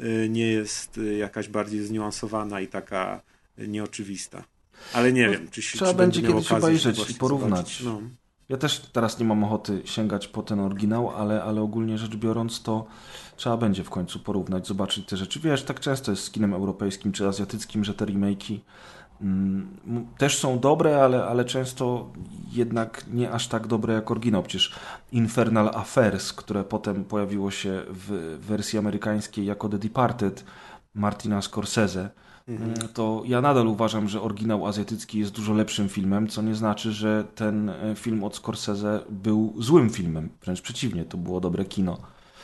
y, nie jest y, jakaś bardziej zniuansowana i taka nieoczywista. Ale nie no, wiem, czy się Trzeba czy będzie kiedyś obejrzeć i porównać. No. Ja też teraz nie mam ochoty sięgać po ten oryginał, ale, ale ogólnie rzecz biorąc, to trzeba będzie w końcu porównać, zobaczyć te rzeczy. Wiesz, tak często jest z kinem europejskim czy azjatyckim, że te remake'i mm, też są dobre, ale, ale często jednak nie aż tak dobre jak oryginał. Przecież Infernal Affairs, które potem pojawiło się w wersji amerykańskiej jako The Departed Martina Scorsese, Mhm. to ja nadal uważam, że oryginał azjatycki jest dużo lepszym filmem, co nie znaczy, że ten e, film od Scorsese był złym filmem. Wręcz przeciwnie, to było dobre kino.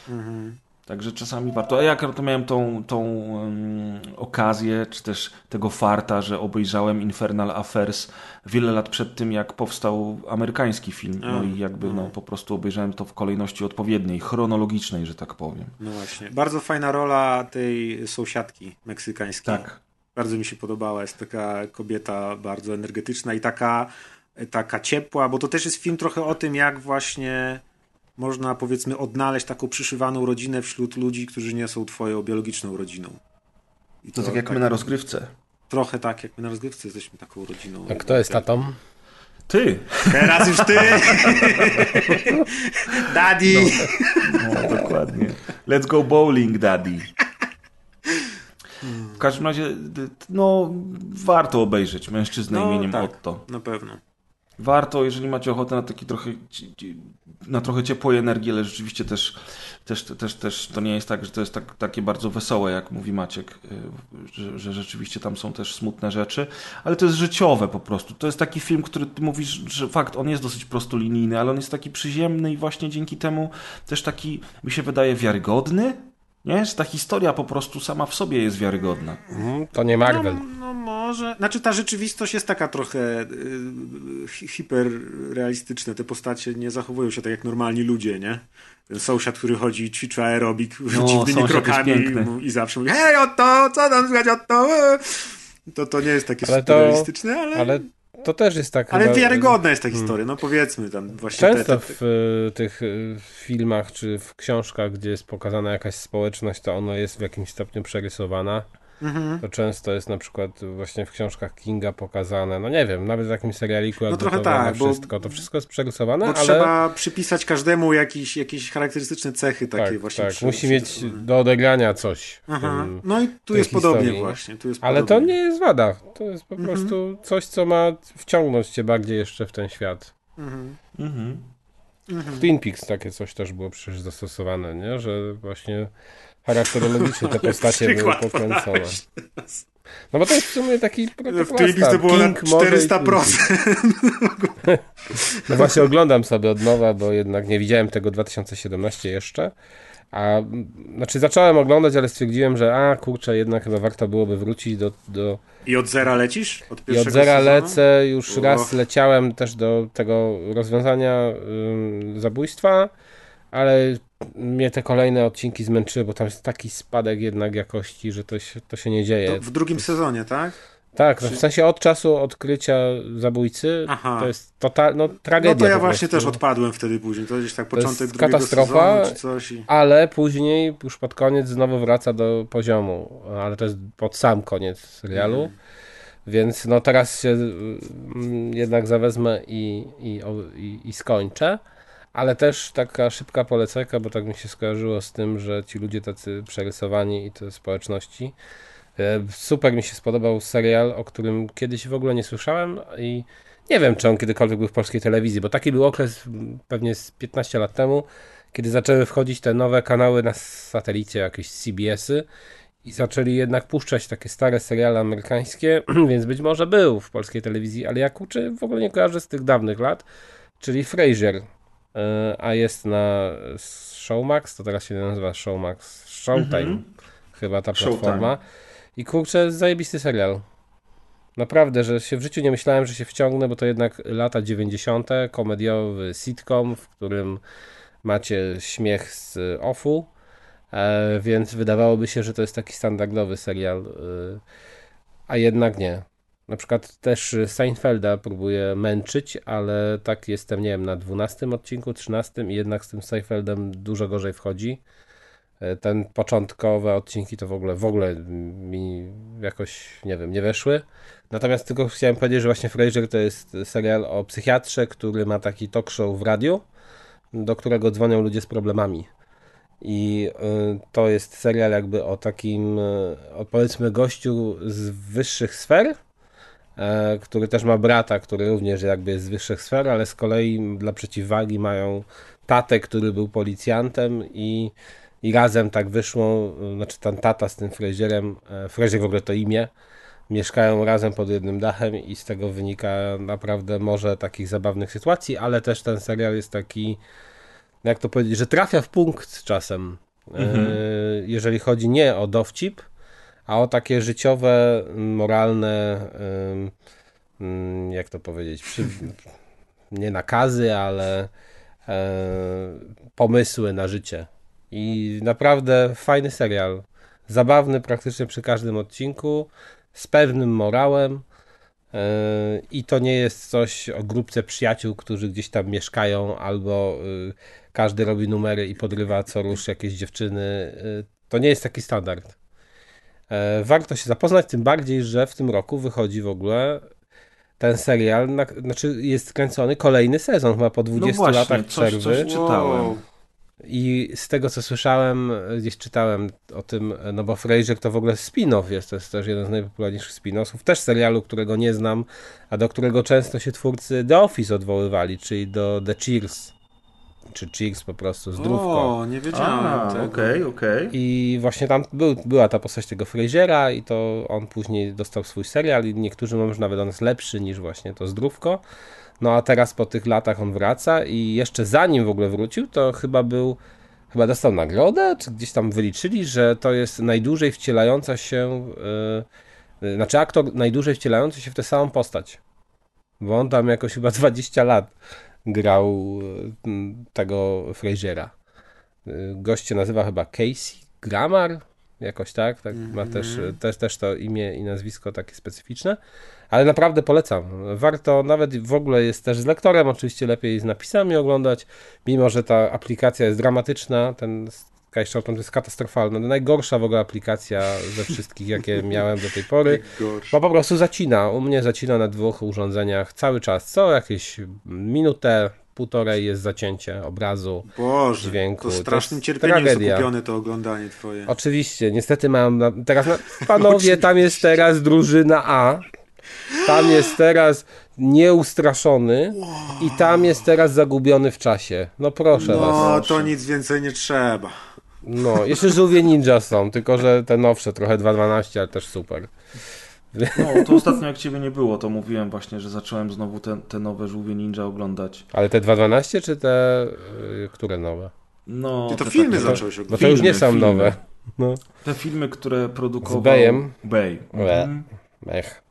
Mhm. Także czasami warto. A ja to miałem tą, tą um, okazję, czy też tego farta, że obejrzałem Infernal Affairs wiele lat przed tym, jak powstał amerykański film. No i jakby no, po prostu obejrzałem to w kolejności odpowiedniej, chronologicznej, że tak powiem. No właśnie. Bardzo fajna rola tej sąsiadki meksykańskiej. Tak. Bardzo mi się podobała. Jest taka kobieta bardzo energetyczna i taka, taka ciepła, bo to też jest film trochę o tym, jak właśnie można powiedzmy odnaleźć taką przyszywaną rodzinę wśród ludzi, którzy nie są twoją biologiczną rodziną. I to, to tak jak tak, my na rozgrywce. Trochę tak, jak my na rozgrywce jesteśmy taką rodziną. A kto jest tatą? Ty. Teraz już ty. daddy. No, no, dokładnie. Let's go bowling, daddy. W każdym razie, no, warto obejrzeć Mężczyznę no, imieniem tak, Otto. Na pewno. Warto, jeżeli macie ochotę na taki trochę na trochę ciepłej energii, ale rzeczywiście też, też, też, też to nie jest tak, że to jest tak, takie bardzo wesołe, jak mówi Maciek, y, że, że rzeczywiście tam są też smutne rzeczy, ale to jest życiowe po prostu. To jest taki film, który ty mówisz, że fakt, on jest dosyć prostolinijny, ale on jest taki przyziemny i właśnie dzięki temu też taki, mi się wydaje, wiarygodny, nie? Że ta historia po prostu sama w sobie jest wiarygodna. Mm, to nie Marvel. No, no, może. Znaczy ta rzeczywistość jest taka trochę y, hiperrealistyczna. Te postacie nie zachowują się tak jak normalni ludzie, nie? Ten sąsiad, który chodzi, ćwiczy aerobik no, dziwnymi krokami i, i zawsze mówi hej, oto, co tam słychać, oto? To, to nie jest takie ale realistyczne, ale... ale to też jest tak. Ale chyba... wiarygodna jest ta hmm. historia, no powiedzmy tam właśnie. Często te, te... w y, tych y, filmach czy w książkach, gdzie jest pokazana jakaś społeczność, to ona jest w jakimś stopniu przerysowana. Mhm. To często jest na przykład właśnie w książkach Kinga pokazane, no nie wiem, nawet w jakimś serialiku, no trochę tak, wszystko, to wszystko jest przerysowane, bo ale... trzeba przypisać każdemu jakieś, jakieś charakterystyczne cechy takie tak, właśnie. Tak, przy, musi przy... mieć do odegrania coś. Aha. No i tu jest historii. podobnie właśnie. Tu jest ale podobnie. to nie jest wada, to jest po mhm. prostu coś, co ma wciągnąć cię bardziej jeszcze w ten świat. Mhm. Mhm. W Twin Peaks takie coś też było przecież zastosowane, nie? że właśnie charakterologicznie te postacie były pokręcone. No bo to jest w sumie taki W Twin to było King, na 400%. no właśnie oglądam sobie od nowa, bo jednak nie widziałem tego 2017 jeszcze. A znaczy zacząłem oglądać, ale stwierdziłem, że a kurczę, jednak chyba warto byłoby wrócić do. do... I od zera lecisz? Od I od zera sezonu? lecę, już raz leciałem też do tego rozwiązania zabójstwa, ale mnie te kolejne odcinki zmęczyły, bo tam jest taki spadek jednak jakości, że to się, to się nie dzieje. To w drugim sezonie, tak? Tak, Czy... w sensie od czasu odkrycia zabójcy Aha. to jest total, no, tragedia. No to ja właśnie też odpadłem wtedy później, to gdzieś tak początek to katastrofa, czy coś. I... Ale później już pod koniec znowu wraca do poziomu, ale to jest pod sam koniec serialu. Mhm. Więc no teraz się mm, jednak zawezmę i, i, i, i skończę. Ale też taka szybka polecajka, bo tak mi się skojarzyło z tym, że ci ludzie tacy przerysowani i te społeczności. E, super mi się spodobał serial, o którym kiedyś w ogóle nie słyszałem i nie wiem, czy on kiedykolwiek był w polskiej telewizji, bo taki był okres pewnie z 15 lat temu, kiedy zaczęły wchodzić te nowe kanały na satelicie, jakieś CBS-y i zaczęli jednak puszczać takie stare seriale amerykańskie, więc być może był w polskiej telewizji, ale ja kurczę w ogóle nie kojarzę z tych dawnych lat, czyli Frasier, a jest na Showmax, to teraz się nazywa Showmax, Showtime mhm. chyba ta platforma Showtime. i kurczę zajebisty serial. Naprawdę, że się w życiu nie myślałem, że się wciągnę, bo to jednak lata 90. komediowy sitcom, w którym macie śmiech z offu, e, więc wydawałoby się, że to jest taki standardowy serial, e, a jednak nie. Na przykład też Seinfelda próbuję męczyć, ale tak jestem, nie wiem, na 12 odcinku, 13 i jednak z tym Seinfeldem dużo gorzej wchodzi. E, ten początkowe odcinki to w ogóle, w ogóle mi jakoś, nie wiem, nie weszły. Natomiast tylko chciałem powiedzieć, że właśnie Frasier to jest serial o psychiatrze, który ma taki talk show w radiu, do którego dzwonią ludzie z problemami. I y, to jest serial jakby o takim, o powiedzmy gościu z wyższych sfer, e, który też ma brata, który również jakby jest z wyższych sfer, ale z kolei dla przeciwwagi mają tatę, który był policjantem i, i razem tak wyszło, y, znaczy ten tata z tym Frasierem, e, Frazier w ogóle to imię, mieszkają razem pod jednym dachem i z tego wynika naprawdę może takich zabawnych sytuacji, ale też ten serial jest taki, jak to powiedzieć, że trafia w punkt czasem. Mhm. E, jeżeli chodzi nie o dowcip, a o takie życiowe, moralne, jak to powiedzieć, przy, nie nakazy, ale e, pomysły na życie. I naprawdę fajny serial. Zabawny praktycznie przy każdym odcinku z pewnym morałem. E, I to nie jest coś o grupce przyjaciół, którzy gdzieś tam mieszkają, albo y, każdy robi numery i podrywa co rusz jakieś dziewczyny. Y, to nie jest taki standard. E, warto się zapoznać, tym bardziej, że w tym roku wychodzi w ogóle ten serial, znaczy jest kręcony kolejny sezon, chyba po 20 no właśnie, latach przerwy. Coś, coś czytałem. I z tego co słyszałem, gdzieś czytałem o tym, no bo Frasier to w ogóle spin-off jest, to jest też jeden z najpopularniejszych spin-offów, też serialu, którego nie znam, a do którego często się twórcy The Office odwoływali, czyli do The Cheers. Czy Cheers po prostu, zdrówko. O, nie wiedziałem Okej, okej. Okay, okay. I właśnie tam był, była ta postać tego Frasiera i to on później dostał swój serial i niektórzy mówią, że nawet on jest lepszy niż właśnie to zdrówko. No a teraz po tych latach on wraca i jeszcze zanim w ogóle wrócił, to chyba był, chyba dostał nagrodę, czy gdzieś tam wyliczyli, że to jest najdłużej wcielająca się, yy, znaczy aktor najdłużej wcielający się w tę samą postać. Bo on tam jakoś chyba 20 lat grał yy, tego Frasera. Yy, gość się nazywa chyba Casey Grammar, jakoś tak, tak mm -hmm. ma też, mhm. też, też to imię i nazwisko takie specyficzne. Ale naprawdę polecam. Warto, nawet w ogóle jest też z lektorem, oczywiście lepiej z napisami oglądać, mimo że ta aplikacja jest dramatyczna, ten Sky to jest katastrofalna. No, najgorsza w ogóle aplikacja ze wszystkich, jakie miałem do tej pory. Bo po prostu zacina. U mnie zacina na dwóch urządzeniach cały czas. Co jakieś minutę, półtorej jest zacięcie obrazu, Boże, dźwięku. To strasznym to cierpieniem tragedia. jest to oglądanie twoje. Oczywiście, niestety mam na, teraz, na, panowie, tam jest teraz drużyna A, tam jest teraz nieustraszony i tam jest teraz zagubiony w czasie. No proszę no, was. No, to nic więcej nie trzeba. No, jeszcze żółwie ninja są, tylko że te nowsze, trochę 2.12, ale też super. No, to ostatnio jak ciebie nie było, to mówiłem właśnie, że zacząłem znowu te, te nowe żółwie ninja oglądać. Ale te 2.12 czy te, yy, które nowe? No, Ty to filmy takie, zacząłeś oglądać. Bo to już nie są filmy. nowe. No. Te filmy, które produkował... Z Bayem? Bay. Mhm. Mech.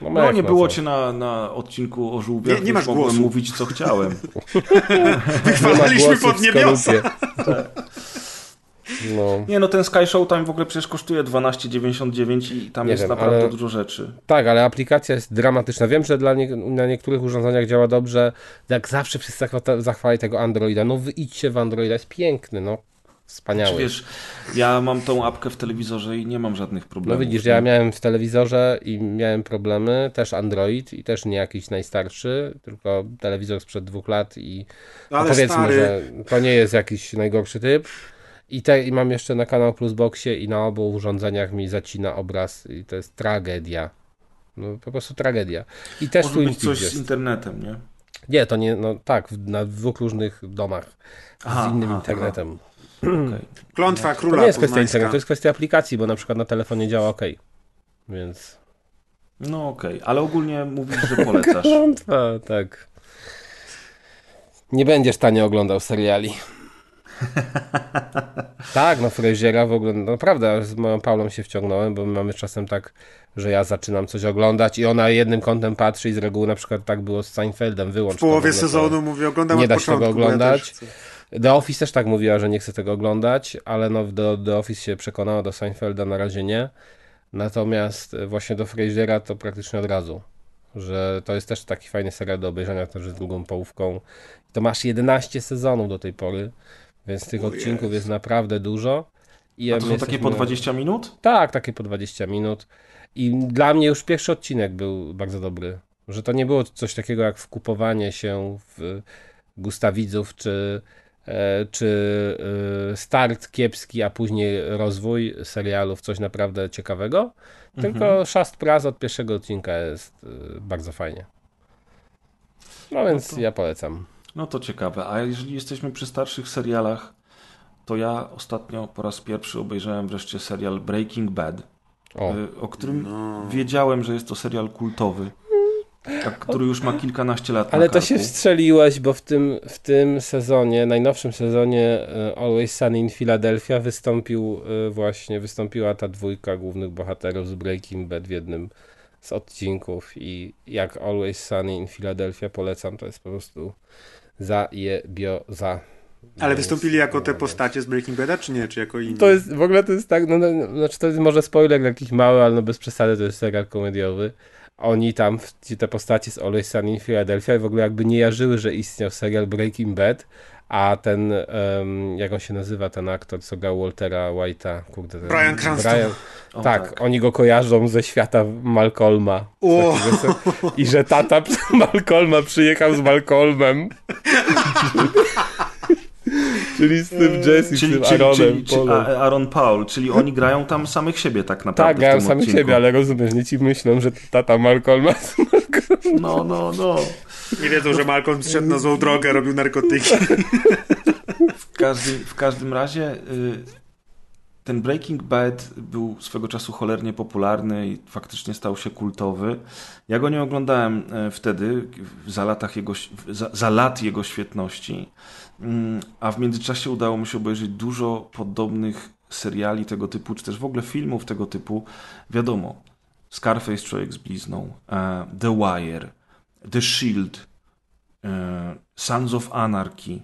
No, no nie było cię na, na odcinku o żółwiach, nie, nie masz mogłem głosu. mówić co chciałem. Wychwalaliśmy pod niebiosa. No. Nie no, ten Sky Show tam w ogóle przecież kosztuje 12,99 i tam nie jest wiem, naprawdę ale... dużo rzeczy. Tak, ale aplikacja jest dramatyczna. Wiem, że dla nie... na niektórych urządzeniach działa dobrze. Jak zawsze wszyscy zachwali tego Androida. No wyjdźcie w Androida, jest piękny, no. Wspaniały. Czy wiesz, ja mam tą apkę w telewizorze i nie mam żadnych problemów. No widzisz, ja miałem w telewizorze i miałem problemy, też Android i też nie jakiś najstarszy, tylko telewizor sprzed dwóch lat i no powiedzmy, stary... że to nie jest jakiś najgorszy typ. I, te, I mam jeszcze na kanał Plusboxie i na obu urządzeniach mi zacina obraz i to jest tragedia. No po prostu tragedia. I też Może być coś jest. z internetem, nie? Nie, to nie, no tak, na dwóch różnych domach z aha, innym aha, internetem. Aha. Okay. Klątwa króla To nie jest kwestia internetu, to jest kwestia aplikacji, bo na przykład na telefonie działa ok. Więc. No okej, ale ogólnie mówisz, że polecasz. Klątwa, tak. Nie będziesz tanie oglądał seriali. tak, no Frasiera w ogóle, no naprawdę, z moją Paulą się wciągnąłem, bo my mamy czasem tak, że ja zaczynam coś oglądać i ona jednym kątem patrzy i z reguły na przykład tak było z Seinfeldem, wyłącz W połowie to sezonu mówię, oglądam nie da się tego ja oglądać. chcę. The Office też tak mówiła, że nie chce tego oglądać, ale no do The Office się przekonała, do Seinfelda na razie nie. Natomiast właśnie do Frasera to praktycznie od razu. Że to jest też taki fajny serial do obejrzenia też z drugą połówką. To masz 11 sezonów do tej pory, więc tych odcinków jest naprawdę dużo. I A to są takie jesteśmy- po 20 minut? Tak, takie po 20 minut. I dla mnie już pierwszy odcinek był bardzo dobry. Że to nie było coś takiego jak wkupowanie się w gusta widzów, czy, e, czy e, start kiepski, a później rozwój serialu w coś naprawdę ciekawego. Tylko szast praz od pierwszego odcinka jest e, bardzo fajnie. No więc ja polecam. No to ciekawe. A jeżeli jesteśmy przy starszych serialach, to ja ostatnio po raz pierwszy obejrzałem wreszcie serial Breaking Bad, O, y, o którym wiedziałem, że jest to serial kultowy, a który już ma kilkanaście lat na ale to się wstrzeliłeś, bo w tym, w tym sezonie, najnowszym sezonie e, Always Sunny in Philadelphia wystąpił e, właśnie, wystąpiła ta dwójka głównych bohaterów z Breaking Bad w jednym z odcinków i jak Always Sunny in Philadelphia polecam, to jest po prostu zajebioza. Ale Więc- wystąpili jako te postacie z Breaking Bada, czy nie? Czy jako inni? To jest, w ogóle to jest tak, no, no, no, znaczy to jest może spoiler jakiś mały, ale no bez przesady to jest serial komediowy. Oni tam, te postaci z Always Sunny in Philadelphia w ogóle jakby nie jarzyły, że istniał serial Breaking Bad, a ten, em, jak on się nazywa, ten aktor, co grał Waltera White'a, kurde. ten- Brian Cranston. O, tak, oni go kojarzą ze świata Malcolma. O! I że tata Malcolma przyjechał z Malcolmem. Czyli z tym Jesse, z Czyli, tym czyli, Aaronem czyli. A- Aaron Paul, czyli oni grają tam samych siebie tak naprawdę. Tak, grają tym samych odcinku. siebie, ale rozumiesz, nie ci myślą, że tata Malcolma No, no, no. Nie wiedzą, że Malcolm zszedł na złą drogę, robił narkotyki. W każdym, w każdym razie y, ten Breaking Bad był swego czasu cholernie popularny i faktycznie stał się kultowy. Ja go nie oglądałem e, wtedy, za, latach jego, za, za lat jego świetności, a w międzyczasie udało mi się obejrzeć dużo podobnych seriali tego typu, czy też w ogóle filmów tego typu. Wiadomo, Scarface Człowiek z blizną, e, The Wire, The Shield, e, Sons of Anarchy,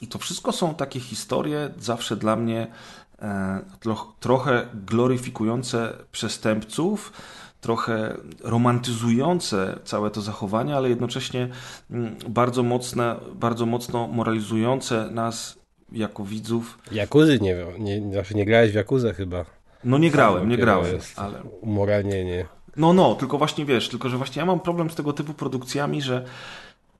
i to wszystko są takie historie zawsze dla mnie e, tro, trochę gloryfikujące przestępców, trochę romantyzujące całe to zachowanie, ale jednocześnie mm, bardzo, mocne, bardzo mocno moralizujące nas jako widzów. Jakuzy nie wiem, nie, znaczy nie grałeś w Jakuzę chyba. No nie grałem, nie grałem, ale... Umoralnienie. No, no, tylko właśnie wiesz, tylko że właśnie ja mam problem z tego typu produkcjami, że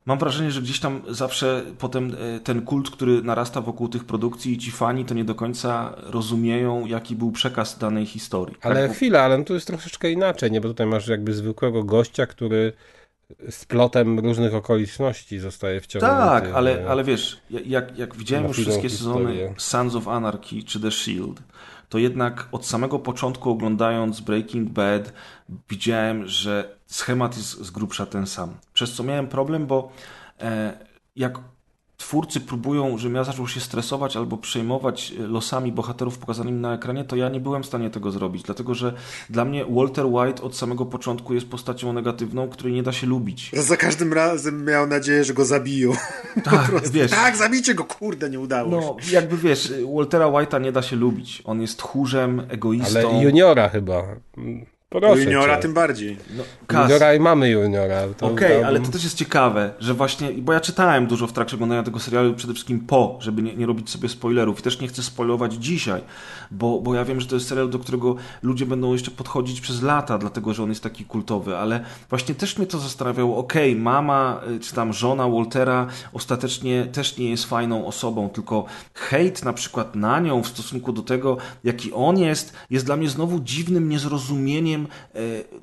mam wrażenie, że gdzieś tam zawsze potem e, ten kult, który narasta wokół tych produkcji i ci fani to nie do końca rozumieją, jaki był przekaz danej historii. Ale tak? Chwila, ale tu jest troszeczkę inaczej, nie? Bo tutaj masz jakby zwykłego gościa, który z plotem różnych okoliczności zostaje wciągnięty. Tak, ale, ale wiesz, jak, jak widziałem już wszystkie historię. sezony Sons of Anarchy czy The Shield, to jednak od samego początku oglądając Breaking Bad widziałem, że schemat jest z grubsza ten sam. Przez co miałem problem, bo e, jak twórcy próbują, żebym ja zaczął się stresować albo przejmować e, losami bohaterów pokazanymi na ekranie, to ja nie byłem w stanie tego zrobić, dlatego że dla mnie Walter White od samego początku jest postacią negatywną, której nie da się lubić. Za każdym razem miał nadzieję, że go zabiją. Tak, wiesz, Tak, zabijcie go, kurde, nie udało się. No, jakby wiesz, Waltera White'a nie da się lubić. On jest tchórzem, egoistą. Ale juniora chyba. Proszę Juniora cię. tym bardziej. No. Juniora i mamy juniora. Okej, dałbym- ale to też jest ciekawe, że właśnie, bo ja czytałem dużo w trakcie oglądania tego serialu, przede wszystkim po, żeby nie, nie robić sobie spoilerów. I też nie chcę spoilować dzisiaj, bo, bo ja wiem, że to jest serial, do którego ludzie będą jeszcze podchodzić przez lata, dlatego że on jest taki kultowy, ale właśnie też mnie to zastanawiało. Okej, mama y, czy tam żona Waltera ostatecznie też nie jest fajną osobą, tylko hejt na przykład na nią w stosunku do tego, jaki on jest, jest dla mnie znowu dziwnym niezrozumieniem e,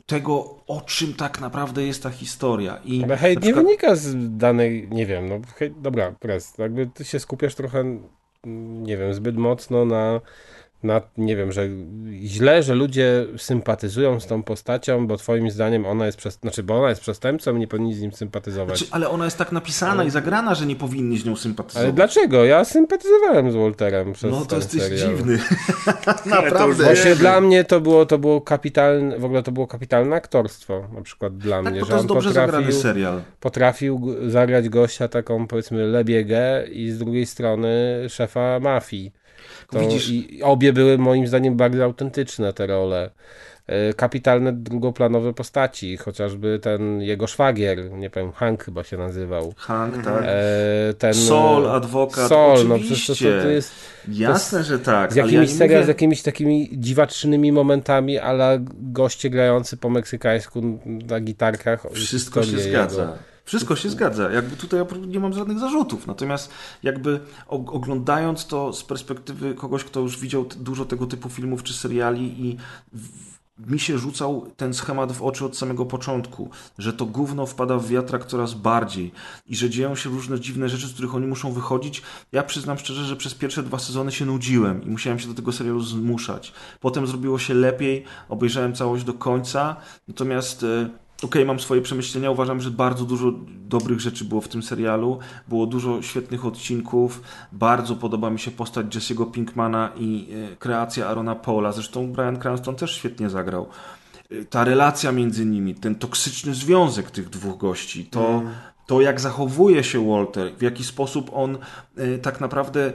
tego, o czym tak naprawdę jest ta historia. I Ale hejt na nie przykład- wynika z danej, nie wiem, no hejt, dobra, pres, jakby ty się skupiasz trochę nie wiem, zbyt mocno na na, nie wiem, że źle, że ludzie sympatyzują z tą postacią, bo twoim zdaniem ona jest, przez, znaczy, bo ona jest przestępcą i nie powinni z nim sympatyzować. Znaczy, ale ona jest tak napisana ale... i zagrana, że nie powinni z nią sympatyzować. Ale dlaczego? Ja sympatyzowałem z Walterem przez No to jesteś serial. dziwny. Naprawdę. Właśnie dla mnie to było, to było kapitalne, w ogóle to było kapitalne aktorstwo, na przykład dla tak, mnie, bo że to jest on dobrze potrafił, zagrany serial. potrafił zagrać gościa taką, powiedzmy, lebiegę i z drugiej strony szefa mafii. To Widzisz- I obie były moim zdaniem bardzo autentyczne te role. E, Kapitalne drugoplanowe postaci, chociażby ten jego szwagier, nie wiem, Hank chyba się nazywał. Hank, tak. E, Ten, Sol, adwokat, Sol, no oczywiście. przecież to, to jest Jasne, że tak. z ale jakimiś, ja mówię... z jakimiś takimi dziwacznymi momentami, ale goście grający po meksykańsku na gitarkach. Wszystko się zgadza. jego. Wszystko się zgadza. Jakby tutaj ja nie mam żadnych zarzutów. Natomiast jakby oglądając to z perspektywy kogoś, kto już widział dużo tego typu filmów czy seriali i mi się rzucał ten schemat w oczy od samego początku, że to gówno wpada w wiatrak coraz bardziej i że dzieją się różne dziwne rzeczy, z których oni muszą wychodzić. Ja przyznam szczerze, że przez pierwsze dwa sezony się nudziłem i musiałem się do tego serialu zmuszać. Potem zrobiło się lepiej, obejrzałem całość do końca, natomiast Okej, mam swoje przemyślenia. Uważam, że bardzo dużo dobrych rzeczy było w tym serialu. Było dużo świetnych odcinków. Bardzo podoba mi się postać Jesse'ego Pinkmana i e, kreacja Arona Paula. Zresztą Brian Cranston też świetnie zagrał. E, Ta relacja między nimi, ten toksyczny związek tych dwóch gości, to, to jak zachowuje się Walter, w jaki sposób on e, tak naprawdę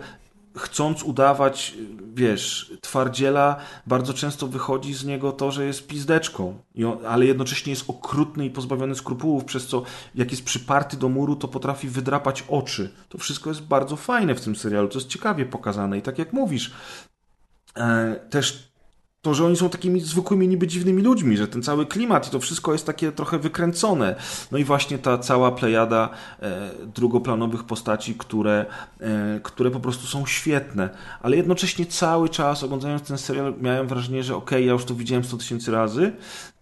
chcąc udawać, wiesz, twardziela, bardzo często wychodzi z niego to, że jest pizdeczką, ale jednocześnie jest okrutny i pozbawiony skrupułów, przez co jak jest przyparty do muru, to potrafi wydrapać oczy. To wszystko jest bardzo fajne w tym serialu, to jest ciekawie pokazane. I tak jak mówisz, e, też to, że oni są takimi zwykłymi, niby dziwnymi ludźmi, że ten cały klimat i to wszystko jest takie trochę wykręcone. No i właśnie ta cała plejada e, drugoplanowych postaci, które, e, które po prostu są świetne. Ale jednocześnie cały czas oglądając ten serial miałem wrażenie, że okej, ja już to widziałem 100 tysięcy razy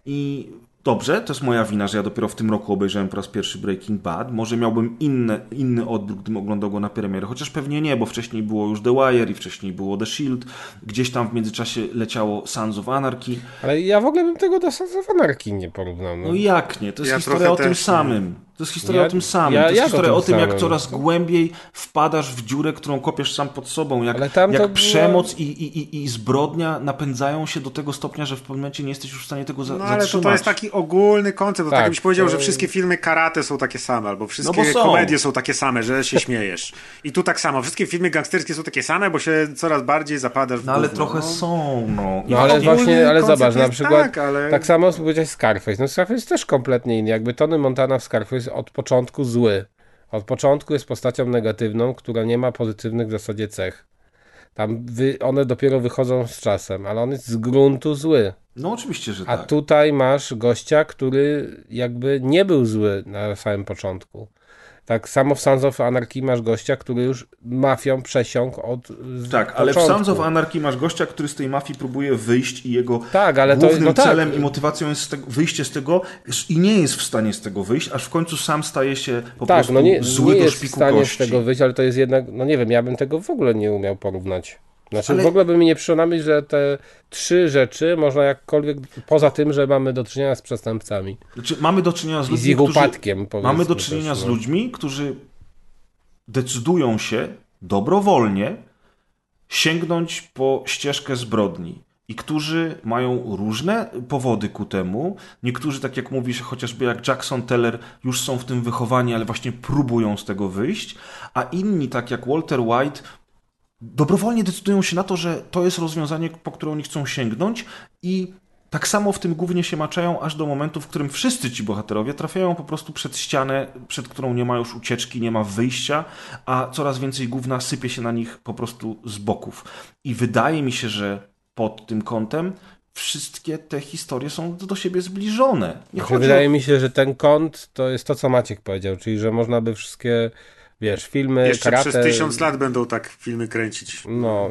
i Dobrze, to jest moja wina, że ja dopiero w tym roku obejrzałem po raz pierwszy Breaking Bad. Może miałbym inny, inny odbiór, gdybym oglądał go na premierę, chociaż pewnie nie, bo wcześniej było już The Wire i wcześniej było The Shield. Gdzieś tam w międzyczasie leciało Sons of Anarchy. Ale ja w ogóle bym tego do Sons of Anarchy nie porównał. No. No jak nie? To jest Ja historia o tym nie. samym. To jest historia Ja- o tym samym. ja- to jest historia tym o tym, jak coraz głębiej wpadasz w dziurę, którą kopiesz sam pod sobą. Jak, jak to było- przemoc i, i, i, i zbrodnia napędzają się do tego stopnia, że w pewnym momencie nie jesteś już w stanie tego za, No ale to, zatrzymać. to jest taki ogólny koncept. To tak, Tak, jakbyś powiedział, to- że wszystkie filmy karate są takie same, albo wszystkie No są. komedie są takie same, że się śmiejesz. I tu tak samo. Wszystkie filmy gangsterskie są takie same, bo się coraz bardziej zapadasz w No ale trochę no. są, no. No ale właśnie, ale zobacz, na przykład tak, ale- tak samo powiedziałeś Scarface. No Scarface też kompletnie inny. Jakby Tony Montana w Scarface od początku zły. Od początku jest postacią negatywną, która nie ma pozytywnych w zasadzie cech. Tam wy, one dopiero wychodzą z czasem, ale on jest z gruntu zły. No oczywiście, że A tak. tutaj masz gościa, który jakby nie był zły na samym początku. Tak samo w Sons of Anarchy masz gościa, który już mafią przesiąkł od Tak, ale w początku. Sons of Anarchy masz gościa, który z tej mafii próbuje wyjść i jego Tak, ale to- głównym no tak. celem i motywacją jest z tego, wyjście z tego i nie jest w stanie z tego wyjść, aż w końcu sam staje się po Tak, prostu no nie, zły nie do jest w szpiku stanie kości. z tego wyjść, ale to jest jednak, no nie wiem, ja bym tego w ogóle nie umiał porównać. Znaczy Ale- w ogóle by mi nie przyszło na myśl, że te trzy rzeczy można jakkolwiek, poza tym, że mamy do czynienia z przestępcami Znaczy, mamy do czynienia z i z ludźmi, ich którzy... upadkiem. powiedzmy Mamy do też, czynienia z no. ludźmi, którzy decydują się dobrowolnie sięgnąć po ścieżkę zbrodni i którzy mają różne powody ku temu. Niektórzy, tak jak mówisz, chociażby jak Jackson Teller, już są w tym wychowani, ale właśnie próbują z tego wyjść, a inni, tak jak Walter White, dobrowolnie decydują się na to, że to jest rozwiązanie, po które oni chcą sięgnąć i tak samo w tym głównie się maczają aż do momentu, w którym wszyscy ci bohaterowie trafiają po prostu przed ścianę, przed którą nie ma już ucieczki, nie ma wyjścia, a coraz więcej gówna sypie się na nich po prostu z boków. I wydaje mi się, że pod tym kątem wszystkie te historie są do siebie zbliżone. Nie Znaczy, wydaje o... mi się, że ten kąt to jest to, co Maciek powiedział, czyli że można by wszystkie, wiesz, filmy, Jeszcze karate... przez tysiąc lat będą tak filmy kręcić. No,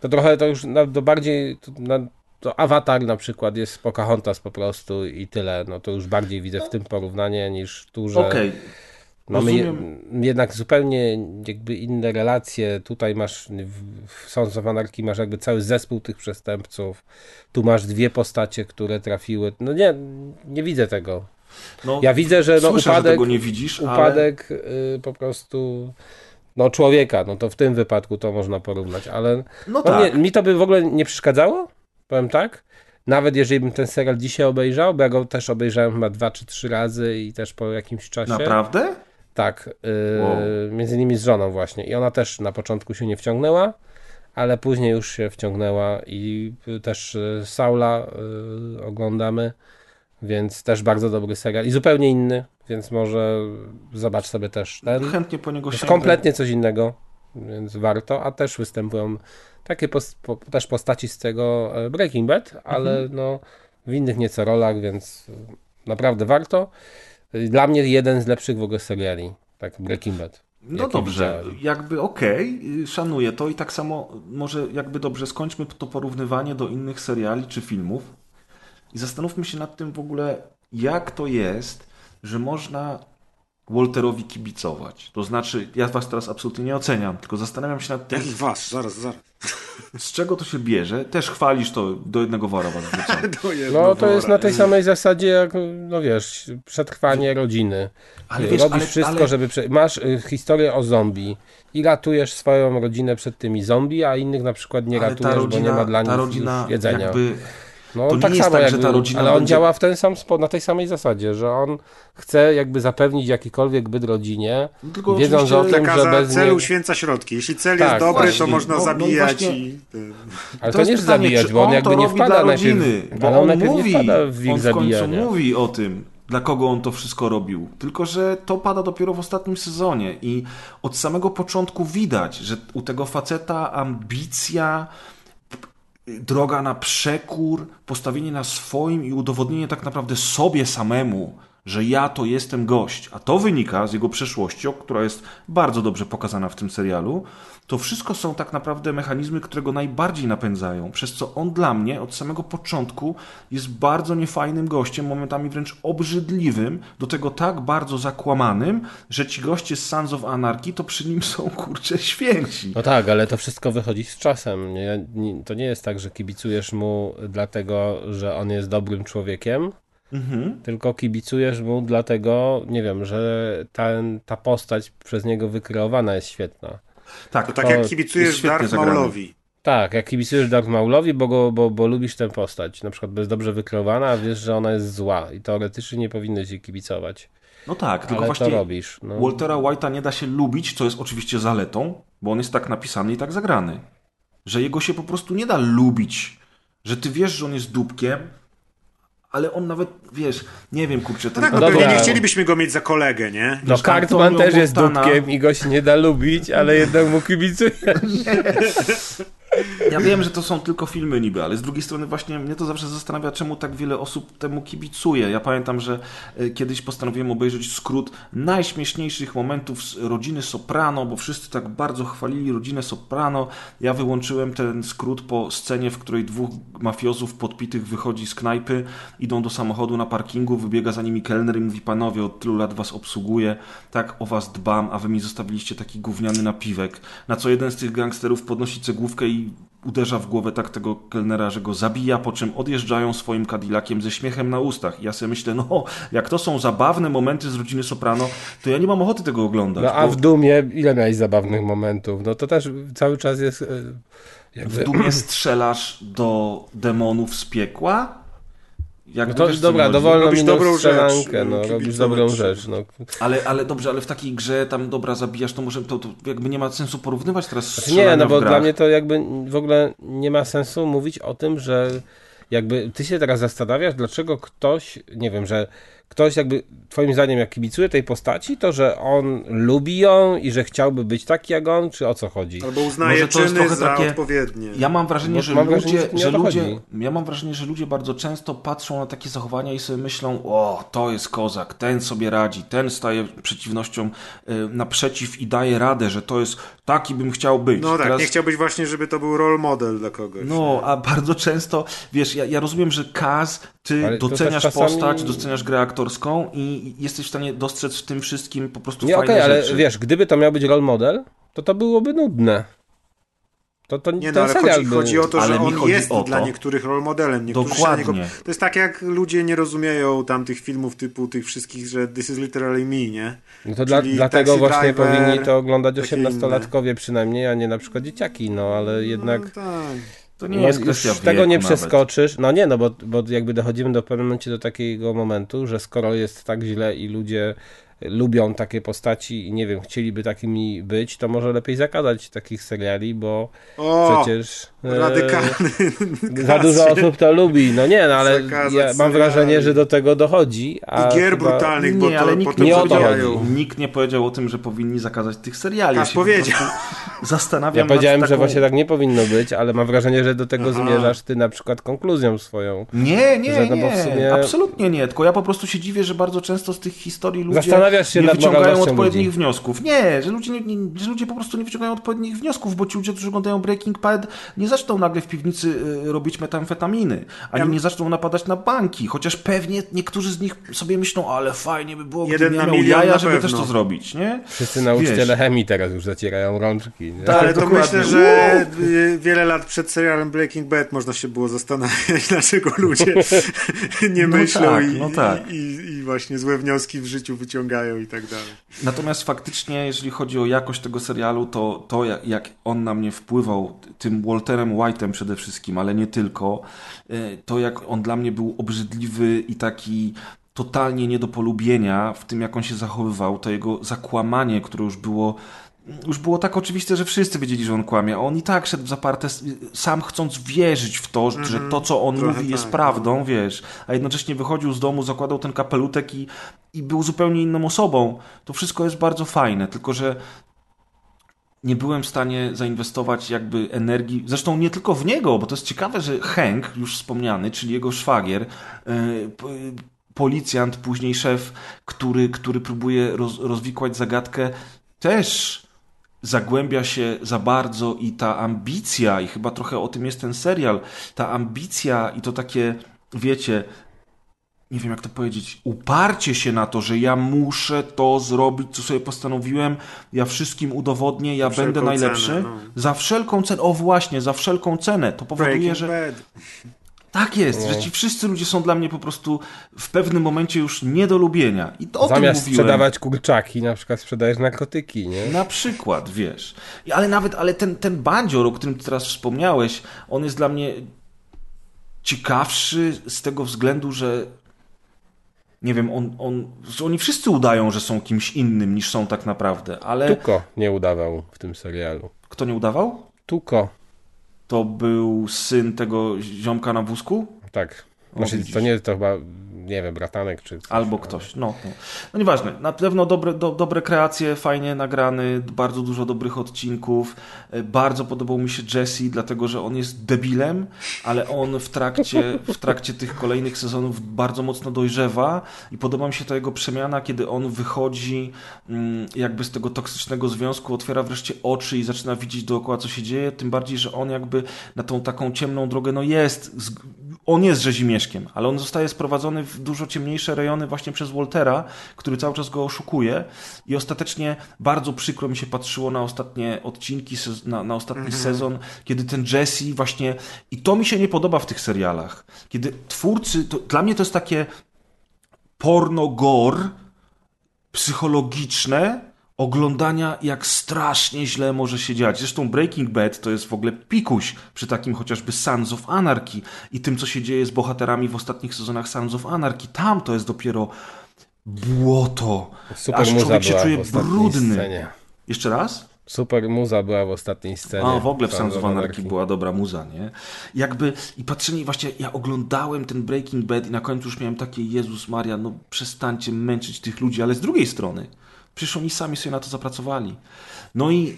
to trochę to już na, do bardziej, to, na, to Avatar na przykład jest Pocahontas po prostu i tyle, no to już bardziej widzę w tym porównanie niż tu, że... Okej, Mamy je, jednak zupełnie jakby inne relacje. Tutaj masz w- w Sons of Anarchy masz jakby cały zespół tych przestępców. Tu masz dwie postacie, które trafiły. No nie, nie widzę tego. No, Ja widzę, że no słyszę, upadek, że nie widzisz, ale... upadek y, po prostu no człowieka, no to w tym wypadku to można porównać, ale No tak. nie, mi to by w ogóle nie przeszkadzało, powiem tak. Nawet jeżeli bym ten serial dzisiaj obejrzał, bo ja go też obejrzałem chyba dwa czy trzy razy i też po jakimś czasie. Naprawdę? Tak, yy, Wow. między innymi z żoną właśnie. I ona też na początku się nie wciągnęła, ale później już się wciągnęła i y, też y, Saula y, oglądamy, więc też bardzo dobry serial i zupełnie inny, więc może zobacz sobie też ten. Chętnie po niego sięgnę. kompletnie coś innego, więc warto, a też występują takie pos, po, też postaci z tego e, Breaking Bad, ale Mhm. no w innych nieco rolach, więc naprawdę warto. Dla mnie jeden z lepszych w ogóle seriali, tak Breaking Bad. No dobrze, widziałem. jakby okej, y, szanuję to i tak samo może jakby dobrze skończmy to porównywanie do innych seriali czy filmów i zastanówmy się nad tym w ogóle, jak to jest, że można Walterowi kibicować. To znaczy, ja was teraz absolutnie nie oceniam, tylko zastanawiam się nad tym, Jakich was? Zaraz, zaraz. z czego to się bierze. Też chwalisz to do jednego wora was jest No to jest wora. na tej samej zasadzie jak, no wiesz, przetrwanie rodziny. Ale wiesz, Robisz ale- wszystko, ale- żeby... Prze... Masz y, historię o zombie i ratujesz swoją rodzinę przed tymi zombie, a innych na przykład nie Ale ratujesz, bo nie ma dla nich rodzina jedzenia. jakby No To nie tak jest samo tak, że jakby, ta rodzina ale on będzie- działa w ten sam spo, na tej samej zasadzie, że on chce jakby zapewnić jakikolwiek byt rodzinie, Tylko wiedząc o tym, że bez celu święca środki. Jeśli cel Tak, jest dobry, właśnie. to można No, no i zabijać właśnie- i... Ale To to, nie jest jest pytanie, zabijać, bo on on jakby nie wpada najpierw, rodziny, bo ale on mówi, nie wpada w ich on w końcu zabijanie. mówi o tym, dla kogo on to wszystko robił. Tylko, że to pada dopiero w ostatnim sezonie i od samego początku widać, że u tego faceta ambicja, droga na przekór, postawienie na swoim i udowodnienie tak naprawdę sobie samemu, że ja to jestem gość, a to wynika z jego przeszłości, która jest bardzo dobrze pokazana w tym serialu, to wszystko są tak naprawdę mechanizmy, które go najbardziej napędzają, przez co on dla mnie od samego początku jest bardzo niefajnym gościem, momentami wręcz obrzydliwym, do tego tak bardzo zakłamanym, że ci goście z Sons of Anarchy to przy nim są kurcze święci. No tak, ale to wszystko wychodzi z czasem. Nie, nie, to nie jest tak, że kibicujesz mu dlatego, że on jest dobrym człowiekiem, Mhm. tylko kibicujesz mu dlatego, nie wiem, że ta, ta postać przez niego wykreowana jest świetna. Tak, To tak To jak kibicujesz Darth. Maulowi. Tak, jak kibicujesz Dark Maulowi, bo, go, bo, bo lubisz tę postać, na przykład jest dobrze wykreowana, a wiesz, że ona jest zła i teoretycznie nie powinieneś jej kibicować, No tak, tylko ale właśnie to robisz. No. Waltera White'a nie da się lubić, co jest oczywiście zaletą, bo on jest tak napisany i tak zagrany. Że jego się po prostu nie da lubić. Że ty wiesz, że on jest dupkiem, ale on nawet, wiesz, nie wiem, kurczę, ten... Tak, No no pewnie dobra. nie chcielibyśmy go mieć za kolegę, nie? No Cartman też jest Montana- dupkiem i go się nie da lubić, ale jednak mu kibicuje. Ja wiem, że to są tylko filmy niby, ale z drugiej strony właśnie mnie to zawsze zastanawia, czemu tak wiele osób temu kibicuje. Ja pamiętam, że e, kiedyś postanowiłem obejrzeć skrót najśmieszniejszych momentów z rodziny Soprano, bo wszyscy tak bardzo chwalili rodzinę Soprano. Ja wyłączyłem ten skrót po scenie, w której dwóch mafiozów podpitych wychodzi z knajpy, idą do samochodu na parkingu, wybiega za nimi kelner i mówi, panowie, od tylu lat was obsługuję, tak o was dbam, a wy mi zostawiliście taki gówniany napiwek. Na co jeden z tych gangsterów podnosi cegłówkę i uderza w głowę tak tego kelnera, że go zabija, po czym odjeżdżają swoim Cadillaciem ze śmiechem na ustach. I ja sobie myślę, no, jak to są zabawne momenty z rodziny Soprano, to ja nie mam ochoty tego oglądać. No a bo w Dumie ile miałeś zabawnych momentów? No to też cały czas jest e, w jakby... dumie strzelasz do demonów z piekła? Jak No to wiesz, co dobra, dowolną Robisz minutę dobrą strzelankę, rzecz, no, robisz dobrą rzecz. No. Ale, ale dobrze, ale w takiej grze tam dobra zabijasz, to może to, to jakby nie ma sensu porównywać teraz Znaczy nie, no bo dla mnie to jakby w ogóle nie ma sensu mówić o tym, że jakby ty się teraz zastanawiasz, dlaczego ktoś, nie wiem, że ktoś jakby twoim zdaniem jak kibicuje tej postaci, to że on lubi ją i że chciałby być taki jak on, czy o co chodzi? Albo uznaje Może to jest trochę za takie- odpowiednie. Ja mam wrażenie, Bo że mam ludzie, wrażenie, że że ludzie, ja mam wrażenie, że ludzie bardzo często patrzą na takie zachowania i sobie myślą, o, to jest kozak, ten sobie radzi, ten staje przeciwnością y, naprzeciw i daje radę, że to jest taki bym chciał być. No tak, Teraz- nie chciałbyś właśnie, żeby to był role model dla kogoś. No, a bardzo często, wiesz, ja, ja rozumiem, że Kaz, ty Ale doceniasz czasami- postać, doceniasz grę aktora, aktorską i jesteś w stanie dostrzec w tym wszystkim po prostu Nie, fajne okej, ale rzeczy. wiesz, gdyby to miał być role model, to to byłoby nudne. To, to, Nie no, ten ale chodzi, by... chodzi o to, Ale że on jest dla niektórych role modelem. Niektórzy Dokładnie. Niego... To jest tak, jak ludzie nie rozumieją tam tych filmów typu tych wszystkich, że this is literally me, nie? No to dla, dlatego właśnie Driver, powinni to oglądać takie 18-latkowie przynajmniej, a nie na przykład dzieciaki, no ale jednak... No, tak. To nie No, jest kwestia wieku tego nie nawet. przeskoczysz. No nie, no bo, bo jakby dochodzimy do pewnym momencie do takiego momentu, że skoro jest tak źle i ludzie lubią takie postaci i nie wiem, chcieliby takimi być, to może lepiej zakazać takich seriali, bo O, przecież e, radykalny za dużo osób to lubi. No nie, no ale ja mam wrażenie, że do tego dochodzi. A I gier chyba- brutalnych, bo Nie, to ale nikt potem nie o to zabijają. chodzi. Nikt nie powiedział o tym, że powinni zakazać tych seriali. Po powiedział. Zastanawiam Ja powiedziałem, nad że taką... właśnie tak nie powinno być, ale mam wrażenie, że do tego Aha. zmierzasz ty na przykład konkluzją swoją. Nie, nie, Że no nie, sumie- absolutnie nie, tylko ja po prostu się dziwię, że bardzo często z tych historii ludzie Zastanawiasz się nie wyciągają odpowiednich ludzi. wniosków. Nie, że ludzie, nie, nie, że ludzie po prostu nie wyciągają odpowiednich wniosków, bo ci ludzie, którzy oglądają Breaking Bad, nie zaczną nagle w piwnicy y, robić metamfetaminy, ani Ja- nie zaczną napadać na banki, chociaż pewnie niektórzy z nich sobie myślą, ale fajnie by było, Jeden gdybym na ja miał jaja, na żeby pewno. też to zrobić, nie? Wszyscy nauczyciele Wiesz. chemii teraz już zacierają rączki. Nie? Tak. Ale to dokładnie. myślę, że y, wiele lat przed serialem Breaking Bad można się było zastanawiać, dlaczego ludzie nie No myślą tak, i, no tak. i, i, właśnie złe wnioski w życiu wyciągają i tak dalej. Natomiast faktycznie, jeżeli chodzi o jakość tego serialu, to to jak, jak on na mnie wpływał, tym Walterem White'em przede wszystkim, ale nie tylko, y, to jak on dla mnie był obrzydliwy i taki totalnie nie do polubienia w tym, jak on się zachowywał, to jego zakłamanie, które już było już było tak oczywiste, że wszyscy wiedzieli, że on kłamie, a on i tak szedł w zaparte, sam chcąc wierzyć w to, że to, co on trochę mówi, jest tak, prawdą, wiesz, a jednocześnie wychodził z domu, zakładał ten kapelutek i, i był zupełnie inną osobą. To wszystko jest bardzo fajne, tylko że nie byłem w stanie zainwestować jakby energii, zresztą nie tylko w niego, bo to jest ciekawe, że Hank, już wspomniany, czyli jego szwagier, e, policjant, później szef, który, który próbuje roz, rozwikłać zagadkę, też zagłębia się za bardzo i ta ambicja, i chyba trochę o tym jest ten serial, ta ambicja i to takie, wiecie, nie wiem jak to powiedzieć, uparcie się na to, że ja muszę to zrobić, co sobie postanowiłem, ja wszystkim udowodnię, ja wszelką będę najlepszy. cenę, no. Za wszelką cenę, o właśnie, za wszelką cenę. To powoduje, Breaking że Bad. tak jest, No. że ci wszyscy ludzie są dla mnie po prostu w pewnym momencie już nie do lubienia. I to o Zamiast tym mówiłem. sprzedawać kurczaki, na przykład sprzedajesz narkotyki, nie? Na przykład, wiesz. I- Ale nawet, ale ten, ten bandzior, o którym ty teraz wspomniałeś, on jest dla mnie ciekawszy z tego względu, że nie wiem, on, on, oni wszyscy udają, że są kimś innym niż są tak naprawdę, ale Tuko nie udawał w tym serialu. kto nie udawał? Tuko, To był syn tego ziomka na wózku? tak. Znaczy, widzisz. to nie, to chyba, nie wiem, bratanek czy coś. Albo ktoś, no, no. no nieważne, na pewno dobre, do, dobre kreacje, fajnie nagrany, bardzo dużo dobrych odcinków, E, bardzo podobał mi się Jesse, dlatego, że on jest debilem, ale on w trakcie, w trakcie tych kolejnych sezonów bardzo mocno dojrzewa i podoba mi się ta jego przemiana, kiedy on wychodzi mm, jakby z tego toksycznego związku, otwiera wreszcie oczy i zaczyna widzieć dookoła, co się dzieje, tym bardziej, że on jakby na tą taką ciemną drogę, no jest, on jest rzezimieszkiem, ale on zostaje sprowadzony w dużo ciemniejsze rejony właśnie przez Waltera, który cały czas go oszukuje. I ostatecznie bardzo przykro mi się patrzyło na ostatnie odcinki, na, na ostatni sezon, kiedy ten Jesse właśnie, i to mi się nie podoba w tych serialach, kiedy twórcy, to, dla mnie to jest takie porno gore psychologiczne oglądania, jak strasznie źle może się dziać. Zresztą Breaking Bad to jest w ogóle pikuś przy takim chociażby Sons of Anarchy i tym, co się dzieje z bohaterami w ostatnich sezonach Sons of Anarchy. Tam to jest dopiero błoto. Super Aż człowiek się czuje brudny. Scenie. Jeszcze raz? Super muza była w ostatniej scenie. A, w ogóle w Sons of Anarchy. była dobra muza, nie? Jakby, i patrzenie, właśnie ja oglądałem ten Breaking Bad i na końcu już miałem takie, Jezus Maria, no przestańcie męczyć tych ludzi, ale z drugiej strony, przecież oni sami sobie na to zapracowali. No i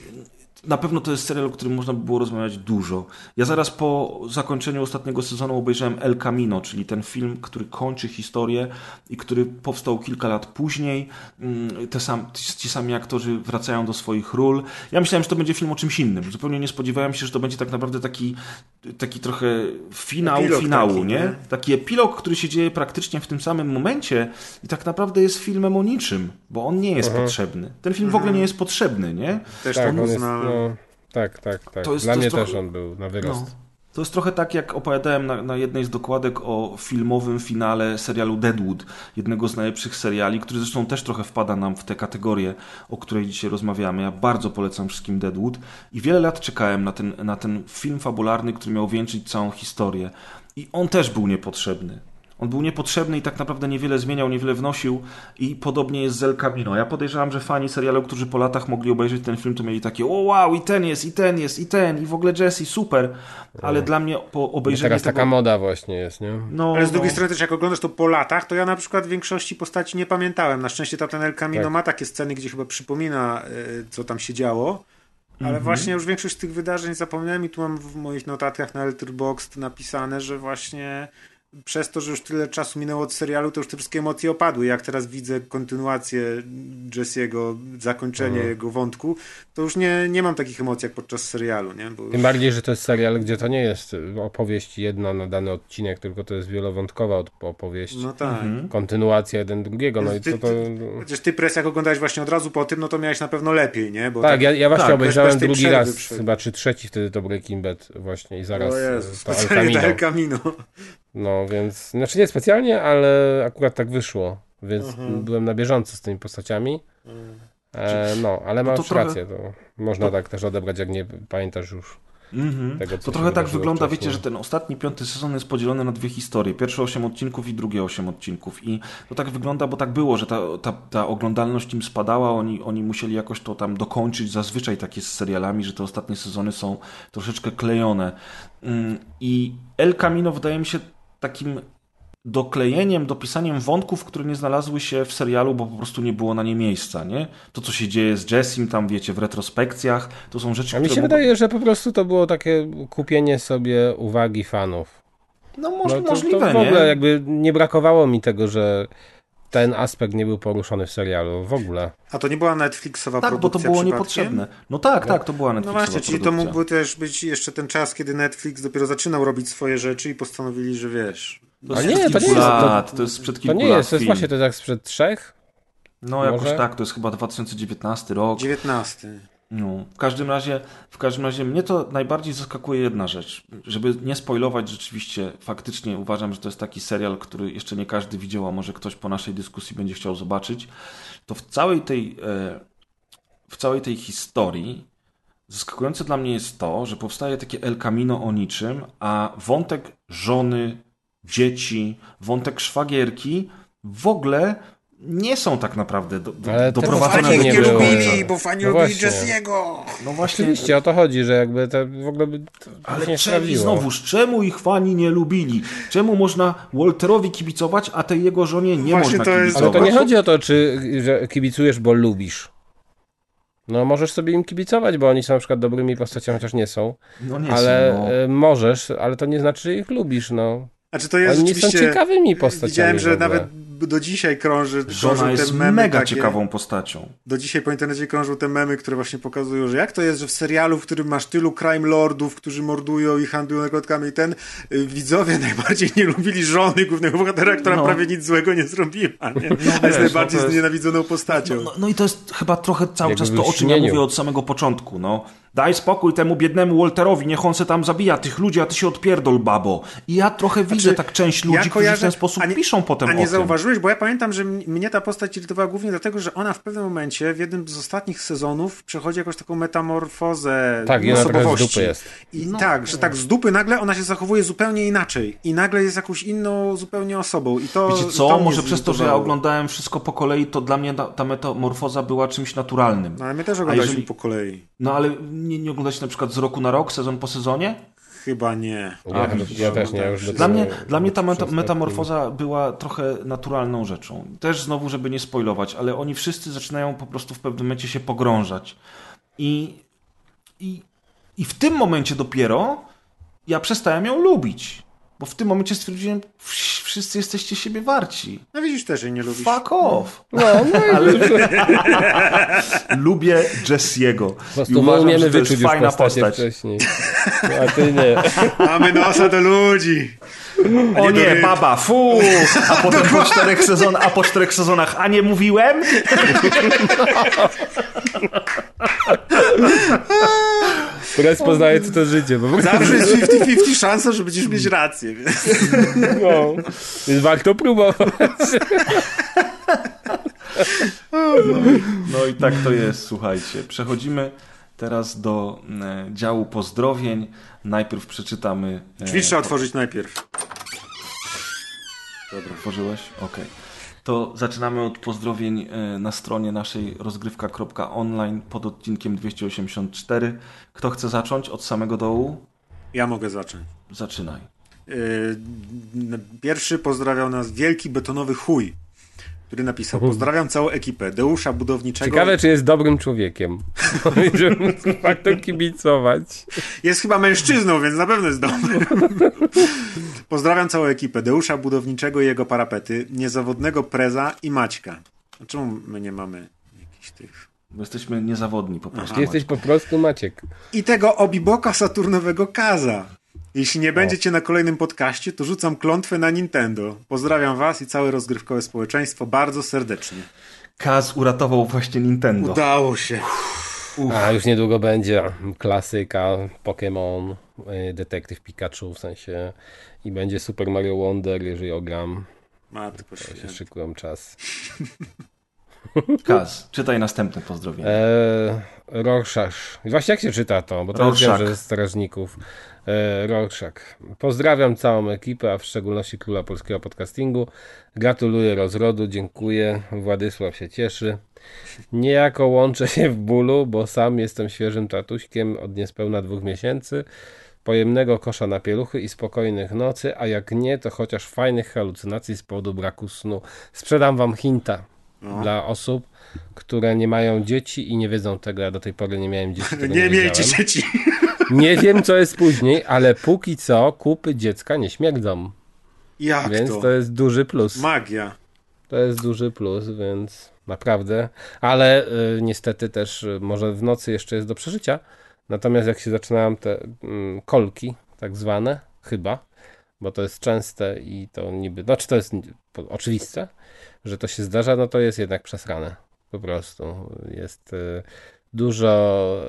na pewno to jest serial, o którym można by było rozmawiać dużo. Ja zaraz po zakończeniu ostatniego sezonu obejrzałem El Camino, czyli ten film, który kończy historię i który powstał kilka lat później. Mm, te sam, ci sami aktorzy wracają do swoich ról. Ja myślałem, że to będzie film o czymś innym. Zupełnie nie spodziewałem się, że to będzie tak naprawdę taki, taki trochę finał Epilog finału, taki, nie? nie? Taki epilog, który się dzieje praktycznie w tym samym momencie i tak naprawdę jest filmem o niczym, bo on nie jest potrzebny. Ten film w ogóle nie jest potrzebny, nie? Też Tak, to on jest. No, tak, tak, tak. To jest- Dla to mnie jest też trochę- on był na wyrost. No. To jest trochę tak, jak opowiadałem na, na jednej z dokładek o filmowym finale serialu Deadwood, jednego z najlepszych seriali, który zresztą też trochę wpada nam w tę kategorię, o której dzisiaj rozmawiamy. Ja bardzo polecam wszystkim Deadwood i wiele lat czekałem na ten, na ten film fabularny, który miał wieńczyć całą historię. I on też był niepotrzebny. On był niepotrzebny i tak naprawdę niewiele zmieniał, niewiele wnosił i podobnie jest z El Camino. Ja podejrzewam, że fani serialu, którzy po latach mogli obejrzeć ten film, to mieli takie o wow, i ten jest, i ten jest, i ten, i w ogóle Jesse, super. Ale dla mnie po Bo obejrzeniu teraz tego... taka moda właśnie jest, nie? No, Ale z drugiej no. strony też jak oglądasz to po latach, to ja na przykład większości postaci nie pamiętałem. Na szczęście ta ten El Camino Tak. ma takie sceny, gdzie chyba przypomina, e, co tam się działo. Ale Mhm. właśnie już większość z tych wydarzeń zapomniałem i tu mam w moich notatkach na Letterboxd napisane, że właśnie przez to, że już tyle czasu minęło od serialu, to już te wszystkie emocje opadły. Jak teraz widzę kontynuację Jesse'ego, zakończenie Mhm. jego wątku, to już nie, nie mam takich emocji jak podczas serialu, nie? Bo Tym bardziej, że to jest serial, gdzie to nie jest opowieść jedna na dany odcinek, tylko to jest wielowątkowa od- opowieść. No tak. Kontynuacja jeden drugiego, no i Ty- to, to... Chociaż ty pres jak oglądałeś właśnie od razu po tym, no to miałeś na pewno lepiej, nie? Bo Tak, ja, ja właśnie tak, obejrzałem drugi raz, przed- chyba czy trzeci wtedy to Breaking Bad właśnie i zaraz o e, Jezu, to El Camino. No więc, znaczy nie specjalnie, ale akurat tak wyszło, więc Mhm. byłem na bieżąco z tymi postaciami. E, no, ale to masz trochę- rację, to można tak też odebrać, jak nie pamiętasz już Mhm. tego, co To trochę tak wygląda, wcześniej. wiecie, że ten ostatni, piąty sezon jest podzielony na dwie historie. Pierwsze osiem odcinków i drugie osiem odcinków. I to tak wygląda, bo tak było, że ta, ta, ta oglądalność im spadała, oni, oni musieli jakoś to tam dokończyć. Zazwyczaj tak jest z serialami, że te ostatnie sezony są troszeczkę klejone. Mm, I El Camino wydaje mi się takim doklejeniem, dopisaniem wątków, które nie znalazły się w serialu, bo po prostu nie było na nie miejsca, nie? To, co się dzieje z Jessim tam, wiecie, w retrospekcjach, to są rzeczy, A mi się mogą- wydaje, że po prostu to było takie kupienie sobie uwagi fanów. No, moż, No to, możliwe, to w ogóle nie? jakby nie brakowało mi tego, że ten aspekt nie był poruszony w serialu. W ogóle. A to nie była Netflixowa Tak, bo to produkcja było niepotrzebne. No tak, tak, to była No Netflixowa właśnie, czyli to produkcja. mógłby też być jeszcze ten czas, kiedy Netflix dopiero zaczynał robić swoje rzeczy i postanowili, że wiesz... To A jest nie, sprzed to nie kilku jest- to- lat, to jest sprzed To kilku nie lat jest, to jest właśnie to jest jak sprzed trzech? No jakoś tak, to jest chyba 2019 rok. 19. No, w każdym razie, w każdym razie mnie to najbardziej zaskakuje jedna rzecz. Żeby nie spoilować rzeczywiście, faktycznie uważam, że to jest taki serial, który jeszcze nie każdy widział, a może ktoś po naszej dyskusji będzie chciał zobaczyć. To w całej tej, e, w całej tej historii zaskakujące dla mnie jest to, że powstaje takie El Camino o niczym, a wątek żony, dzieci, wątek szwagierki w ogóle nie są tak naprawdę do, do, Ale doprowadzone do nie były. bo fani No lubili. Jesse'ego! No właśnie, Oczywiście o to chodzi, że jakby to w ogóle by to ale nie czemu, znowuż, czemu ich fani nie lubili? Czemu można Walterowi kibicować, a tej jego żonie nie Właśnie można to jest- kibicować? Ale to nie chodzi o to, czy że kibicujesz, bo lubisz. No możesz sobie im kibicować, bo oni są na przykład dobrymi postaciami, chociaż nie są. No nie ale są, no. e, możesz, ale to nie znaczy, że ich lubisz, no. Znaczy to jest Oni nie są ciekawymi postaciami Widziałem, że nawet do dzisiaj krąży, Żona jest te memy mega takie, ciekawą postacią. Do dzisiaj po internecie krążą te memy, które właśnie pokazują, że jak to jest, że w serialu, w którym masz tylu crime lordów, którzy mordują i handlują narkotykami, ten y, widzowie najbardziej nie lubili żony głównego bohatera, która No. prawie nic złego nie zrobiła, nie? A jest wiesz, najbardziej no jest- znienawidzoną postacią. No, no, no i to jest chyba trochę cały Jakby czas to, o czym ja mówię od samego początku. No. Daj spokój temu biednemu Walterowi, niech on se tam zabija tych ludzi, a ty się odpierdol, babo. I ja trochę widzę tak część ludzi, Znaczy, ja którzy w kojarzę- ten sposób nie- piszą potem A nie o tym. zauważyłeś, bo ja pamiętam, że mnie ta postać irytowała głównie dlatego, że ona w pewnym momencie, w jednym z ostatnich sezonów, przechodzi jakąś taką metamorfozę Tak, i ona trochę z osobowości. dupy jest. I tak, że tak z dupy nagle ona się zachowuje zupełnie inaczej. I nagle jest jakąś inną zupełnie osobą. I to, Wiecie to co? mnie Może przez to, że ja oglądałem wszystko po kolei, to dla mnie ta, ta metamorfoza była czymś naturalnym. No ale my też oglądaliśmy jeżeli- po kolei. No ale nie, nie oglądacie na przykład z roku na rok, sezon po sezonie? Chyba nie. Ja, widzisz, ja też nie, ja już Dla mnie, dla mnie ta meta, metamorfoza była trochę naturalną rzeczą. Też znowu, żeby nie spoilować, ale oni wszyscy zaczynają po prostu w pewnym momencie się pogrążać. I I, I w tym momencie dopiero ja przestałem ją lubić. Bo w tym momencie stwierdziłem, "Wsz- wszyscy jesteście siebie warci. No widzisz też, że nie lubisz. Fuck off. No, no Ale lubię Jessiego. I uważam, że to jest fajna postać. wcześniej. No, a ty nie. Mamy nosa do ludzi. O nie nie, baba, fu! A potem po czterech, sezon, a po czterech sezonach, a nie mówiłem? Teraz poznaję, co to życie. Bo Zawsze jest 50-50 szansa, że będziesz mieć rację. Więc... no, więc warto próbować. No i tak to jest, słuchajcie. Przechodzimy teraz do e, działu pozdrowień. Najpierw przeczytamy... E, Drzwi trzeba otworzyć najpierw. Dobra. Otworzyłeś? Okej. To zaczynamy od pozdrowień e, na stronie naszej rozgrywka.online pod odcinkiem 284. Kto chce zacząć od samego dołu? Ja mogę zacząć. Zaczynaj. Yy, Pierwszy pozdrawiał nas wielki betonowy chuj, który napisał Pozdrawiam całą ekipę Deusza Budowniczego. Ciekawe, czy jest dobrym człowiekiem. Żeby móc faktom kibicować. Jest chyba mężczyzną, więc na pewno jest dobry. Pozdrawiam całą ekipę Deusza Budowniczego i jego parapety, niezawodnego Preza i Maćka. A czemu my nie mamy jakichś tych... Bo jesteśmy niezawodni po prostu. Ty jesteś po prostu Maciek. I tego obiboka Saturnowego Kaza. Jeśli nie będziecie na kolejnym podcaście, to rzucam klątwę na Nintendo. Pozdrawiam was i całe rozgrywkowe społeczeństwo bardzo serdecznie. Kaz uratował właśnie Nintendo. Udało się. A już niedługo będzie klasyka Pokémon, y, Detektyw Pikachu w sensie i będzie Super Mario Wonder, jeżeli ogram. Matko To się święta. szykują czas. Kaz, czytaj następne pozdrowienie. Eee, Rorschach. I Właśnie jak się czyta to? Bo to jest Rorschach. wiem, że z strażników. Eee, Rorschach. Pozdrawiam całą ekipę, a w szczególności króla polskiego podcastingu. Gratuluję rozrodu, dziękuję. Władysław się cieszy. Niejako łączę się w bólu, bo sam jestem świeżym tatuśkiem od niespełna dwóch miesięcy. Pojemnego kosza na pieluchy i spokojnych nocy, a jak nie, to chociaż fajnych halucynacji z powodu braku snu. Sprzedam wam hinta dla osób, które nie mają dzieci i nie wiedzą tego. Ja do tej pory nie miałem dzieci. Nie miejcie dzieci. Nie wiem, co jest później, ale póki co kupy dziecka nie śmierdzą. Jak Więc to? to jest duży plus. Magia. To jest duży plus, więc naprawdę. Ale y, niestety też y, może w nocy jeszcze jest do przeżycia. Natomiast jak się zaczynają te mm, kolki, tak zwane, chyba, bo to jest częste i to niby, znaczy to jest oczywiste, że to się zdarza, no to jest jednak przesrane. Po prostu. Jest y, dużo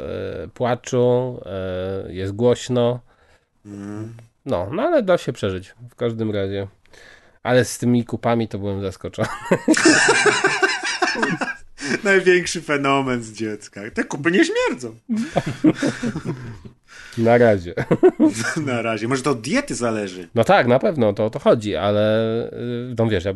y, płaczu, y, jest głośno. No, no ale da się przeżyć w każdym razie. Ale z tymi kupami to byłem zaskoczony. Największy fenomen z dziecka. Te kupy nie śmierdzą. Na razie. Na razie. Może to od diety zależy. No tak, na pewno to o to chodzi, ale y, no wiesz, ja,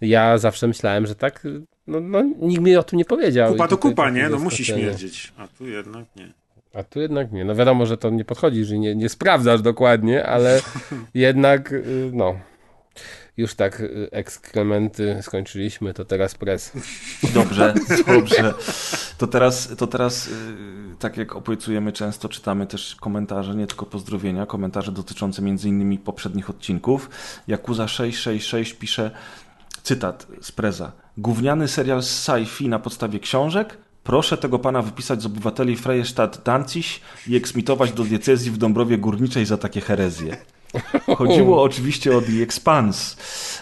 ja zawsze myślałem, że tak, no, no nikt mi o tym nie powiedział. Kupa to kupa, nie? No musi śmierdzieć. A tu jednak nie. A tu jednak nie. No wiadomo, że to nie podchodzi, że nie, nie sprawdzasz dokładnie, ale jednak, y, no. Już tak y, ekskrementy skończyliśmy, to teraz pres. Dobrze, dobrze. To teraz, to teraz y, tak jak obiecujemy często, czytamy też komentarze, nie tylko pozdrowienia, komentarze dotyczące między innymi poprzednich odcinków. Jakuza 666 pisze, cytat z Preza. Gówniany serial z sci-fi na podstawie książek? Proszę tego pana wypisać z obywateli Freystadt Danzig i eksmitować do diecezji w Dąbrowie Górniczej za takie herezje. Chodziło oczywiście o The Expanse.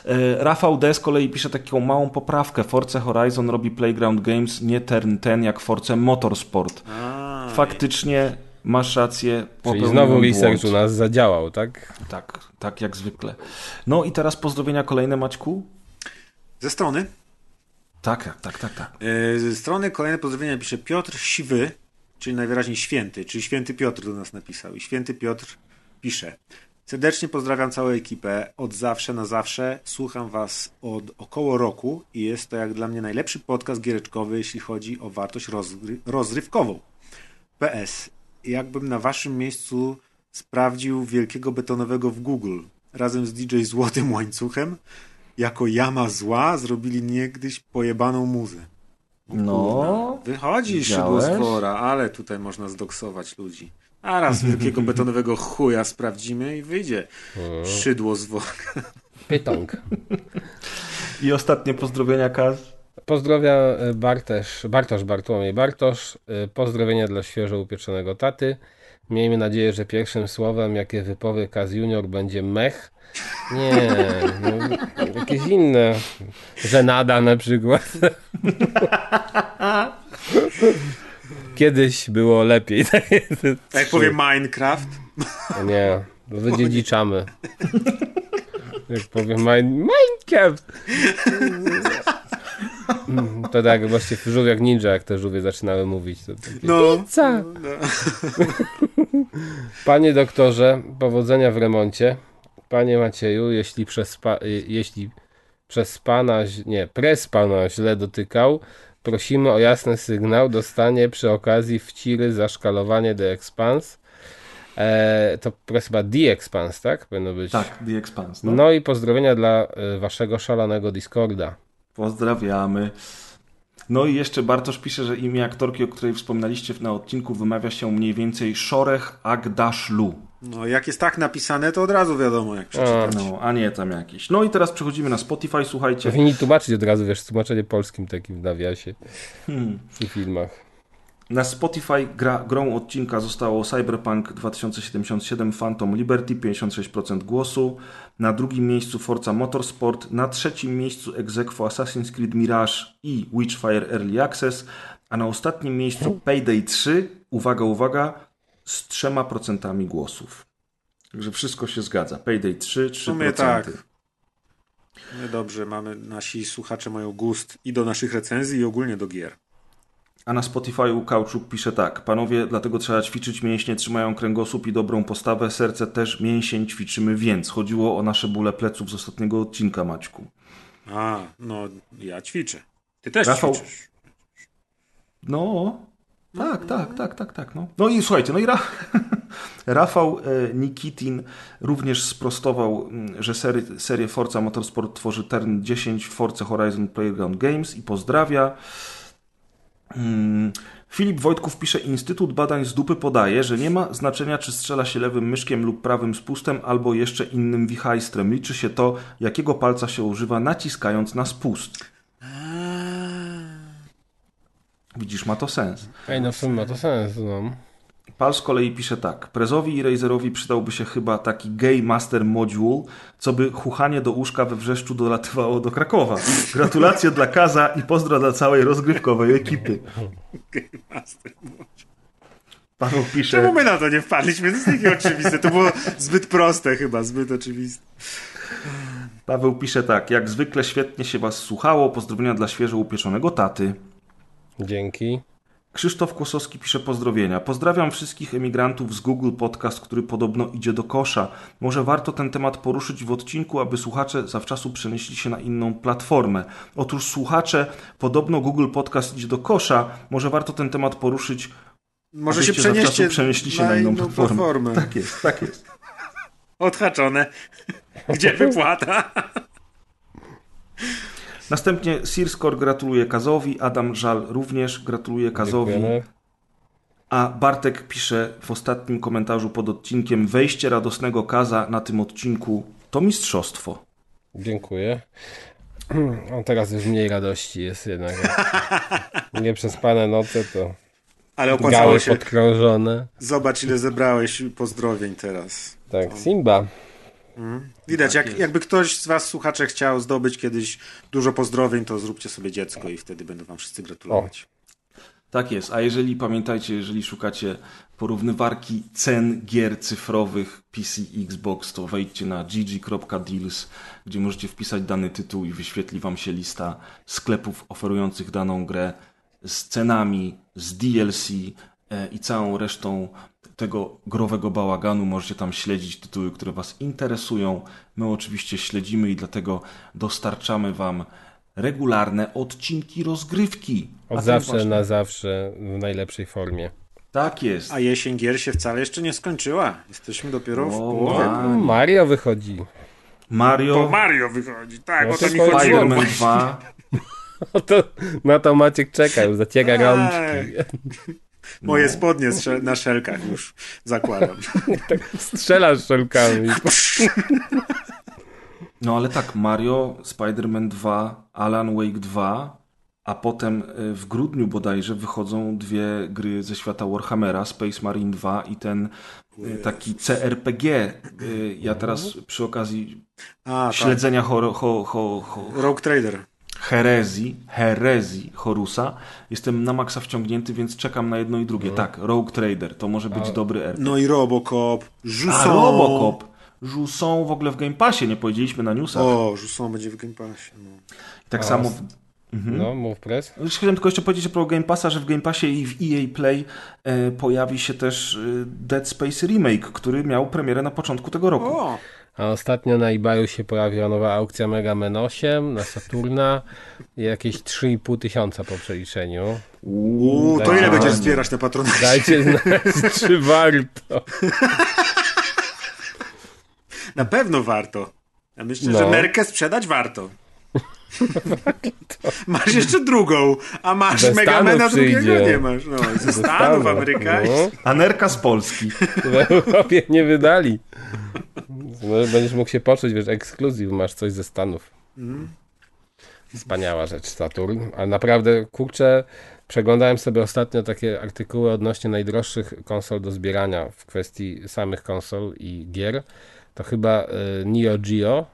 E, Rafał D. z kolei pisze taką małą poprawkę. Forza Horizon robi Playground Games, nie Turn 10 jak Forza Motorsport. Faktycznie masz rację. Czyli znowu research u nas zadziałał, tak? Tak, tak jak zwykle. No i teraz pozdrowienia kolejne, Maćku? Ze strony. Tak, tak, tak, tak. Yy, Ze strony kolejne pozdrowienia pisze Piotr Siwy, czyli najwyraźniej święty, czyli święty Piotr do nas napisał. I święty Piotr pisze. Serdecznie pozdrawiam całą ekipę. Od zawsze na zawsze słucham was od około roku i jest to jak dla mnie najlepszy podcast giereczkowy, jeśli chodzi o wartość rozgry- rozrywkową. PS. Jakbym na waszym miejscu sprawdził wielkiego betonowego w Google razem z DJ Złotym Łańcuchem, jako jama zła zrobili niegdyś pojebaną muzę. No, Wychodzi Widziałeś? szydło z wora, ale tutaj można zdoksować ludzi. A raz wielkiego betonowego chuja sprawdzimy i wyjdzie szydło z wora. Pytąg. i ostatnie pozdrowienia, Kaz. Pozdrowia e, Bartosz, Bartosz Bartłomiej Bartosz. E, Pozdrowienia dla świeżo upieczonego taty. Miejmy nadzieję, że pierwszym słowem, jakie wypowie Kaz Junior, będzie mech. Nie, no, jakieś inne. Żenada na przykład. Kiedyś było lepiej. A jak powiem Minecraft, Nie, wydziedziczamy. Jak powiem Mine- Minecraft. Mm, To tak właśnie w żółwiach ninja, jak te żółwie zaczynały mówić. To takie, no, Pizza. Panie doktorze, powodzenia w remoncie. Panie Macieju, jeśli przez, pa, y, jeśli przez pana, nie, pres pana źle dotykał, prosimy o jasny sygnał. Dostanie przy okazji wciry za szkalowanie The Expanse. E, to chyba The Expanse, tak? Powinno być. Tak, The Expanse. No. No i pozdrowienia dla y, waszego szalonego Discorda. Pozdrawiamy. No i jeszcze Bartosz pisze, że imię aktorki, o której wspominaliście na odcinku, wymawia się mniej więcej Szorech Agdaszlu. no jak jest tak napisane, to od razu wiadomo jak przeczytać. No, a nie tam jakiś. No i teraz przechodzimy na Spotify, słuchajcie. Powinni tłumaczyć od razu, wiesz, tłumaczenie polskim takim w nawiasie. Hmm. Przy filmach. Na Spotify gra, grą odcinka zostało Cyberpunk 2077 Phantom Liberty 56% głosu. Na drugim miejscu Forza Motorsport. Na trzecim miejscu Exequo Assassin's Creed Mirage i Witchfire Early Access. A na ostatnim miejscu Payday 3. Uwaga, uwaga, z 3% głosów. Także wszystko się zgadza. Payday 3, 3%. W sumie tak. My dobrze, mamy, nasi słuchacze mają gust i do naszych recenzji i ogólnie do gier. A na Spotify Kauczuk pisze tak. Panowie, dlatego trzeba ćwiczyć mięśnie, trzymają kręgosłup i dobrą postawę. Serce też mięsień ćwiczymy więc. Chodziło o nasze bóle pleców z ostatniego odcinka, Maćku. A, no ja ćwiczę. Ty też Rafał- ćwiczysz. No, tak, tak, tak, tak, tak. No, no i słuchajcie, no i Ra Rafał e, Nikitin również sprostował, że sery, serię Forza Motorsport tworzy Turn 10 w Forza Horizon Playground Games i pozdrawia. Mm, Filip Wojtków pisze, Instytut Badań z Dupy podaje, że nie ma znaczenia, czy strzela się lewym myszkiem lub prawym spustem, albo jeszcze innym wichajstrem. Liczy się to, jakiego palca się używa, naciskając na spust. Widzisz, ma to sens. Ej, no w sumie ma to sens, no. Pal z kolei pisze tak. Prezowi i Razerowi przydałby się chyba taki Gay Master Module, co by chuchanie do łóżka we wrzeszczu dolatywało do Krakowa. Gratulacje dla Kaza i pozdro dla całej rozgrywkowej ekipy. Paweł Czemu pisze, my na to nie wpadliśmy? To jest takie oczywiste. To było zbyt proste chyba, zbyt oczywiste. Paweł pisze tak. Jak zwykle świetnie się was słuchało. Pozdrowienia dla świeżo upieczonego taty. Dzięki. Krzysztof Kłosowski pisze pozdrowienia. Pozdrawiam wszystkich emigrantów z Google Podcast, który podobno idzie do kosza. Może warto ten temat poruszyć w odcinku, aby słuchacze zawczasu przenieśli się na inną platformę. Otóż słuchacze, podobno Google Podcast idzie do kosza. Może warto ten temat poruszyć, Może się przenieście przenieśli się na, inną, platformę. platformę. Tak jest, tak jest. Odhaczone. Gdzie wypłata? Następnie Searscore gratuluje Kazowi, Adam Żal również gratuluje Kazowi. Dziękujemy. A Bartek pisze w ostatnim komentarzu pod odcinkiem wejście radosnego Kaza na tym odcinku to mistrzostwo. Dziękuję. O, teraz już mniej radości jest jednak. Nie przespane noce to Ale opłacało się. podkrążone. Zobacz, ile zebrałeś pozdrowień teraz. Tak, Simba. Widać, Tak jak, jakby ktoś z was, słuchacze, chciał zdobyć kiedyś dużo pozdrowień, to zróbcie sobie dziecko i wtedy będą wam wszyscy gratulować. Tak jest, a jeżeli pamiętajcie, jeżeli szukacie porównywarki cen gier cyfrowych PC Xbox, to wejdźcie na gg.deals, gdzie możecie wpisać dany tytuł i wyświetli wam się lista sklepów oferujących daną grę z cenami, z DLC i całą resztą tego growego bałaganu. Możecie tam śledzić tytuły, które was interesują. My oczywiście śledzimy i dlatego dostarczamy wam regularne odcinki rozgrywki. Od zawsze właśnie- na zawsze w najlepszej formie. Tak jest. A jesień gier się wcale jeszcze nie skończyła. Jesteśmy dopiero w O, połowie. ma- No, Mario wychodzi. Mario, Bo Mario wychodzi, tak, No o to mi chodziło. Spider-Man 2. to, na to Maciek czeka, już zaciera Ej. rączki. Moje spodnie strze- na szelkach już zakładam. Tak strzelasz szelkami. No ale tak, Mario, Spider-Man 2, Alan Wake 2, a potem y, w grudniu bodajże wychodzą dwie gry ze świata Warhammera, Space Marine 2 i ten y, taki CRPG. Y, Ja teraz przy okazji A, tak. śledzenia hor- ho, ho, ho, Rogue Trader. Herezji, herezji Horusa, jestem na maksa wciągnięty, więc czekam na jedno i drugie. Tak, Rogue Trader, to może być dobry RPG. No i Robocop. A Jusson. Robocop, Jusson w ogóle w Game Passie, nie powiedzieliśmy na newsach. O, Jusson będzie w Game Passie. No. tak A, samo... s- No, mów press. Już Chciałem tylko jeszcze powiedzieć pro Game Passa, że w Game Passie i w EA Play e, pojawi się też e, Dead Space Remake, który miał premierę na początku tego roku. O, A ostatnio na eBayu się pojawiła nowa aukcja Mega Man 8 na Saturna i jakieś 3,5 tysiąca po przeliczeniu. Uuu, to ile będziesz zbierać na patronacie? Dajcie znać, czy warto. Na pewno warto. Ja myślę, No. że Merkę sprzedać warto. Masz jeszcze drugą, a masz Ze Megamena drugiego nie masz. No, ze Stanów amerykańskich. No, Anerka z Polski. w Europie nie wydali. Będziesz mógł się poczuć, wiesz, ekskluzyw, masz coś ze Stanów. Wspaniała rzecz, Saturn. Ale naprawdę, kurczę, przeglądałem sobie ostatnio takie artykuły odnośnie najdroższych konsol do zbierania w kwestii samych konsol i gier. To chyba y, Neo Geo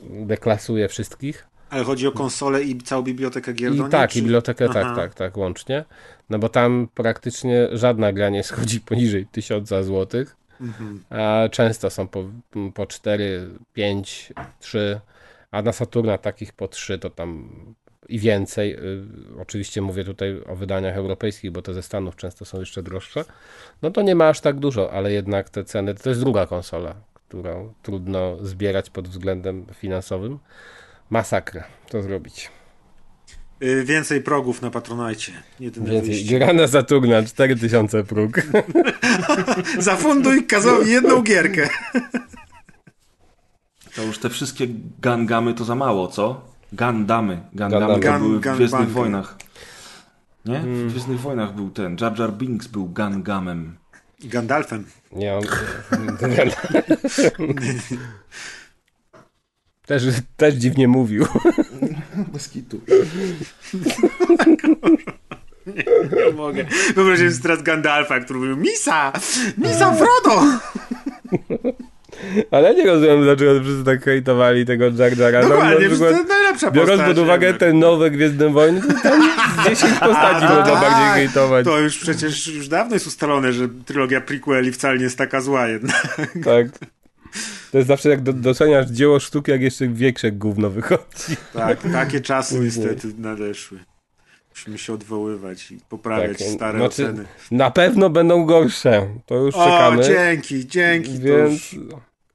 deklasuje wszystkich. Ale chodzi o konsolę i całą bibliotekę gier do I niej, tak, czy- i bibliotekę, Aha. tak, tak, tak, łącznie. No bo tam praktycznie żadna gra nie schodzi poniżej 1000 złotych, Mhm. a często są po, po 4, 5, 3, a na Saturna takich po 3 to tam i więcej. Y, Oczywiście mówię tutaj o wydaniach europejskich, bo te ze Stanów często są jeszcze droższe. No to nie ma aż tak dużo, ale jednak te ceny, to jest druga konsola, którą trudno zbierać pod względem finansowym. Masakra to zrobić. Y, Więcej progów na Patronajcie. Więcej. Gra na Saturna, 4000 próg. Zafunduj Kazowi jedną gierkę. To już te wszystkie gangamy to za mało, co? Gandamy. Gandamy Gan- były w Gwiezdnych. Wojnach. Nie? Hmm. W Gwiezdnych Wojnach był ten. Jar Jar Binks był gangamem. Gandalfem. Nie mam... też, też dziwnie mówił. Bez kitu. Nie mogę. Wyobraźcie sobie teraz Gandalfa, który mówił Misa! Misa Frodo! Ale ja nie rozumiem, dlaczego wszyscy tak hejtowali tego Jar Jara. No, na przecież to przykład, jest najlepsza biorąc postać. pod uwagę jakby. te nowe Gwiezdne Wojny, to tam z 10 postaci można tak. bardziej hejtować. To już przecież już dawno jest ustalone, że trylogia prequeli wcale nie jest taka zła jednak. Tak. To jest zawsze jak do, doceniasz dzieło sztuki, jak jeszcze większe gówno wychodzi. Tak, takie czasy Później. niestety nadeszły. Musimy się odwoływać i poprawiać Tak, stare znaczy, oceny. Na pewno będą gorsze. To już O, czekamy. dzięki, dzięki. To Więc już...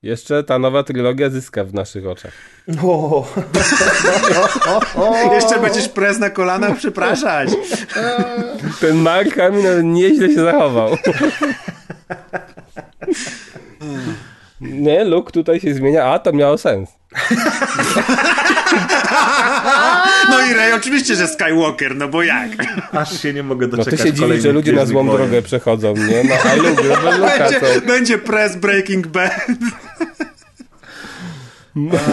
jeszcze ta nowa trylogia zyska w naszych oczach. O, Jeszcze będziesz prez na kolanach przepraszać. Ten Mark Hamill nieźle się zachował. Nie, look tutaj się zmienia, a to miało sens. No i Rey oczywiście, że Skywalker, no bo jak? aż się nie mogę No doczekać ty się kolejnych że ludzie na złą drogę przechodzą, nie? No a ludzie, no bez luka Będzie, to... będzie prez Breaking Bad.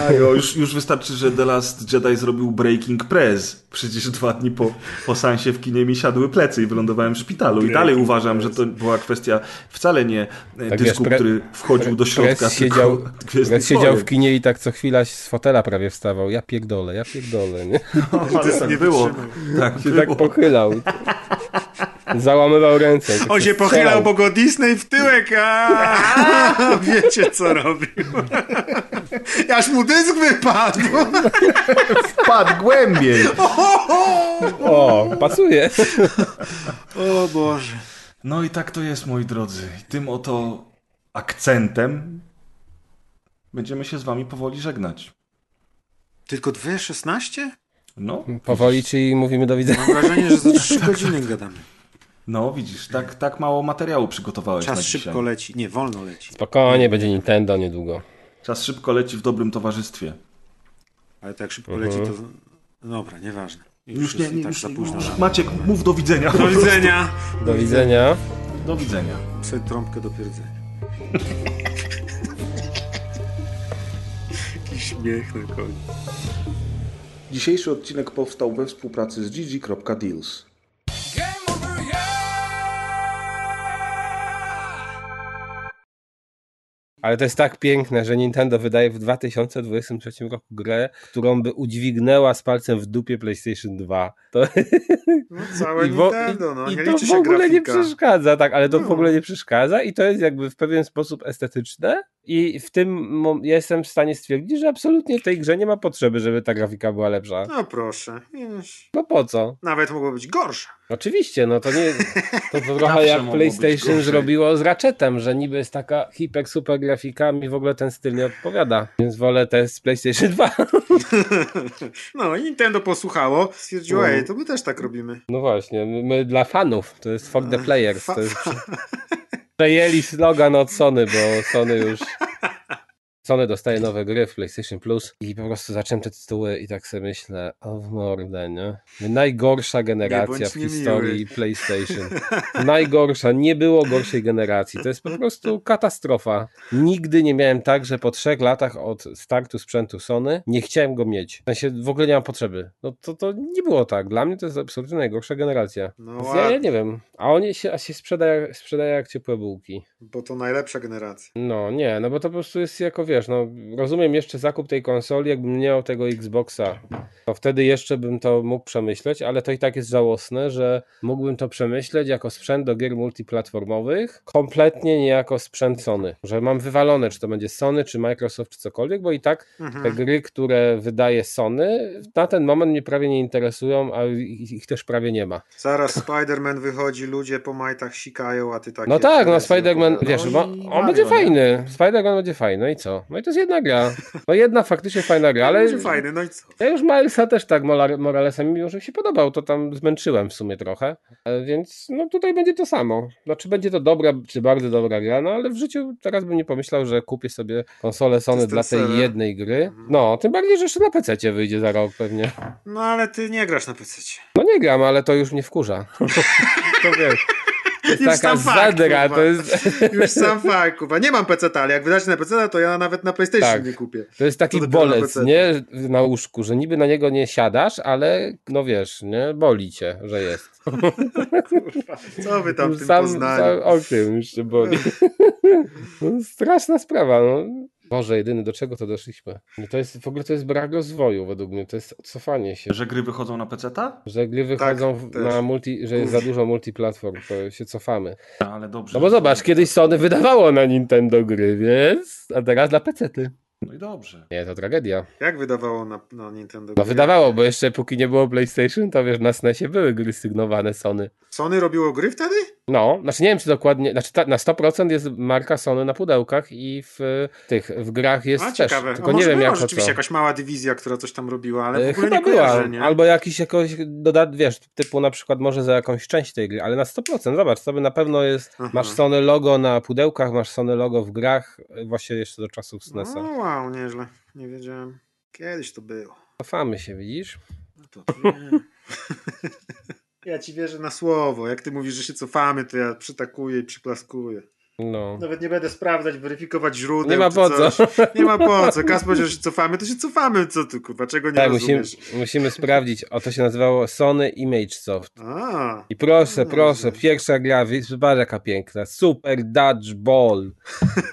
A, jo, już, już wystarczy, że The Last Jedi zrobił Breaking Press. Przecież dwa dni po, po seansie w kinie mi siadły plecy i wylądowałem w szpitalu. I dalej uważam, że to była kwestia wcale nie e, Tak, dysku, wiesz, który wchodził do środka, Press tylko siedział, siedział w kinie i tak co chwila z fotela prawie wstawał. Ja pierdolę, ja pierdolę, nie? Ale tak nie było. Tak, Się było. tak pochylał. Załamywał ręce. tak On się strzelał. pochylał, bo go Disney w tyłek, a wiecie co robił. Aż mu dysk wypadł. Wpadł głębiej. O, pasuje. O Boże. No i tak to jest, moi drodzy. Tym oto akcentem będziemy się z wami powoli żegnać. Tylko 2.16? No, Powoli, czyli mówimy do widzenia. Mam wrażenie, że za 3 godziny gadamy. No widzisz, tak, tak mało materiału przygotowałeś na Czas dzisiaj. szybko leci. Nie, wolno leci. Spokojnie, będzie Nintendo niedługo. Czas szybko leci w dobrym towarzystwie. Ale tak szybko Mhm. leci, to... Dobra, nieważne. Już nie, nie, tak już za nie. późno. Już, Maciek, mów do widzenia. Do widzenia. Do widzenia. Do widzenia. Sobie trąbkę do pierdzenia. Jakiś śmiech na koniec. Dzisiejszy odcinek powstał we współpracy z gg.deals. Ale to jest tak piękne, że Nintendo wydaje w 2023 roku grę, którą by udźwignęła z palcem w dupie PlayStation 2. To, No całe i, Nintendo, no. i, i nie to liczy w ogóle nie grafika. przeszkadza, tak, ale to w No. ogóle nie przeszkadza i to jest jakby w pewien sposób estetyczne i w tym jestem w stanie stwierdzić, że absolutnie w tej grze nie ma potrzeby, żeby ta grafika była lepsza. No proszę. No po co? Nawet mogło być gorsze. Oczywiście, no to nie. To, to trochę jak PlayStation zrobiło z Ratchetem, że niby jest taka hiper super grafika, mi w ogóle ten styl nie odpowiada. Więc wolę test z PlayStation 2. No i Nintendo posłuchało, stwierdziło, No. ej, to my też tak robimy. No właśnie, my, my dla fanów, to jest for the players. Fa- To jest, przejęli slogan od Sony, bo Sony już. Sony dostaje nowe gry w PlayStation Plus i po prostu zacząłem te tytuły i tak sobie myślę, o w mordę, nie? Najgorsza generacja bądź w historii PlayStation. Najgorsza, nie było gorszej generacji. To jest po prostu katastrofa. Nigdy nie miałem tak, że po trzech latach od startu sprzętu Sony nie chciałem go mieć. W sensie w ogóle nie mam potrzeby. No to, to nie było tak. Dla mnie to jest absolutnie najgorsza generacja. No ja, ja nie wiem. A oni się, a się sprzedaje, sprzedaje jak ciepłe bułki. Bo to najlepsza generacja. No nie, no bo to po prostu jest jako wiesz, no rozumiem jeszcze zakup tej konsoli, jakbym nie miał tego Xboxa, to wtedy jeszcze bym to mógł przemyśleć, ale to i tak jest żałosne, że mógłbym to przemyśleć jako sprzęt do gier multiplatformowych, kompletnie nie jako sprzęt Sony, że mam wywalone, czy to będzie Sony, czy Microsoft, czy cokolwiek, bo i tak Mhm. te gry, które wydaje Sony, na ten moment mnie prawie nie interesują, a ich też prawie nie ma. Zaraz Spider-Man wychodzi, ludzie po majtach sikają, a ty tak. No tak, no Spider-Man, wiesz, No bo on Mario, będzie fajny. Spider-Man będzie fajny, no i co? No i to jest jedna gra. No jedna faktycznie fajna gra, ale Będzie fajny, no i co? ja już Milesa też tak Moralesa mimo, że mi się podobał, to tam zmęczyłem w sumie trochę, E, więc no tutaj będzie to samo. Znaczy będzie to dobra, czy bardzo dobra gra, no ale w życiu teraz bym nie pomyślał, że kupię sobie konsolę Sony dla tej seller. jednej gry. No, tym bardziej, że jeszcze na PC wyjdzie za rok pewnie. No ale ty nie grasz na PC. No nie gram, ale to już mnie wkurza. to wiesz. Jest Już taka sam fakt, zadra, kurwa. to jest... Już sam fakt, kurwa. Nie mam PC, ale jak wydacie na PC, to ja nawet na PlayStation Tak. nie kupię. To jest taki To na bolec, PC. nie? Na łóżku, że niby na niego nie siadasz, ale no wiesz, nie? Boli cię, że jest. Co wy tam w tym sam, Poznaniu? sam o tym już się boli. no, straszna sprawa, no. Boże, jedyny, do czego to doszliśmy? No to jest, w ogóle to jest brak rozwoju według mnie, to jest cofanie się. Że gry wychodzą na PC-ta? Że gry wychodzą w- też. na multi, że jest za dużo multiplatform, to się cofamy. Ale dobrze. No bo zobacz, kiedyś Sony wydawało na Nintendo gry, więc, a teraz dla PC-ty. No i dobrze. Nie, to tragedia. Jak wydawało na, na Nintendo? No gry? wydawało, bo jeszcze póki nie było PlayStation, to wiesz, na SNESie były gry sygnowane Sony. Sony robiło gry wtedy? No, znaczy nie wiem, czy dokładnie, znaczy ta, na 100% jest marka Sony na pudełkach i w tych, w grach jest A też, ciekawe. tylko A nie wiem była jako rzeczywiście co. jakaś mała dywizja, która coś tam robiła, ale E, w ogóle Chyba nie była, kojarzę, nie? albo jakiś jakoś dodat, wiesz, typu na przykład może za jakąś część tej gry, ale na 100%, zobacz, sobie na pewno jest, Aha. masz Sony logo na pudełkach, masz Sony logo w grach, y, właśnie jeszcze do czasów No SNESa. wow, nieźle. Nie wiedziałem. Kiedyś to było. Cofamy się, widzisz? No to. Ja ci wierzę na słowo. Jak ty mówisz, że się cofamy, to ja przytakuję i przyklaskuję. No. Nawet nie będę sprawdzać, weryfikować źródeł. Nie ma po co. Nie ma po co. Kas powiedział, że się cofamy, to się cofamy. Co ty, kurwa, czego nie Tak, musimy, rozumiesz? musimy sprawdzić, o to się nazywało Sony Image Soft. A, I proszę, No, proszę, pierwsza gra, zobacz jaka piękna. Super Dodgeball.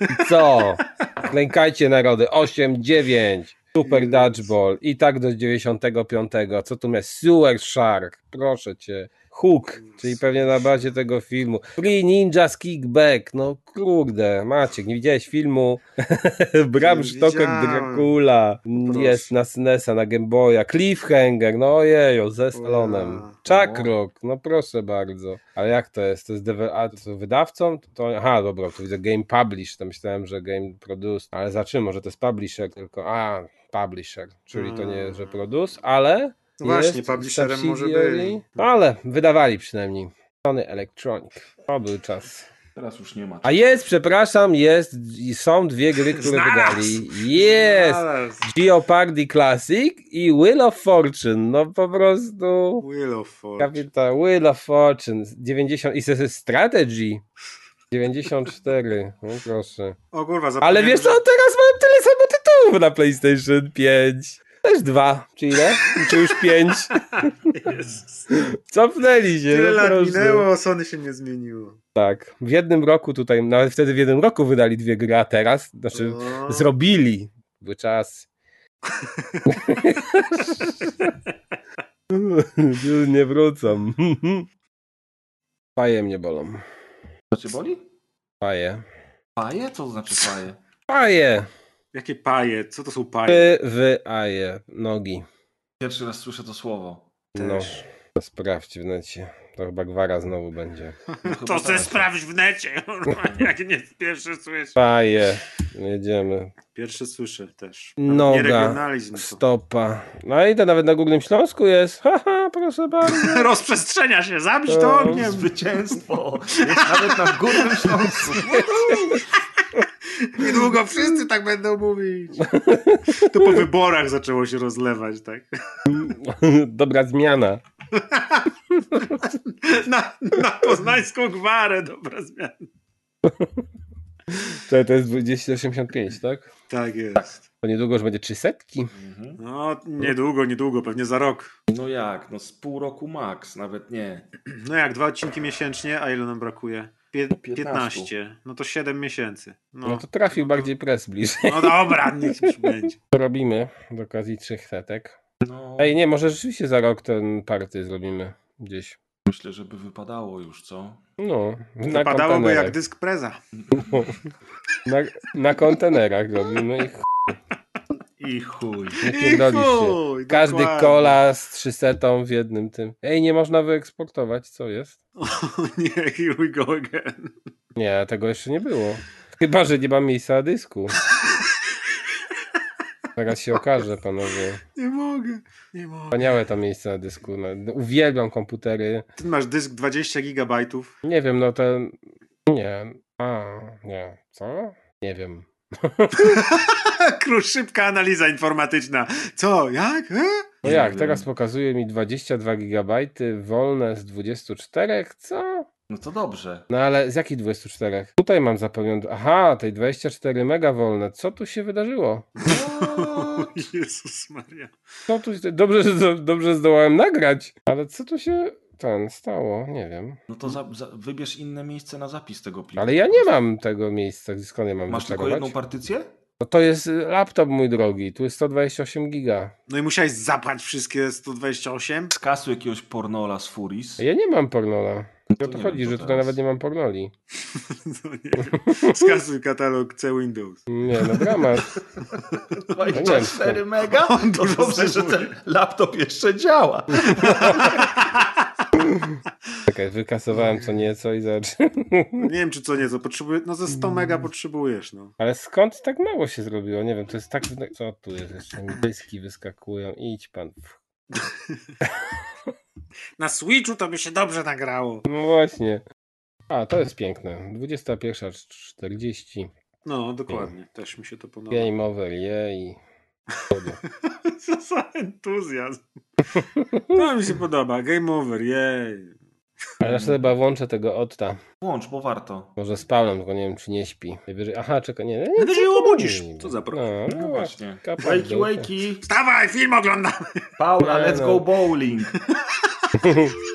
I co? Klękajcie narody, 8, 9. Super Dodgeball. I tak do 95. Co tu jest? Sewer Shark. Proszę cię. Hook, czyli pewnie na bazie tego filmu. Free Ninjas Kickback. No kurde, Maciek, nie widziałeś filmu? Bram widziałem. Dracula. Proszę. Jest na SNESa, na Game Boya. Cliffhanger, no ojeju, ze Stalonem. Ua. Chuckrock, no proszę bardzo. Ale jak to jest? To jest a, to wydawcą? To, aha, dobra, to widzę Game Publish, to myślałem, że Game Produce. Ale za czym? Może to jest Publisher tylko. A, Publisher, czyli to nie jest, że Produce, ale No właśnie, jest publisherem może byli. No ale wydawali przynajmniej. Sony Electronic. To był czas. Teraz już nie ma. A jest, przepraszam, jest, i są dwie gry, które Znalazł. wydali. Jest! Znalazł. Geopardy Classic i Wheel of Fortune. No po prostu... Wheel of Fortune. Kapitan Wheel of Fortune. 90... I to jest Strategy. 94. No proszę. O kurwa, Ale wiesz co, że- teraz mam tyle samo tytułów na PlayStation 5. Też dwa, czy ile? Czy już pięć? Cofnęli się. Tyle no lat proszę. minęło, Sony się nie zmieniło. Tak. W jednym roku tutaj, nawet wtedy w jednym roku wydali dwie gry, a teraz, znaczy O. zrobili. Były czas. Już nie wrócą. Paje mnie bolą. Co cię boli? Paje. Paje? Co to znaczy paje? Paje. Jakie paje? Co to są paje? Wy, wy, aje. Nogi. Pierwszy raz słyszę to słowo. No. To sprawdź w necie. To chyba gwara znowu będzie. No, To se sprawdź w necie. Jak nie pierwszy słyszę. Paje. Jedziemy. Pierwszy słyszę też. Noga. Stopa. No i to nawet na Górnym Śląsku jest. Haha, proszę bardzo. Rozprzestrzenia się, zabić to To ogniem. Zwycięstwo! Jest nawet na Górnym Śląsku. Niedługo wszyscy tak będą mówić. To po wyborach zaczęło się rozlewać, tak? Dobra zmiana. Na, na poznańską gwarę, dobra zmiana. To, to jest 285, tak? Tak jest. To niedługo już będzie 300? No, niedługo, niedługo, pewnie za rok. No jak? No z pół roku max, nawet nie. No jak, dwa odcinki miesięcznie, a ile nam brakuje? Pie 15. 15. No to 7 miesięcy. No No, to trafił bardziej press bliżej. no dobra, niech już będzie. To robimy z okazji trzech setek. No, Ej, nie, może rzeczywiście za rok ten party zrobimy gdzieś. myślę, że by wypadało już, co? No, na Wypadałoby jak dysk preza. Na, na kontenerach robimy i ch... I chuj. się. chuj, Każdy dokładnie. kola z 300 w jednym tym. Ej, nie można wyeksportować, co jest? O nie, here we go again. Nie, tego jeszcze nie było. Chyba, że nie mam miejsca na dysku. Zaraz się okaże, panowie. Nie mogę, nie mogę. Wspaniałe tam miejsce na dysku. No, uwielbiam komputery. Ty masz dysk 20 gigabajtów. Nie wiem, no ten... Nie. A, nie. Co? Nie wiem. Krusz, szybka analiza informatyczna. Co, jak? E? No jak, teraz pokazuje mi 22 GB wolne z 24? Co? No to dobrze. No ale z jakich 24? Tutaj mam zapełnione. Aha, tej 24 mega wolne. Co tu się wydarzyło? O Jezus Maria. Co tu się... Dobrze, że dobrze zdołałem nagrać. Ale co tu się ten stało? Nie wiem. No to za, za, wybierz inne miejsce na zapis tego pliku. Ale ja nie mam tego miejsca, skąd ja mam Masz tylko jedną partycję? No to jest laptop mój drogi, tu jest 128 giga. No i musiałeś zapłać wszystkie 128? Skasuj jakiegoś pornola z Furis. Ja nie mam pornola. O to nie chodzi, wiem, że tutaj teraz. nawet nie mam pornoli. No nie. Skasuj katalog C Windows. Nie, no dramat. 24 mega? To dobrze, że ten laptop jeszcze działa. Czekaj, wykasowałem co nieco i zacz. No nie wiem, czy co nieco. Potrzebuję, no ze 100 mega potrzebujesz, no. Ale skąd tak mało się zrobiło? Nie wiem, to jest tak... Co tu jest jeszcze? Mi Dyski wyskakują. Idź pan. Na Switchu to by się dobrze nagrało. No właśnie. A, to jest piękne. 21.40. No, dokładnie. Też mi się to podoba. Game over, jej. Co za entuzjazm. To mi się podoba. Game over, jej. Ale ja chyba włączę tego Otta. Włącz, bo warto. Może spałem, tylko nie wiem, czy nie śpi. Najwyżej... Aha, czekaj, nie. nie, ty obudzisz. Co za problem. No, No no właśnie. Wakey, wakey. Wstawaj, film oglądamy. Paula, let's no. go bowling.